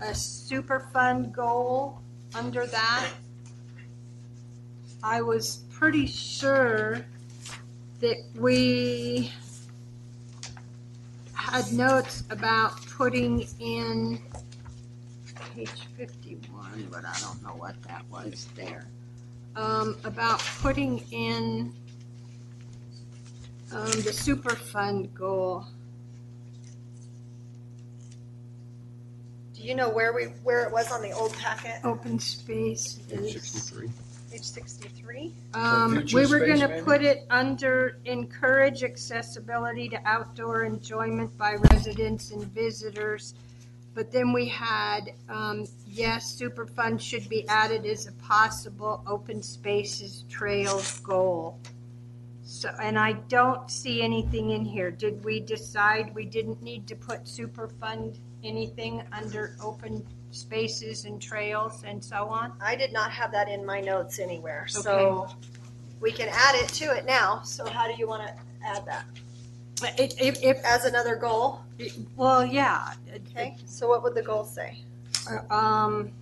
a super Superfund goal under that? I was pretty sure that we had notes about putting in page fifty-one, but I don't know what that was there um, about putting in um, the Superfund goal. You know where we, where it was on the old packet? Open space is, Sixty-three. Page sixty-three? um, we were gonna put it under encourage accessibility to outdoor enjoyment by residents and visitors. But then we had, um, yes, Superfund should be added as a possible open spaces trails goal. So, and I don't see anything in here. Did we decide we didn't need to put Superfund anything under open spaces and trails and so on? I did not have that in my notes anywhere, so we can add it to it now. So how do you want to add that? If, if, if, As another goal? well, yeah. Okay, so what would the goal say? Uh, Um,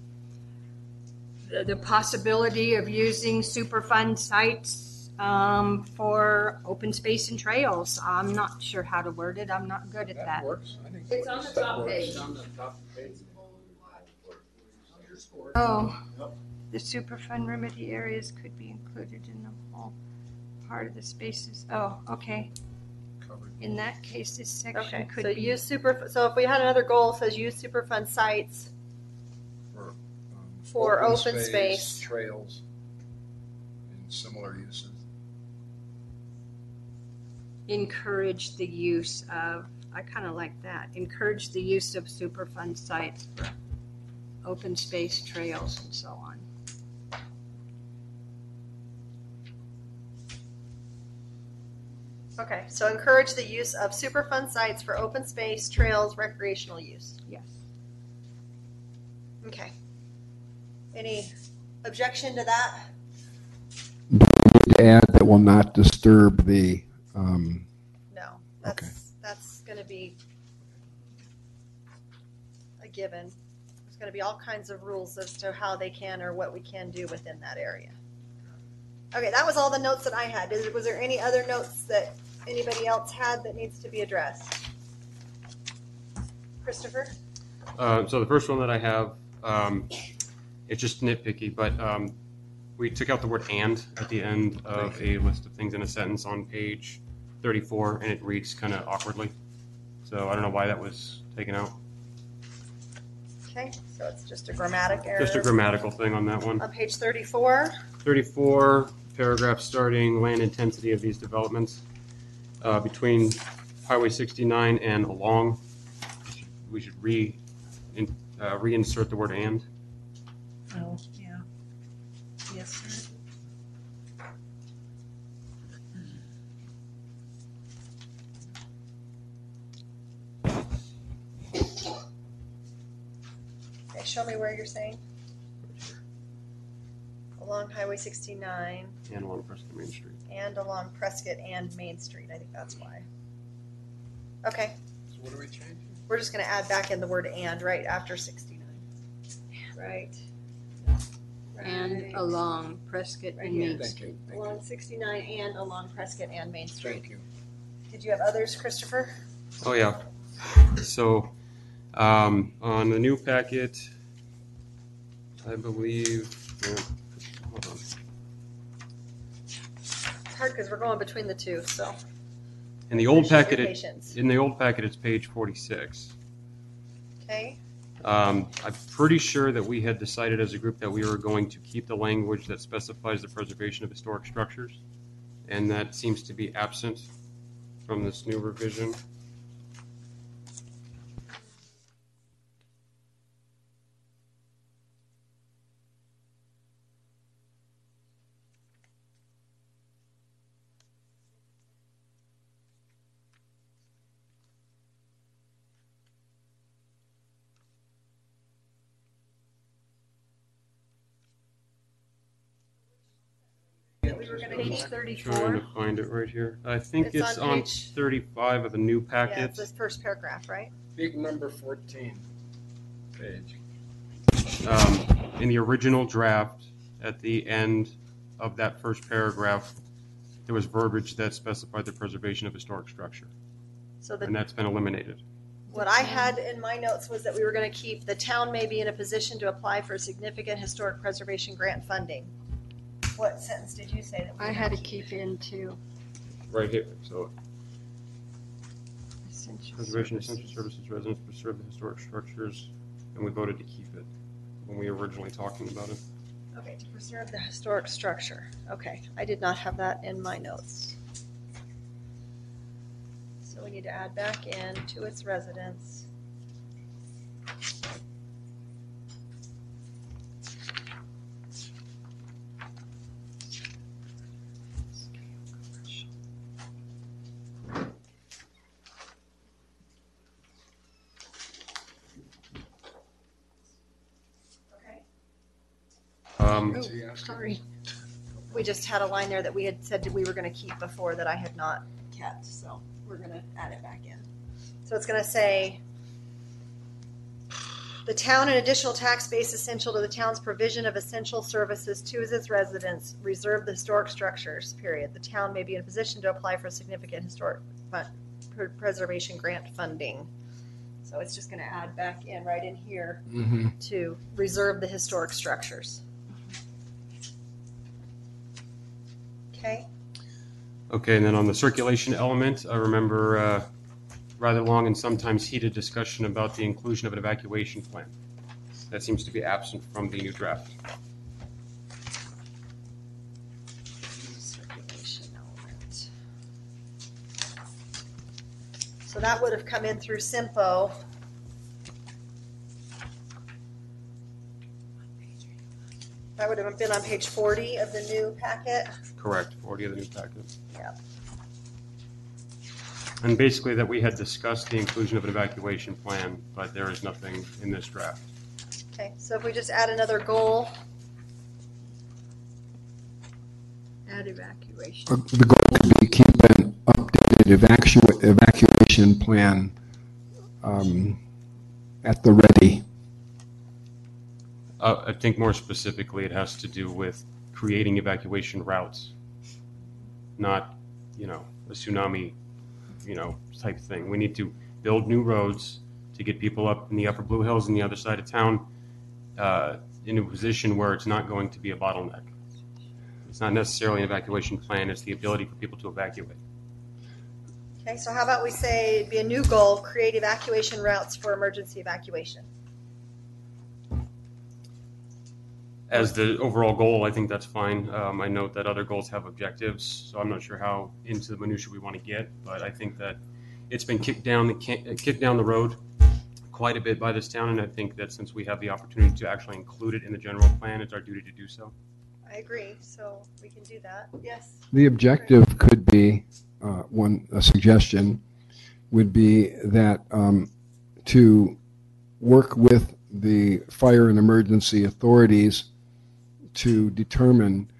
the, the possibility of using Superfund sites, um, for open space and trails. I'm not sure how to word it. I'm not good at that. works. I think It's on the top page. on the top page. Oh, the Superfund remedy areas could be included in the whole part of the spaces. Oh, okay. In that case, this section Okay, could so be. use super, so if we had another goal, it says use Superfund sites For, um, For open space. Trails and similar uses. Encourage the use of, I kind of like that, encourage the use of Superfund sites for open space trails and so on. Okay, so encourage the use of Superfund sites for open space, trails, recreational use. Yes. Okay. Any objection to that? Add that will not disturb the, um, No, that's, that's gonna be a given. There's gonna be all kinds of rules as to how they can or what we can do within that area. Okay, that was all the notes that I had. Is, was there any other notes that anybody else had that needs to be addressed? Christopher? Uh, so the first one that I have, um, it's just nitpicky, but um, we took out the word "and" at the end of a list of things in a sentence on page 34, and it reads kind of awkwardly. So I don't know why that was taken out. Okay, so it's just a grammatic error. Just a grammatical thing on that one. On page thirty-four, 34, paragraph starting, land intensity of these developments uh, between Highway 69 and along. We should re, in- uh, reinsert the word "and." Oh, yeah. Yes, sir. Show me where you're saying. Along Highway sixty-nine and along Prescott Main Street. and along Prescott and Main Street. I think that's why. Okay, So what are we changing? we're just gonna add back in the word and right after sixty-nine. Right. And Right. along Prescott Right and here. Main Thank Street. you. Along sixty-nine and along Prescott and Main Street. Thank you. Did you have others, Christopher? Oh, yeah. So, um, on the new packet, I believe, hold on. It's hard because we're going between the two, so. In the old Appreciate your packet, it- patience. in the old packet, it's page forty-six. Okay, Um, I'm pretty sure that we had decided as a group that we were going to keep the language that specifies the preservation of historic structures. And that seems to be absent from this new revision. Were gonna keep Trying thirty-four. to find it right here. I think It's it's on on page- thirty-five of the new Yeah, packet. it's this first paragraph, right? Big number 14 page. um, in the original draft, at the end of that first paragraph, there was verbiage that specified the preservation of historic structure, So the and that's been eliminated. What I had in my notes was that we were gonna keep, the town may be in a position to apply for significant historic preservation grant funding. What sentence did you say that? we I had to gonna keep in too. Right here, so Essential preservation of services. essential services, residents preserve the historic structures, and we voted to keep it when we were originally talking about it. Okay, to preserve the historic structure. Okay, I did not have that in my notes. So we need to add back in to its residents. Um, Oh, sorry. We just had a line there that we had said that we were gonna keep before that I had not kept, so we're gonna add it back in. So it's gonna say, the town an additional tax base essential to the town's provision of essential services to its residents, reserve the historic structures, period. The town may be in a position to apply for significant historic fund, pre- preservation grant funding. So it's just gonna add back in, right in here, Mhm. to reserve the historic structures. Okay? Okay, and then on the circulation element, I remember uh, rather long and sometimes heated discussion about the inclusion of an evacuation plan. That seems to be absent from the new draft. Circulation element. So that would have come in through CYMPO. That would have been on page forty of the new packet. Correct, 40 of the new packet. Yep. And basically that we had discussed the inclusion of an evacuation plan, but there is nothing in this draft. Okay, so if we just add another goal, Add evacuation. Uh, The goal would be keep an updated evacu- evacuation plan um, at the ready. Uh, I think more specifically, it has to do with creating evacuation routes, not, you know, a tsunami, you know, type thing. We need to build new roads to get people up in the upper Blue Hills and the other side of town uh, in a position where it's not going to be a bottleneck. It's not necessarily an evacuation plan, it's the ability for people to evacuate. Okay, so how about we say it'd be a new goal, create evacuation routes for emergency evacuation? As the overall goal, I think that's fine. Um, I note that other goals have objectives, so I'm not sure how into the minutia we want to get, but I think that it's been kicked down the kicked down the road quite a bit by this town, and I think that since we have the opportunity to actually include it in the general plan, it's our duty to do so. I agree, so we can do that. Yes? The objective could be, uh, one, a suggestion would be that um, to work with the fire and emergency authorities to determine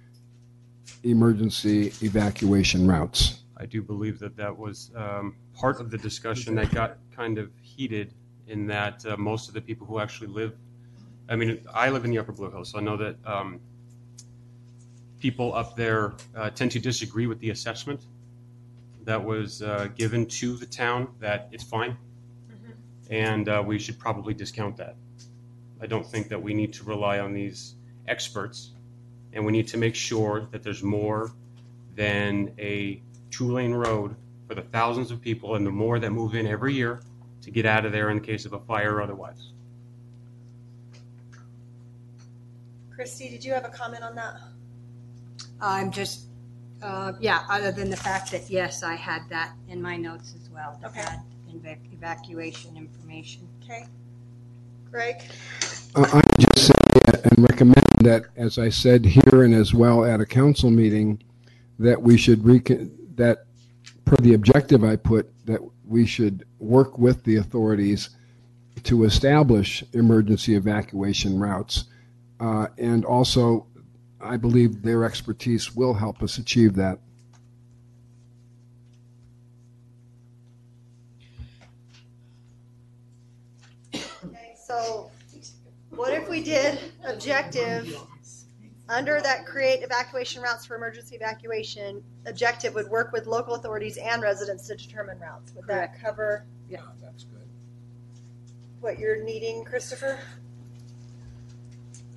emergency evacuation routes. I do believe that that was um, part of the discussion that got kind of heated in that uh, most of the people who actually live, I mean, I live in the Upper Blue Hills, so I know that um, people up there uh, tend to disagree with the assessment that was uh, given to the town that it's fine, and uh, we should probably discount that. I don't think that we need to rely on these experts, and we need to make sure that there's more than a two-lane road for the thousands of people and the more that move in every year to get out of there in the case of a fire or otherwise. Christy, did you have a comment on that? I'm just, uh, yeah, other than the fact that, yes, I had that in my notes as well. to Okay. add evac- Evacuation information. Okay. Greg? Uh, I would just say and recommend that, as I said here and as well at a council meeting, that we should recon, that per the objective I put, that we should work with the authorities to establish emergency evacuation routes. Uh, and also, I believe their expertise will help us achieve that. Okay, so what if we did objective, under that create evacuation routes for emergency evacuation, objective would work with local authorities and residents to determine routes. Would that cover Yeah. That's good. what you're needing, Christopher?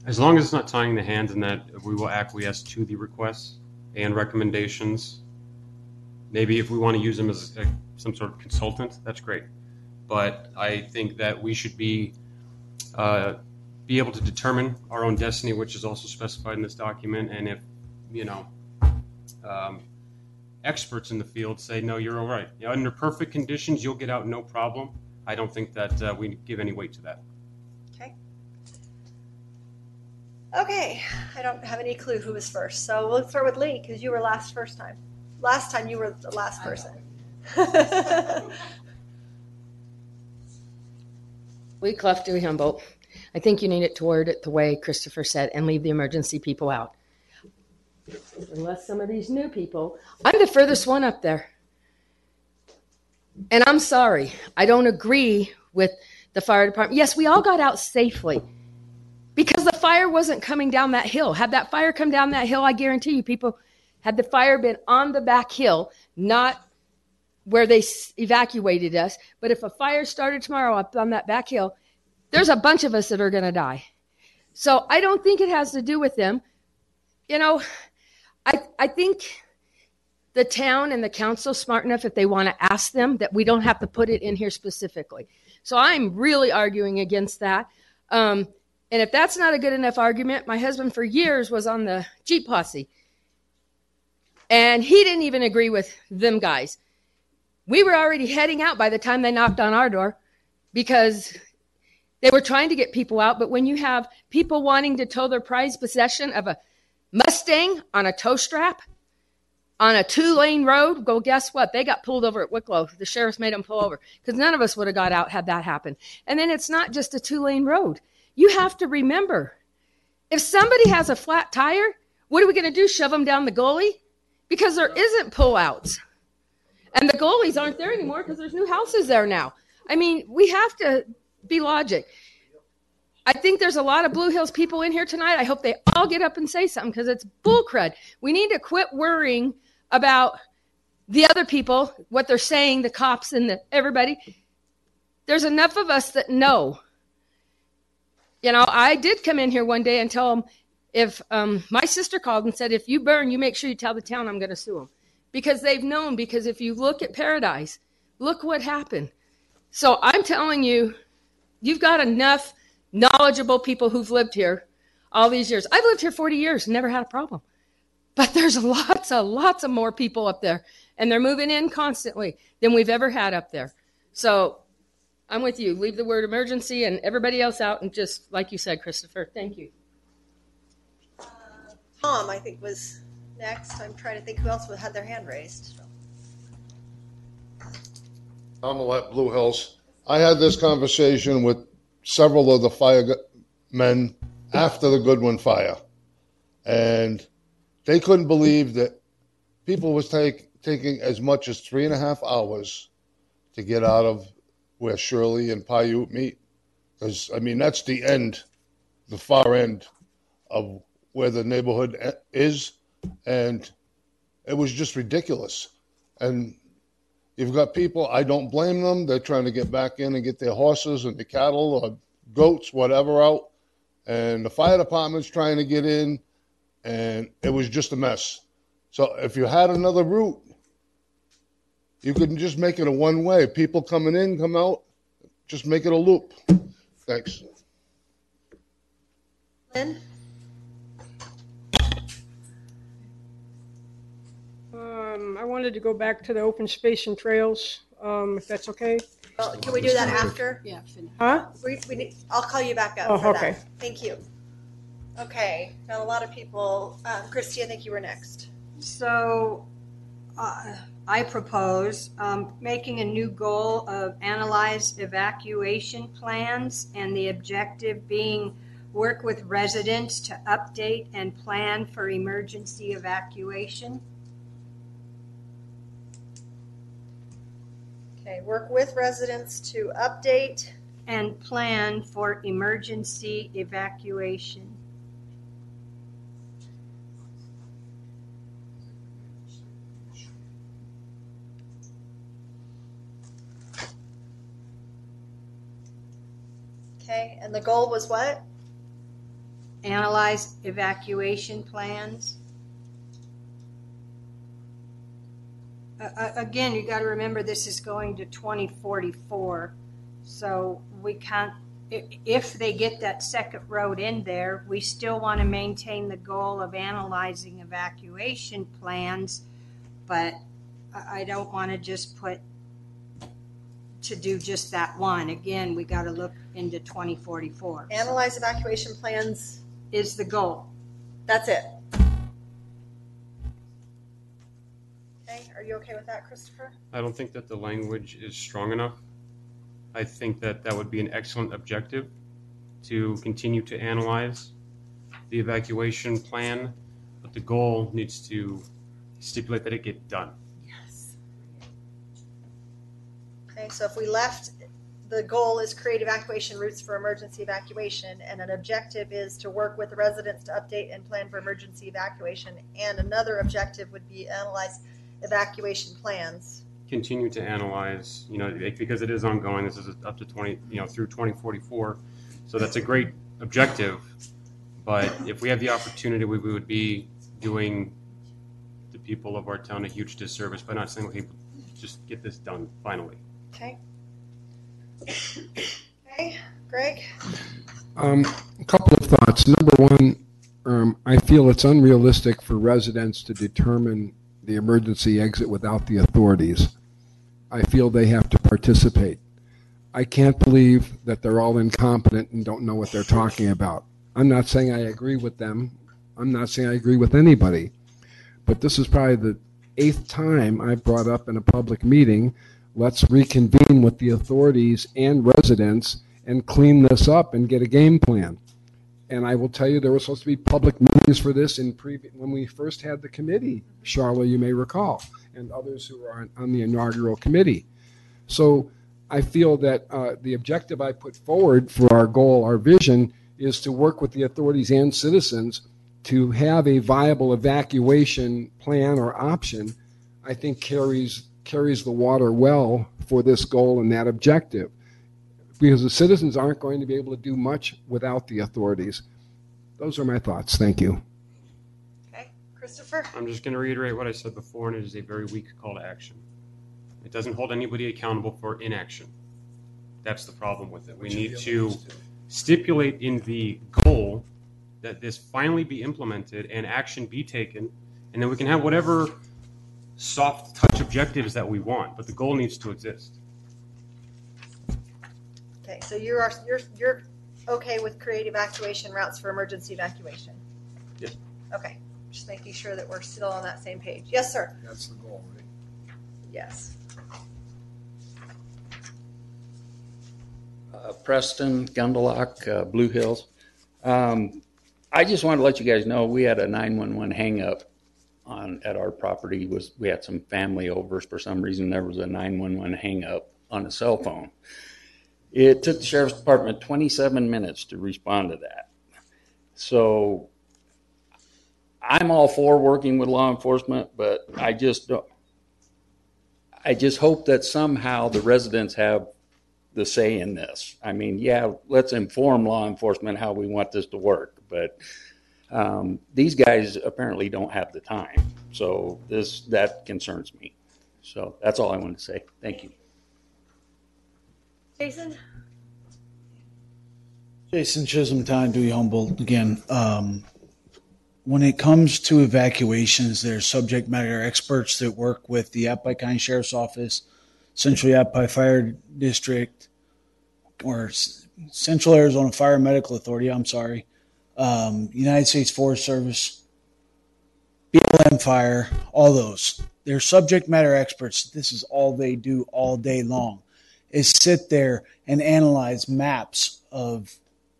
As long as it's not tying the hands and that we will acquiesce to the requests and recommendations. Maybe if we want to use them as a, some sort of consultant, that's great. But I think that we should be uh, be able to determine our own destiny, which is also specified in this document. And if you know um, experts in the field say no, you're all right. You know, under perfect conditions, you'll get out no problem. I don't think that uh, we give any weight to that. Okay. Okay, I don't have any clue who was first, so we'll start with Lee, because you were last first time. Last time you were the last person. [LAUGHS] Lee Clough Dewey Humboldt. I think you need it to word it the way Christopher said and leave the emergency people out. Unless some of these new people, I'm the furthest one up there. And I'm sorry, I don't agree with the fire department. Yes, we all got out safely because the fire wasn't coming down that hill. Had that fire come down that hill, I guarantee you, people, had the fire been on the back hill, not where they s- evacuated us, but if a fire started tomorrow up on that back hill, there's a bunch of us that are going to die. So I don't think it has to do with them. You know, I I think the town and the council smart enough if they want to ask them that we don't have to put it in here specifically. So I'm really arguing against that. Um, and if that's not a good enough argument, my husband for years was on the Jeep posse. And he didn't even agree with them guys. We were already heading out by the time they knocked on our door because they were trying to get people out. But when you have people wanting to tow their prized possession of a Mustang on a tow strap on a two lane road, go guess what? They got pulled over at Wicklow. The sheriff's made them pull over because none of us would have got out had that happened. And then it's not just a two lane road. You have to remember if somebody has a flat tire, what are we going to do? Shove them down the gully? Because there isn't pullouts. And the goalies aren't there anymore because there's new houses there now. I mean, we have to be logic. I think there's a lot of Blue Hills people in here tonight. I hope they all get up and say something because it's bull crud. We need to quit worrying about the other people, what they're saying, the cops and the everybody. There's enough of us that know. You know, I did come in here one day and tell them if um, my sister called and said, if you burn, you make sure you tell the town I'm going to sue them. Because they've known, because if you look at Paradise, look what happened. So I'm telling you, you've got enough knowledgeable people who've lived here all these years. I've lived here 40 years, never had a problem. But there's [LAUGHS] lots of lots of more people up there, and they're moving in constantly than we've ever had up there. So I'm with you. Leave the word emergency and everybody else out, and just like you said, Christopher. Thank you. Uh, Tom, I think, was next. I'm trying to think who else had their hand raised. I'm at Blue Hills. I had this conversation with several of the firemen after the Goodwin fire, and they couldn't believe that people was take, taking as much as three and a half hours to get out of where Shirley and Paiute meet. Because I mean, that's the end, the far end of where the neighborhood e- is, and it was just ridiculous. And you've got people, I don't blame them. They're trying to get back in and get their horses and the cattle or goats, whatever, out. And the fire department's trying to get in, and it was just a mess. So if you had another route, you could just make it a one way. People coming in, come out, just make it a loop. Thanks. Lynn? Um, I wanted to go back to the open space and trails, um, if that's okay. Well, can we do that after? Yeah, finish. Huh? We, we need, I'll call you back up Oh, for okay. that. Thank you. Okay, now a lot of people, um, Christy, I think you were next. So uh, I propose um, making a new goal of analyze evacuation plans and the objective being work with residents to update and plan for emergency evacuation. Okay, work with residents to update and plan for emergency evacuation. Okay, and the goal was what? Analyze evacuation plans. Uh, again, you got to remember this is going to 2044. So we can't, if they get that second road in there, we still want to maintain the goal of analyzing evacuation plans. But I I don't want to just put, to do just that one. Again, we got to look into 2044. Analyze evacuation plans. Is the goal. That's it. Are you okay with that, Christopher? I don't think that the language is strong enough. I think that that would be an excellent objective to continue to analyze the evacuation plan, but the goal needs to stipulate that it get done. Yes. Okay, so if we left, the goal is create evacuation routes for emergency evacuation, and an objective is to work with the residents to update and plan for emergency evacuation, and another objective would be analyze evacuation plans. Continue to analyze, you know, because it is ongoing. This is up to 20, you know, through 2044. So that's a great objective. But if we have the opportunity, we we would be doing the people of our town a huge disservice by not saying, okay, just get this done finally. Okay. Okay, Greg? Um, a couple of thoughts. Number one, um, I feel it's unrealistic for residents to determine the emergency exit without the authorities. I feel they have to participate. I can't believe that they're all incompetent and don't know what they're talking about. I'm not saying I agree with them. I'm not saying I agree with anybody. But this is probably the eighth time I've brought up in a public meeting, let's reconvene with the authorities and residents and clean this up and get a game plan. And I will tell you, there were supposed to be public meetings for this in when we first had the committee, Charlotte, you may recall, and others who were on, on the inaugural committee. So I feel that uh, the objective I put forward for our goal, our vision, is to work with the authorities and citizens to have a viable evacuation plan or option, I think carries carries the water well for this goal and that objective. Because the citizens aren't going to be able to do much without the authorities. Those are my thoughts. Thank you. Okay, Christopher? I'm just going to reiterate what I said before, and it is a very weak call to action. It doesn't hold anybody accountable for inaction. That's the problem with it. We need to stipulate in the goal that this finally be implemented and action be taken, and then we can have whatever soft touch objectives that we want, but the goal needs to exist. Okay, so you are, you're, you're okay with creative evacuation routes for emergency evacuation? Yes. Okay, just making sure that we're still on that same page. Yes, sir? That's the goal, right? Yes. uh, Preston, Gundelock, uh, Blue Hills. Um, I just wanted to let you guys know we had a 911 hang up on at our property was we had some family over for some reason there was a 911 hang up on a cell phone. It took the sheriff's department 27 minutes to respond to that. So I'm all for working with law enforcement, but I just don't I just hope that somehow the residents have the say in this. I mean, yeah, let's inform law enforcement how we want this to work, but um, these guys apparently don't have the time. So this that concerns me. So that's all I wanted to say. Thank you. Jason? Jason Chisholm, Town Dewey Humboldt again. Um, when it comes to evacuations, there's subject matter experts that work with the Yavapai County Sheriff's Office, Central Yavapai Fire District, or Central Arizona Fire Medical Authority. I'm sorry, um, United States Forest Service, BLM Fire, all those. They're subject matter experts. This is all they do all day long, is sit there and analyze maps of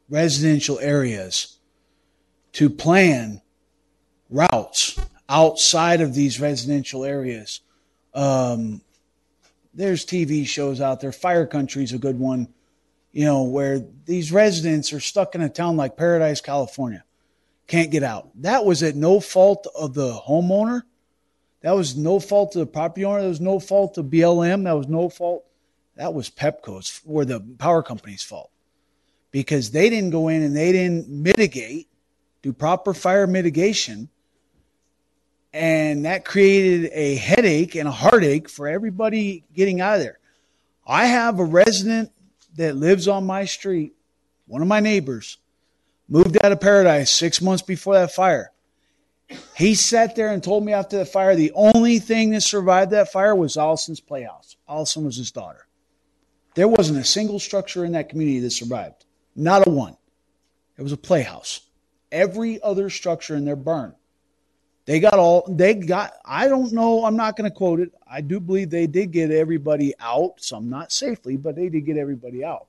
residential areas to plan routes outside of these residential areas. Um, there's TV shows out there. Fire Country is a good one, you know, where these residents are stuck in a town like Paradise, California, can't get out. That was at no fault of the homeowner. That was no fault of the property owner. That was no fault of BLM. That was no fault. That was Pepco's or the power company's fault because they didn't go in and they didn't mitigate, do proper fire mitigation. And that created a headache and a heartache for everybody getting out of there. I have a resident that lives on my street, one of my neighbors, moved out of paradise six months before that fire. He sat there and told me after the fire the only thing that survived that fire was Allison's playhouse. Allison was his daughter. There wasn't a single structure in that community that survived. Not a one. It was a playhouse. Every other structure in there burned. They got all, they got, I don't know, I'm not going to quote it. I do believe they did get everybody out, some not safely, but they did get everybody out.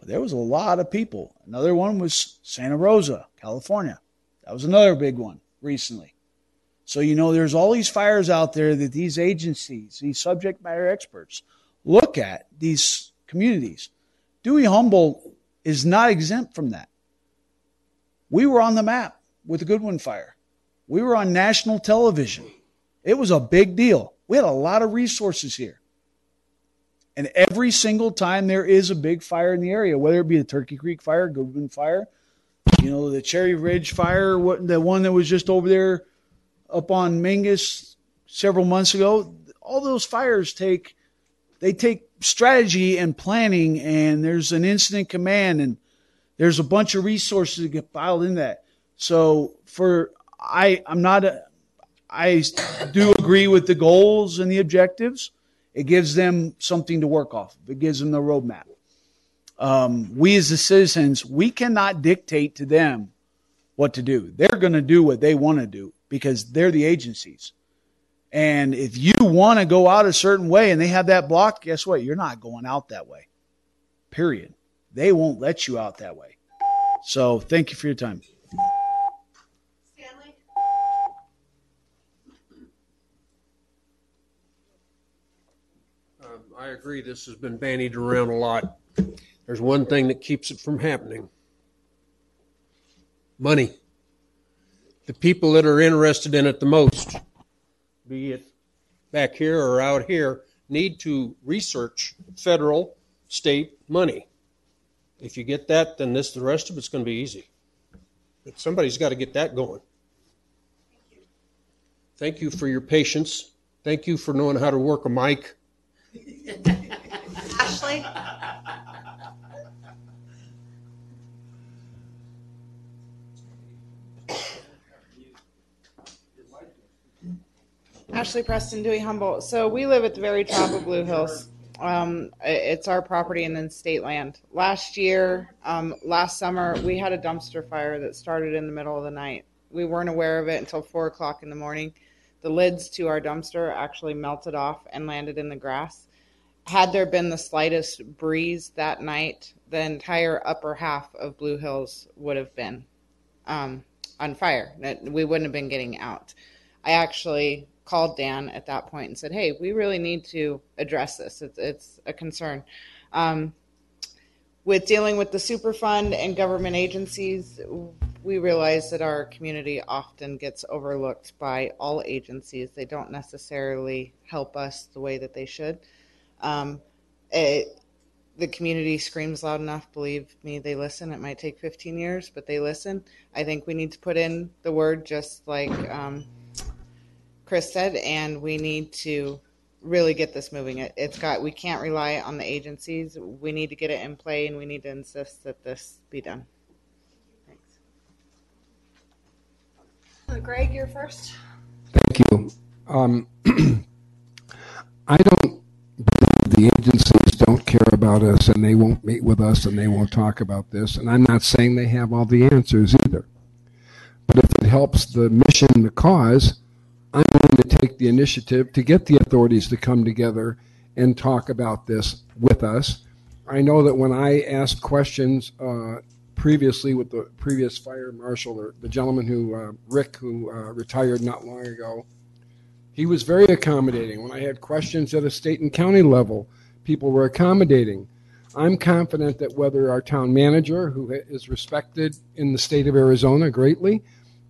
But there was a lot of people. Another one was Santa Rosa, California. That was another big one recently. So, you know, there's all these fires out there that these agencies, these subject matter experts, look at these communities. Dewey Humboldt is not exempt from that. We were on the map with the Goodwin fire. We were on national television. It was a big deal. We had a lot of resources here. And every single time there is a big fire in the area, whether it be the Turkey Creek fire, Goodwin fire, you know, the Cherry Ridge fire, what the one that was just over there up on Mingus several months ago, all those fires take they take strategy and planning and there's an incident command and there's a bunch of resources that get filed in that. So for I I'm not a I do agree with the goals and the objectives. It gives them something to work off. It gives them the roadmap. Um, we as the citizens, we cannot dictate to them what to do. They're going to do what they want to do because they're the agencies. And if you want to go out a certain way and they have that blocked, guess what? You're not going out that way. Period. They won't let you out that way. So thank you for your time. Um, I agree. This has been bandied around a lot. There's one thing that keeps it from happening. money. The people that are interested in it the most, be it back here or out here, need to research federal, state money. If you get that, then this the rest of it's going to be easy. But somebody's got to get that going. Thank you for your patience. Thank you for knowing how to work a mic. [LAUGHS] Ashley? Ashley Preston, Dewey Humboldt. So we live at the very top of Blue Hills. Um, it's our property and then state land. Last year, um, last summer, we had a dumpster fire that started in the middle of the night. We weren't aware of it until four o'clock in the morning. The lids to our dumpster actually melted off and landed in the grass. Had there been the slightest breeze that night, the entire upper half of Blue Hills would have been um, on fire. We wouldn't have been getting out. I actually called Dan at that point and said, "Hey, we really need to address this. It's it's a concern." Um, with dealing with the Superfund and government agencies, we realize that our community often gets overlooked by all agencies. They don't necessarily help us the way that they should. Um, it, the community screams loud enough. Believe me, they listen. It might take 15 years, but they listen. I think we need to put in the word, just like um, Chris said, and we need to really get this moving. It, it's got. We can't rely on the agencies. We need to get it in play, and we need to insist that this be done. Uh, Greg, you're first. Thank you. Um, [CLEARS THROAT] I don't believe the agencies don't care about us and they won't meet with us and they won't talk about this. And I'm not saying they have all the answers either. But if it helps the mission, the cause, I'm willing to take the initiative to get the authorities to come together and talk about this with us. I know that when I asked questions uh, previously with the previous fire marshal, or the gentleman who, uh, Rick, who uh, retired not long ago, he was very accommodating. When I had questions at a state and county level, people were accommodating. I'm confident that whether our town manager, who is respected in the state of Arizona greatly,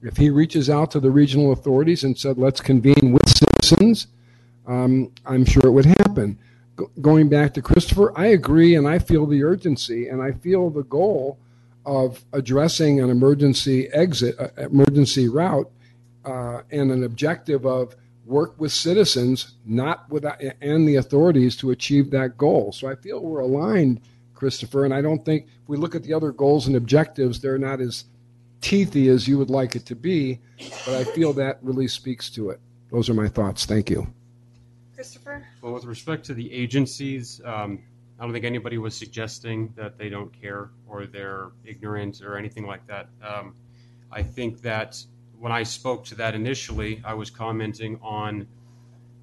if he reaches out to the regional authorities and said, let's convene with citizens, um, I'm sure it would happen. Go- going back to Christopher, I agree and I feel the urgency and I feel the goal of addressing an emergency exit, uh, emergency route, uh, and an objective of work with citizens, not with and the authorities to achieve that goal. So I feel we're aligned, Christopher, and I don't think if we look at the other goals and objectives, they're not as teethy as you would like it to be, but I feel that really speaks to it. Those are my thoughts. Thank you. Christopher? Well, with respect to the agencies, um, I don't think anybody was suggesting that they don't care or they're ignorant or anything like that. Um, I think that when I spoke to that initially, I was commenting on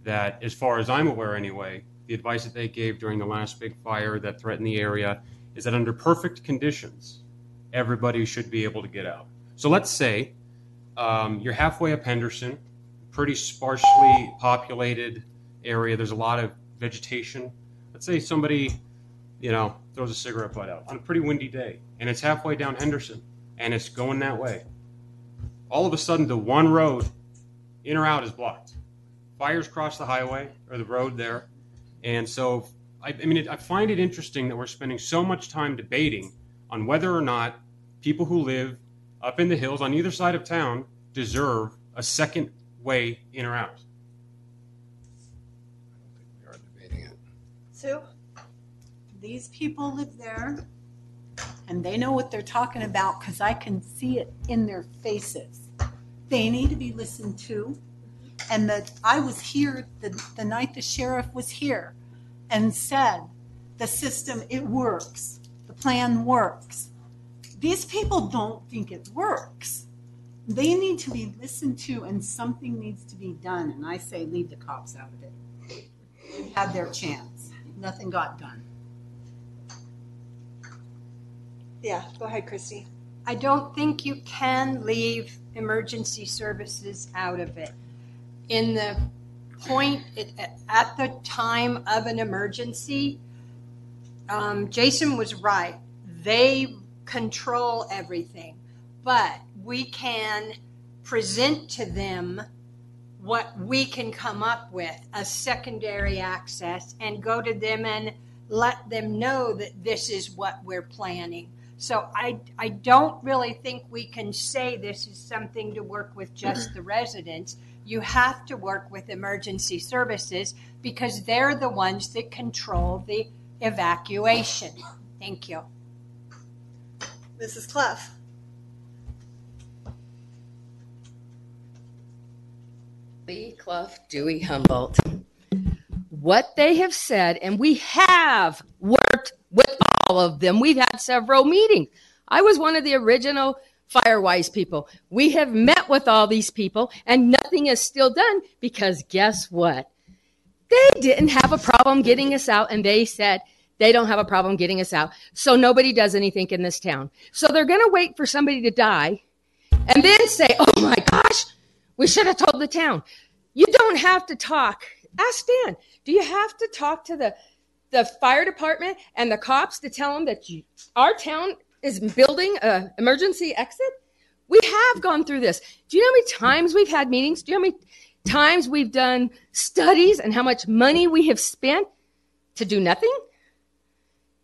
that, as far as I'm aware anyway, the advice that they gave during the last big fire that threatened the area is that under perfect conditions, everybody should be able to get out. So let's say um, you're halfway up Henderson, pretty sparsely populated area. There's a lot of vegetation. Let's say somebody, you know, throws a cigarette butt out on a pretty windy day, and it's halfway down Henderson, and it's going that way. All of a sudden, the one road, in or out, is blocked. Fires cross the highway or the road there, and so I, I mean, it, I find it interesting that we're spending so much time debating on whether or not people who live up in the hills on either side of town deserve a second way in or out. I don't think we are debating it. Sue? These people live there and they know what they're talking about because I can see it in their faces. They need to be listened to. And that I was here the, the night the sheriff was here and said, the system, it works. The plan works. These people don't think it works. They need to be listened to and something needs to be done. And I say, leave the cops out of it. They've had their chance. Nothing got done. Yeah, go ahead, Christy. I don't think you can leave emergency services out of it. In the point, it- at the time of an emergency, um, Jason was right. They control everything. But we can present to them what we can come up with a secondary access and go to them and let them know that this is what we're planning. So I, I don't really think we can say this is something to work with just the residents. You have to work with emergency services because they're the ones that control the evacuation. Thank you. Mrs. Clough. Lee Clough, Dewey Humboldt. What they have said, and we have worked with all of them. We've had several meetings. I was one of the original Firewise people. We have met with all these people, and nothing is still done because guess what? They didn't have a problem getting us out, and they said they don't have a problem getting us out. So nobody does anything in this town. So they're going to wait for somebody to die and then say, oh my gosh, we should have told the town. You don't have to talk. Ask Dan. Do you have to talk to the the fire department and the cops to tell them that you, our town is building a emergency exit? We have gone through this. Do you know how many times we've had meetings? Do you know how many times we've done studies and how much money we have spent to do nothing?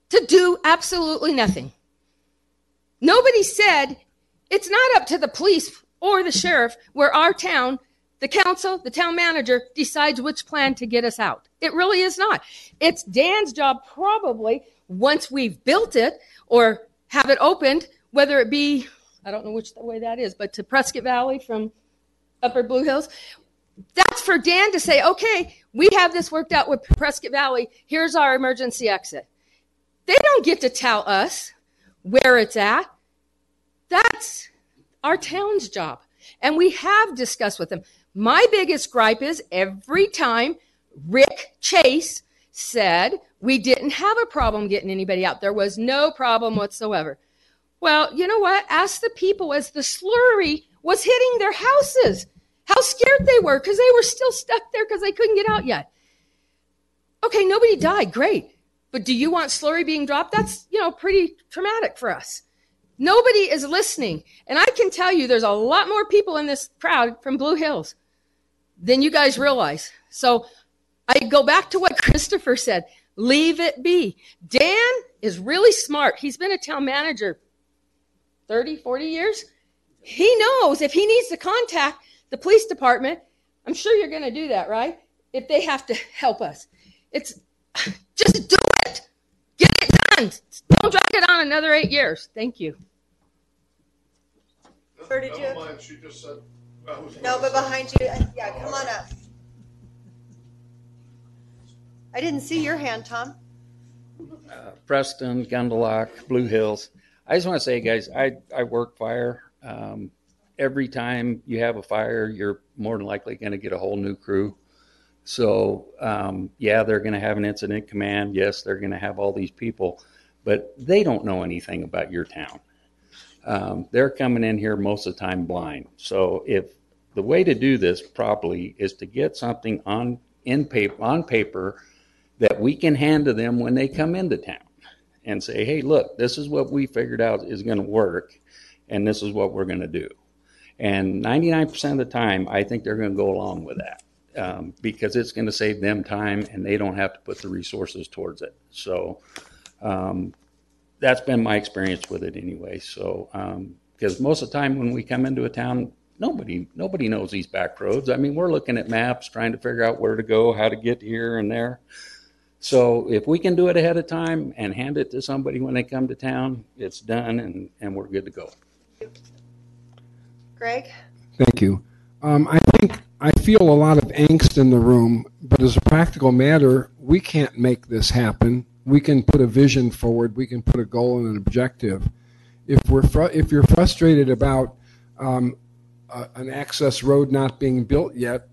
To do absolutely nothing. Nobody said it's not up to the police or the sheriff where our town, the council, the town manager decides which plan to get us out. It really is not. It's Dan's job, probably, once we've built it or have it opened, whether it be, I don't know which way that is, but to Prescott Valley from Upper Blue Hills. That's for Dan to say, okay, we have this worked out with Prescott Valley. Here's our emergency exit. They don't get to tell us where it's at. That's our town's job. And we have discussed with them. My biggest gripe is every time Rick Chase said we didn't have a problem getting anybody out, there was no problem whatsoever. Well, you know what? Ask the people as the slurry was hitting their houses how scared they were because they were still stuck there because they couldn't get out yet. Okay, nobody died. Great. But do you want slurry being dropped? That's, you know, pretty traumatic for us. Nobody is listening. And I can tell you there's a lot more people in this crowd from Blue Hills than you guys realize. So I go back to what [LAUGHS] Christopher said leave it be. Dan is really smart. He's been a town manager 30, 40 years. He knows if he needs to contact the police department, I'm sure you're going to do that, right? If they have to help us. It's [LAUGHS] just do it. Get it done. Don't drag it on another eight years. Thank you. Or did you? Never mind, she just said. I was No, but behind you, yeah, come on up. I didn't see your hand, Tom. uh, Preston, Gundalock, Blue Hills. I just want to say, guys, I, I work fire. Um, every time you have a fire, you're more than likely going to get a whole new crew. So, um, yeah, they're going to have an incident command. Yes, they're going to have all these people, but they don't know anything about your town. Um, they're coming in here most of the time blind. So, if the way to do this properly is to get something on in paper on paper that we can hand to them when they come into town and say, hey, look, this is what we figured out is going to work, and this is what we're going to do. And 99% of the time, I think they're going to go along with that um, because it's going to save them time and they don't have to put the resources towards it. So um, that's been my experience with it anyway. So because most of the time when we come into a town, nobody nobody knows these back roads. I mean, we're looking at maps, trying to figure out where to go, how to get here and there. So if we can do it ahead of time and hand it to somebody when they come to town, it's done and, and we're good to go. Greg? Thank you. Um, I think I feel a lot of angst in the room, but as a practical matter, we can't make this happen. We can put a vision forward. We can put a goal and an objective. If we're fru- if you're frustrated about um, an access road not being built yet,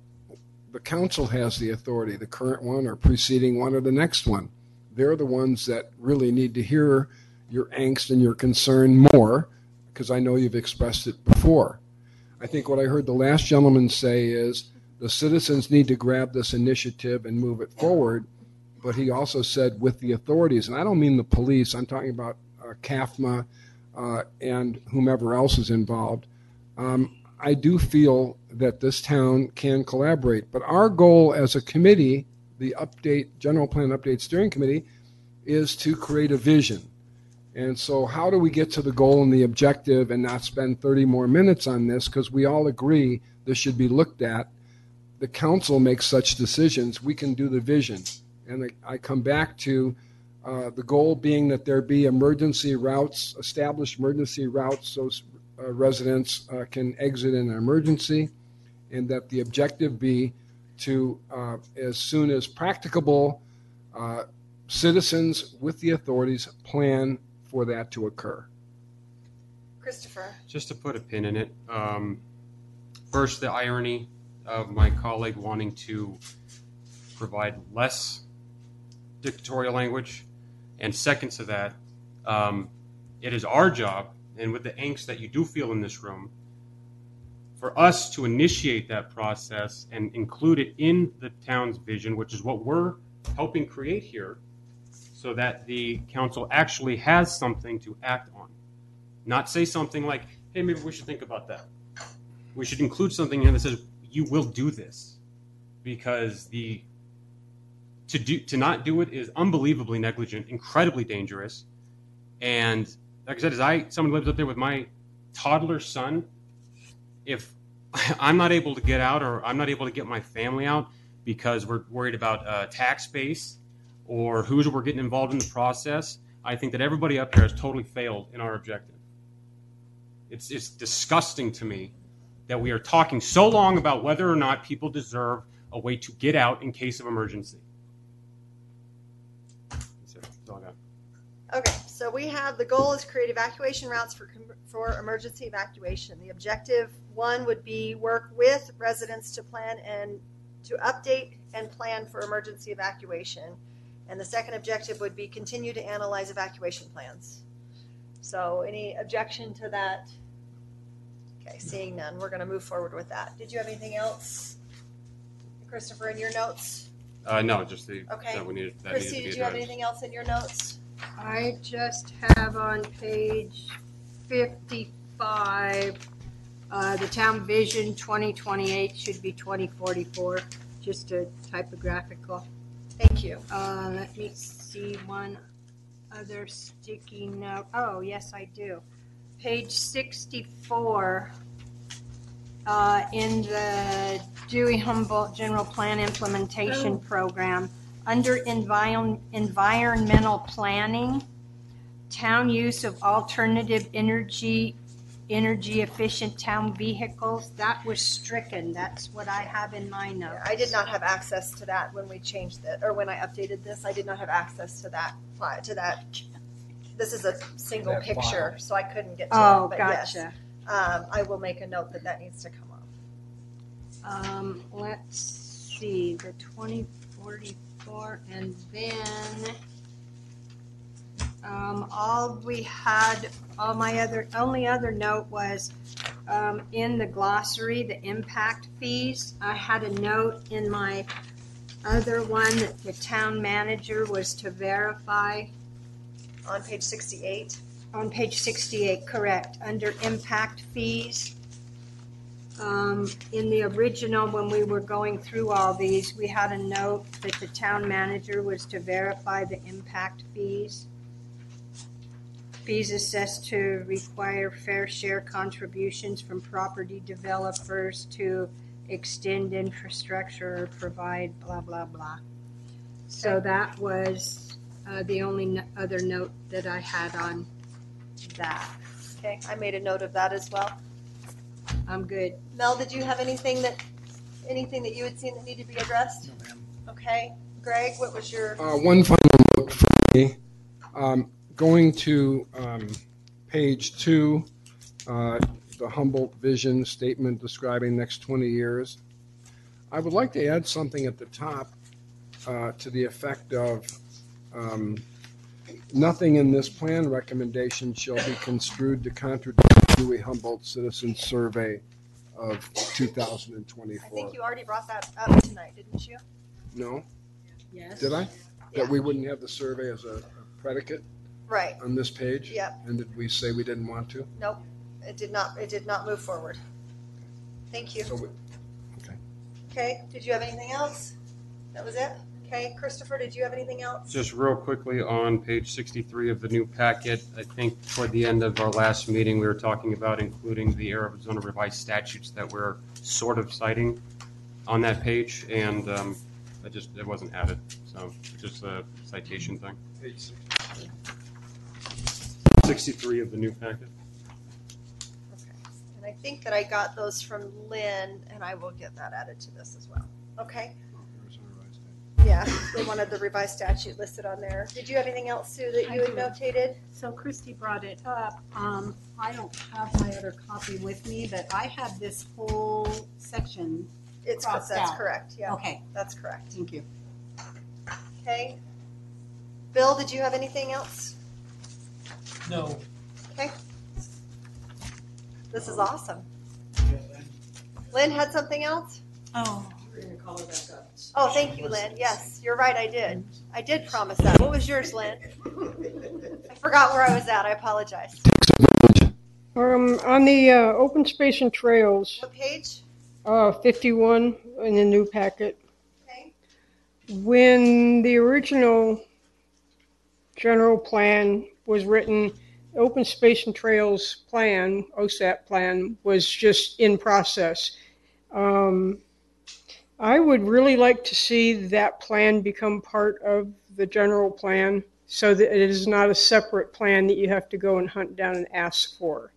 the council has the authority, the current one or preceding one or the next one. They're the ones that really need to hear your angst and your concern more, because I know you've expressed it before. I think what I heard the last gentleman say is the citizens need to grab this initiative and move it forward. But he also said with the authorities, and I don't mean the police, I'm talking about uh, CAFMA uh, and whomever else is involved. um, I do feel that this town can collaborate. But our goal as a committee, the update, general plan update steering committee, is to create a vision. And so, how do we get to the goal and the objective and not spend 30 more minutes on this? Because we all agree this should be looked at. The council makes such decisions. We can do the vision. And I come back to uh, the goal being that there be emergency routes, established emergency routes so uh, residents uh, can exit in an emergency, and that the objective be to, uh, as soon as practicable, uh, citizens with the authorities plan for that to occur. Christopher. Just to put a pin in it, um, first, the irony of my colleague wanting to provide less dictatorial language, and second to that, um, it is our job, and with the angst that you do feel in this room, for us to initiate that process and include it in the town's vision, which is what we're helping create here, so that the council actually has something to act on. Not say something like, hey, maybe we should think about that. We should include something in that says, you will do this. Because the to do to not do it is unbelievably negligent, incredibly dangerous. And like I said, as I someone lives up there with my toddler son, if [LAUGHS] I'm not able to get out or I'm not able to get my family out because we're worried about uh, tax base or who's we're getting involved in the process, I think that everybody up here has totally failed in our objective. It's it's disgusting to me that we are talking so long about whether or not people deserve a way to get out in case of emergency. Okay, so we have, the goal is create evacuation routes for, for emergency evacuation. The objective, one would be work with residents to plan and to update and plan for emergency evacuation. And the second objective would be continue to analyze evacuation plans. So any objection to that? Okay, seeing none, we're gonna move forward with that. Did you have anything else? Christopher, in your notes? Uh, no, just the Okay. that we needed that Chrissy, needed to did be you have addressed. anything else in your notes? I just have on page fifty-five, uh, the town vision twenty twenty-eight should be twenty forty-four, just a typographical. Thank you. Uh, let me see one other sticky note. Oh, yes, I do. Page sixty-four, uh, in the Dewey Humboldt General Plan Implementation Program, under environ- environmental planning, town use of alternative energy, energy efficient town vehicles, that was stricken. That's what I have in my notes. I did not have access to that when we changed it, or when I updated this, I did not have access to that, fi- to that. This is a single That picture, file. so I couldn't get to Oh, it, but yes. gotcha. Um, I will make a note that that needs to come up. Um, let's see, the twenty forty-four, and then, um, all we had, all my other, only other note was, um, in the glossary, the impact fees. I had a note in my other one that the town manager was to verify. On page sixty-eight? On page sixty-eight, correct, under impact fees. Um, in the original, when we were going through all these, we had a note that the town manager was to verify the impact fees. Fees assessed to require fair share contributions from property developers to extend infrastructure or provide blah, blah, blah. So that was, uh, the only no- other note that I had on that. Okay, I made a note of that as well. I'm good. Mel, did you have anything that, anything that you had seen that needed to be addressed? No, ma'am. Okay, Greg, what was your? Uh, one final note for me. Um, going to um, page two, uh, the Humboldt vision statement describing next 20 years. I would like to add something at the top uh, to the effect of um, nothing in this plan recommendation shall be construed to contradict the Dewey Humboldt Citizen Survey of 2024. I think you already brought that up tonight, didn't you? No? Yes. Did I? That we wouldn't have the survey as a a predicate Right. on this page? Yep. And did we say we didn't want to? Nope. it did not, it did not move forward. Thank you. So we- okay. Okay, did you have anything else? That was it? Okay, Christopher, did you have anything else? Just real quickly on page 63 of the new packet, I think toward the end of our last meeting, we were talking about including the Arizona revised statutes that we're sort of citing on that page, and um, that just, it wasn't added, so just a citation thing. 63 of the new packet. Okay. And I think that I got those from Lynn, and I will get that added to this as well. Okay? Yeah, they wanted the revised statute listed on there. Did you have anything else, Sue, that you had do. notated? So Christy brought it up. Um, I don't have my other copy with me, but I have this whole section It's, crossed that's out. correct, yeah. Okay, That's correct. thank you. Okay. Bill, did you have anything else? No. Okay. This is awesome. Lynn had something else? Oh. Oh, thank you, Lynn. Yes, you're right, I did. I did promise that. What was yours, Lynn? I forgot where I was at. I apologize. Um, on the uh, open space and trails, What page? uh, 51 in the new packet. Okay. When the original general plan was written, open space and trails plan, OSAP plan, was just in process. Um, I would really like to see that plan become part of the general plan so that it is not a separate plan that you have to go and hunt down and ask for.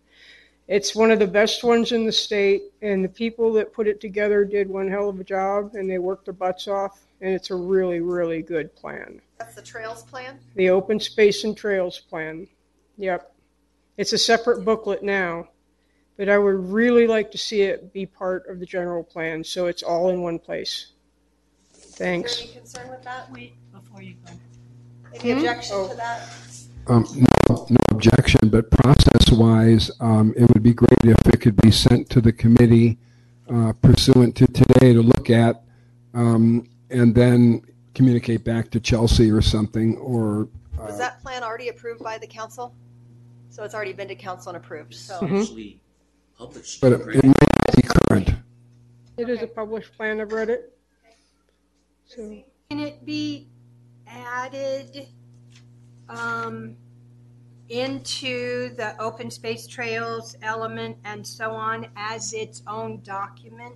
It's one of the best ones in the state, and the people that put it together did one hell of a job, and they worked their butts off, and it's a really, really good plan. That's the trails plan? The Open Space and Trails Plan. Yep. It's a separate booklet now, but I would really like to see it be part of the general plan, so it's all in one place. Is Thanks. there any concern with that? Wait, before you go. Any Hmm? objection to that? Um, no, no objection, but process-wise, um, it would be great if it could be sent to the committee uh, pursuant to today to look at, um, and then communicate back to Chelsea or something, or Was that plan already approved by the council? So it's already been to council and approved, so. Actually published. but it, it may not be current. It is a published plan, I've read it. So, Can it be added um, into the open space trails element and so on as its own document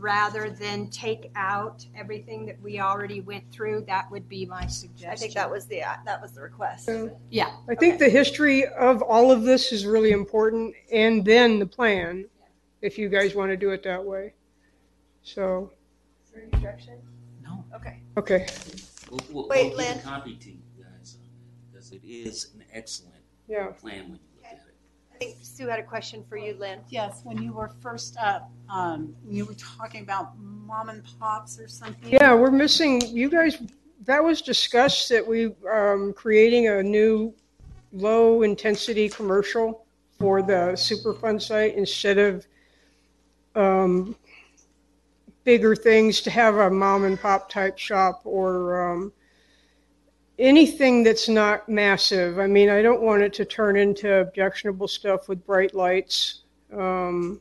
rather than take out everything that we already went through? That would be my suggestion. I think that was the, uh, that was the request. Yeah. I think the history of all of this is really important, and then the plan, if you guys want to do it that way. So, Is there any objection? No. Okay. okay. We'll, we'll, Wait, we'll give Lynn. a copy to you guys uh, on that because it is an excellent Yeah. plan when you look at it. I think Sue had a question for you, Lynn. Yes, when you were first up, um, you were talking about mom and pops or something. Yeah, we're missing, you guys, that was discussed that we, um, creating a new low-intensity commercial for the Superfund site instead of, um, bigger things to have a mom and pop type shop or, um, anything that's not massive. I mean, I don't want it to turn into objectionable stuff with bright lights. Um,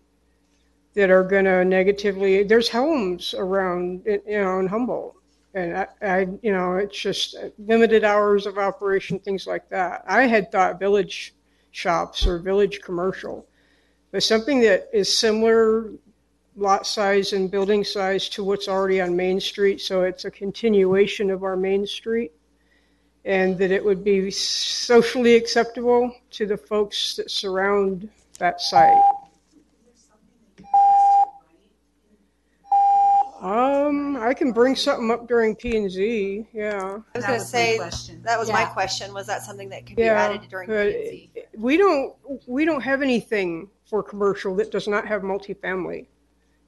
that are going to negatively. There's homes around, you know, in Humboldt, and I, I, you know, it's just limited hours of operation, things like that. I had thought village shops or village commercial, but something that is similar lot size and building size to what's already on Main Street, so it's a continuation of our Main Street, and that it would be socially acceptable to the folks that surround that site. Um, I can bring something up during P and Z. Yeah. I was That going to was my say, question. that was my question, was that something that could be Yeah, added during P&Z? we don't we don't have anything for commercial that does not have multifamily.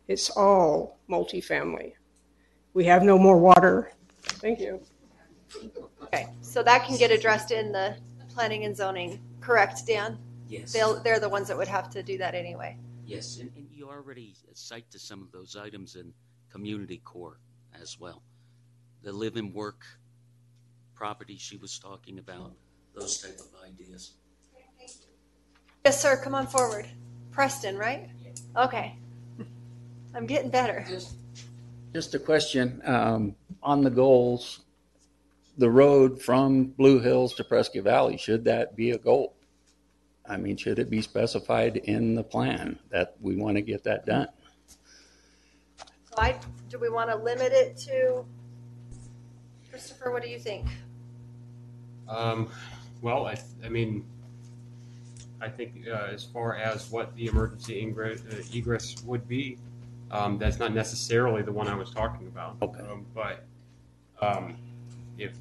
It's all multifamily. We have no more water. Thank you. Okay, so that can get addressed in the planning and zoning, correct, Dan? Yes. They'll, they're the ones that would have to do that anyway. Yes, and, and you already cite to some of those items in community core as well. The live and work property she was talking about, those type of ideas. Yes, sir, come on forward. Preston, right? Okay. I'm getting better. Just a question, um, on the goals, the road from Blue Hills to Prescott Valley, should that be a goal? I mean, should it be specified in the plan that we want to get that done? So I, do we want to limit it to, Christopher, what do you think? Um, well, I, I mean, I think uh, as far as what the emergency ingress, uh, egress would be, um, that's not necessarily the one I was talking about. Okay. Um, but um, if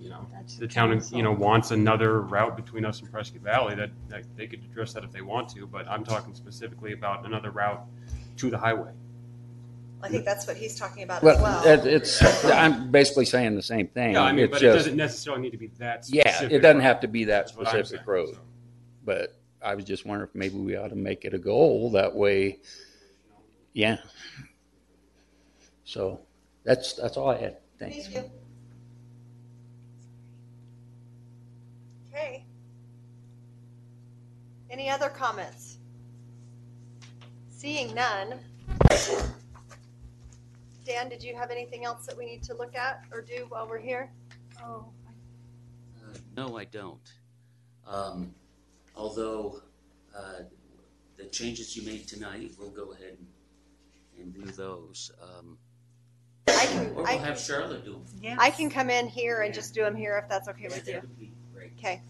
you know the town, you know, wants another route between us and Prescott Valley, that, that they could address that if they want to. But I'm talking specifically about another route to the highway. I think that's what he's talking about as Well, well. it- it's, I'm basically saying the same thing. Yeah, I mean, It's but it just- doesn't necessarily need to be that. Yeah, Specific it doesn't route. have to be that That's what I'm specific saying, road. But I was just wondering if maybe we ought to make it a goal, that way, yeah. So, that's, that's all I had, thanks. Thank you. Okay. Any other comments? Seeing none. Dan, did you have anything else that we need to look at or do while we're here? Oh. Uh, No, I don't. Um, Although, uh, the changes you made tonight, we'll go ahead and- and do those. Um, I can, Or we'll have can, Charlotte do them. I can come in here and just do them here if that's okay with you. That would be great. Okay.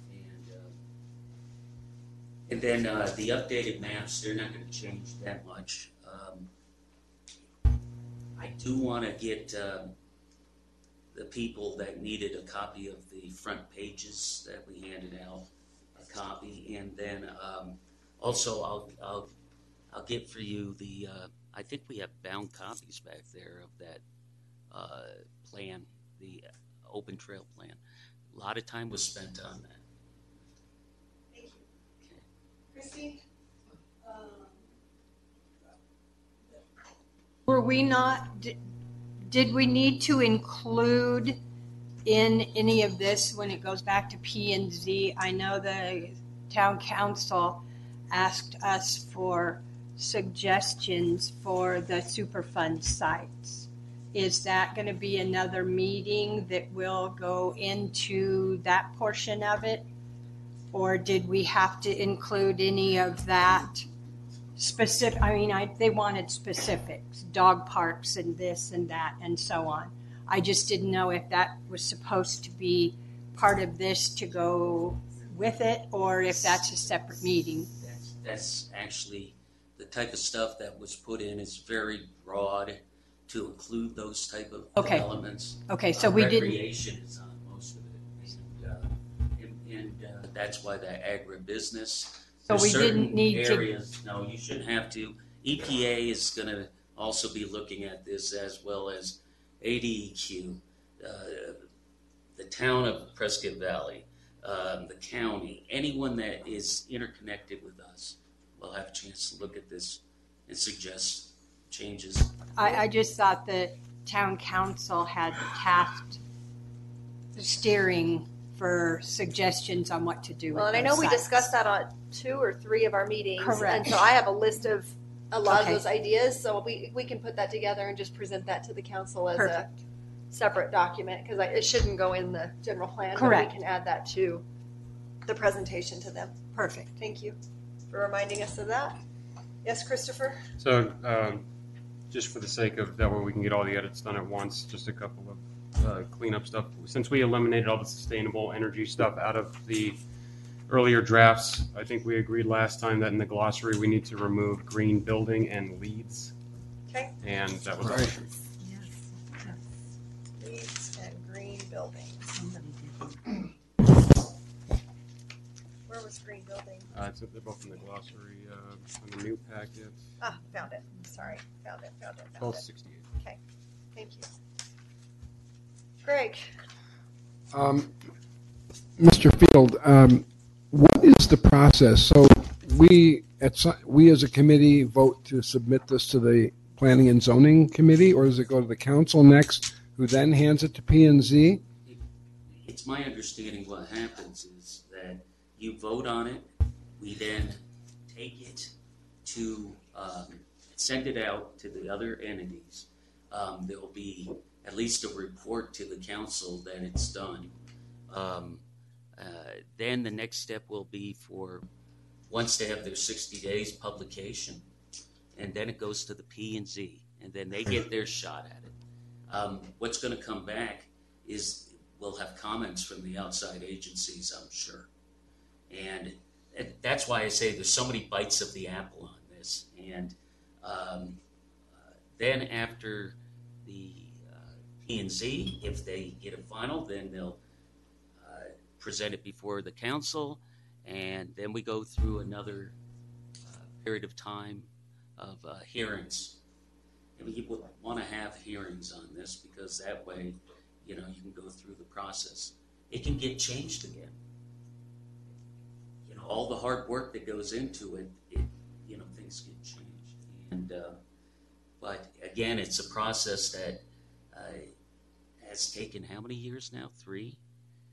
And, then uh, the updated maps, they're not going to change that much. Um, I do want to get um, the people that needed a copy of the front pages that we handed out a copy, and then um, also I'll I'll I'll get for you the uh, I think we have bound copies back there of that uh, plan, the open trail plan. A lot of time was spent on that. Christine? Um, were we not, did, did we need to include in any of this when it goes back to P and Z? I know the town council asked us for suggestions for the Superfund sites. Is that going to be another meeting that will go into that portion of it? Or did we have to include any of that specific, I mean, I, they wanted specifics, dog parks and this and that and so on. I just didn't know if that was supposed to be part of this to go with it or if that's a separate meeting. That's, that's actually the type of stuff that was put in is very broad to include those type of Okay. elements. Okay, so Uh, we didn't- Recreation is on that's why the agribusiness. So there's we didn't need to- areas, No, you shouldn't have to. EPA is gonna also be looking at this as well as ADEQ, uh, the town of Prescott Valley, um, the county, anyone that is interconnected with us will have a chance to look at this and suggest changes. I, I just thought the town council had tasked the steering for suggestions on what to do with Well, and I know those we sites. discussed that on two or three of our meetings. Correct. And so I have a list of a lot Okay. of those ideas, so we, we can put that together and just present that to the council as a separate document, because it shouldn't go in the general plan. but Correct. We can add that to the presentation to them. Perfect. Thank you for reminding us of that. Yes, Christopher? So, um, just for the sake of that way we can get all the edits done at once, just a couple of uh, cleanup stuff. Since we eliminated all the sustainable energy stuff out of the earlier drafts, I think we agreed last time that in the glossary we need to remove green building and LEEDs. Okay. And that was Right. LEEDs and green building. Where was green building? Uh, it's, they're both in the glossary uh, on the new packet. Ah, found it. Sorry, found it, found it, found Twelve it. sixty-eight. Okay, thank you. Greg? Um, Mr. Field, um, what is the process? So we, at, we as a committee vote to submit this to the Planning and Zoning Committee, or does it go to the council next, who then hands it to P and Z? It's my understanding what happens is that you vote on it, we then take it to um, send it out to the other entities. Um, There'll be at least a report to the council that it's done. Um, uh, Then the next step will be for, once they have their 60 days publication, and then it goes to the P and Z, and then they get their shot at it. Um, What's going to come back is, we'll have comments from the outside agencies, I'm sure. And that's why I say there's so many bites of the apple on this. And um, uh, then after the And Z, if they get a final, then they'll uh, present it before the council, and then we go through another uh, period of time of uh, hearings. And we would want to have hearings on this because that way, you know, you can go through the process. It can get changed again. You know, all the hard work that goes into it, it you know, things get changed. And uh, but again, it's a process that has taken how many years now? Three.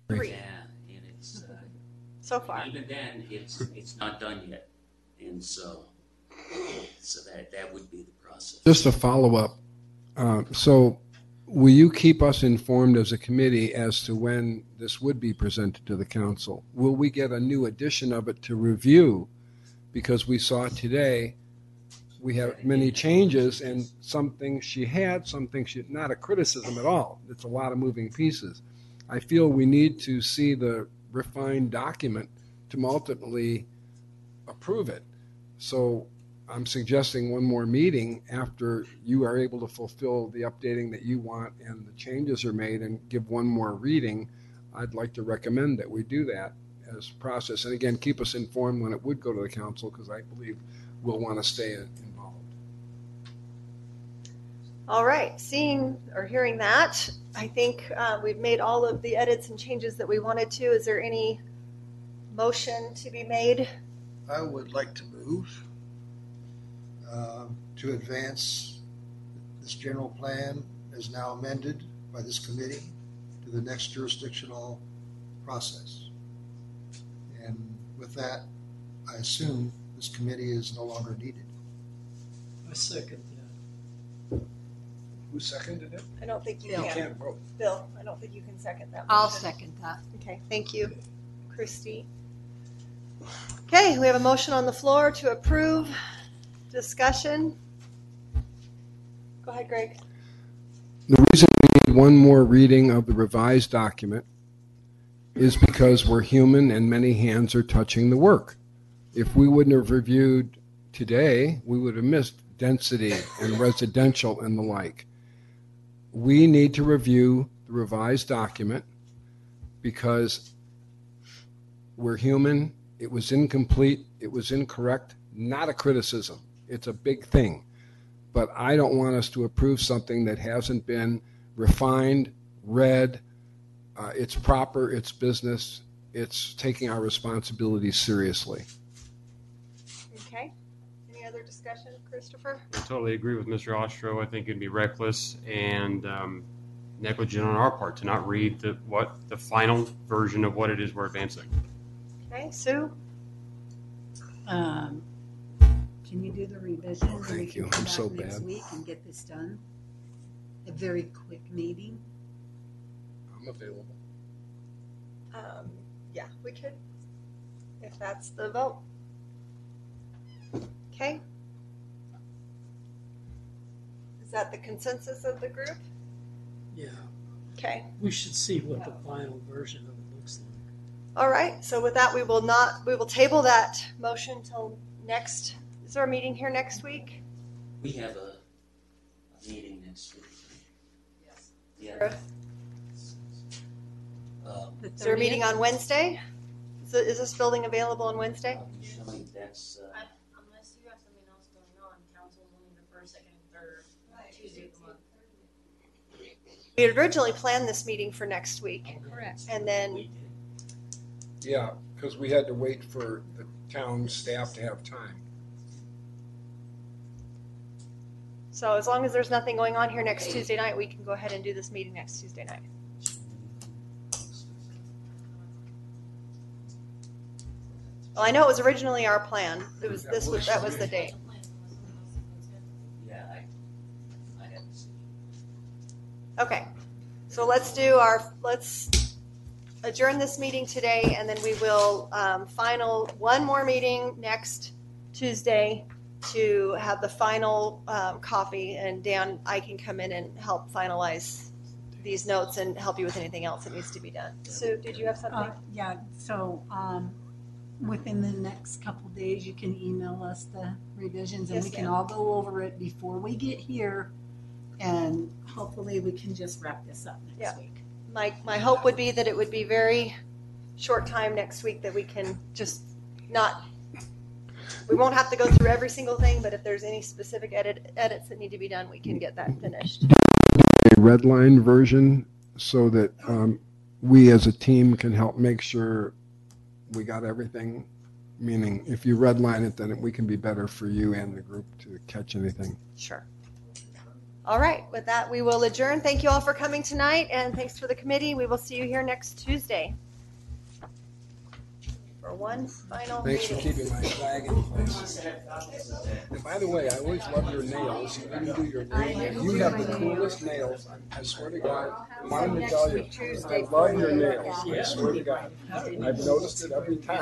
Three. Yeah, and it's uh, So far. even then, it's it's not done yet, and so so that that would be the process. Just a follow-up. Uh, So will you keep us informed as a committee as to when this would be presented to the council? Will we get a new edition of it to review? Because we saw today, we have many changes and some things she had, some things she, not a criticism at all. It's a lot of moving pieces. I feel we need to see the refined document to ultimately approve it. So I'm suggesting one more meeting after you are able to fulfill the updating that you want and the changes are made and give one more reading. I'd like to recommend that we do that as process. And again, keep us informed when it would go to the council because I believe we'll want to stay involved. All right, seeing or hearing that, I think uh, we've made all of the edits and changes that we wanted to. Is there any motion to be made? I would like to move uh, to advance this general plan as now amended by this committee to the next jurisdictional process. And with that, I assume this committee is no longer needed. I second Who seconded it? I don't think you You can. can't vote. Bill, I don't think you can second that. I'll motion. second that. Okay, thank you, Christie. Okay, we have a motion on the floor to approve. Discussion. Go ahead, Greg. The reason we need one more reading of the revised document is because we're human and many hands are touching the work. If we wouldn't have reviewed today, we would have missed density and residential and the like. We need to review the revised document because we're human. It was incomplete. It was incorrect. Not a criticism. It's a big thing. But I don't want us to approve something that hasn't been refined, read. Uh, it's proper. It's business. It's taking our responsibilities seriously. Okay. Any other discussion, Christopher? I totally agree with Mr. Ostro. I think it'd be reckless and um, negligent on our part to not read the what the final version of what it is we're advancing. Okay, Sue? Um, Can you do the revision? and we thank you. I'm back so Next bad. week and get this done? A very quick meeting? I'm available. Um, yeah, we could, if that's the vote. Okay. Is that the consensus of the group? Yeah, Okay. we should see what the final version of it looks like. All right, so with that, we will not, we will table that motion till next, is there a meeting here next week? We have a, a meeting next week. Yes. Yeah. Um, Is there a meeting on Wednesday? Is, it- is this building available on Wednesday? showing that's, uh, We had originally planned this meeting for next week, Correct. and then, Yeah, because we had to wait for the town staff to have time. so as long as there's nothing going on here next Tuesday night, we can go ahead and do this meeting next Tuesday night. Well, I know it was originally our plan. It was, this was, that was the date. Okay, so let's do our, let's adjourn this meeting today, and then we will um, final, one more meeting next Tuesday to have the final um, copy, and Dan, I can come in and help finalize these notes and help you with anything else that needs to be done. Sue, did you have something? Uh, Yeah, so um, within the next couple days, you can email us the revisions and Yes, we can ma'am. all go over it before we get here. And hopefully we can just wrap this up Yeah. next week. My, my hope would be that it would be very short time next week that we can just not, we won't have to go through every single thing, but if there's any specific edit, edits that need to be done, we can get that finished. A red line version so that um, we as a team can help make sure we got everything. Meaning, if you redline it, then we can be better for you and the group to catch anything. Sure. All right, with that, we will adjourn. Thank you all for coming tonight, and thanks for the committee. We will see you here next Tuesday for one final Thanks for meeting. keeping my flag in place. And by the way, I always love your nails. You didn't do your nails. You have the coolest nails. I swear to God. Wanted to tell you, I love your nails. I swear to God. I've noticed it every time.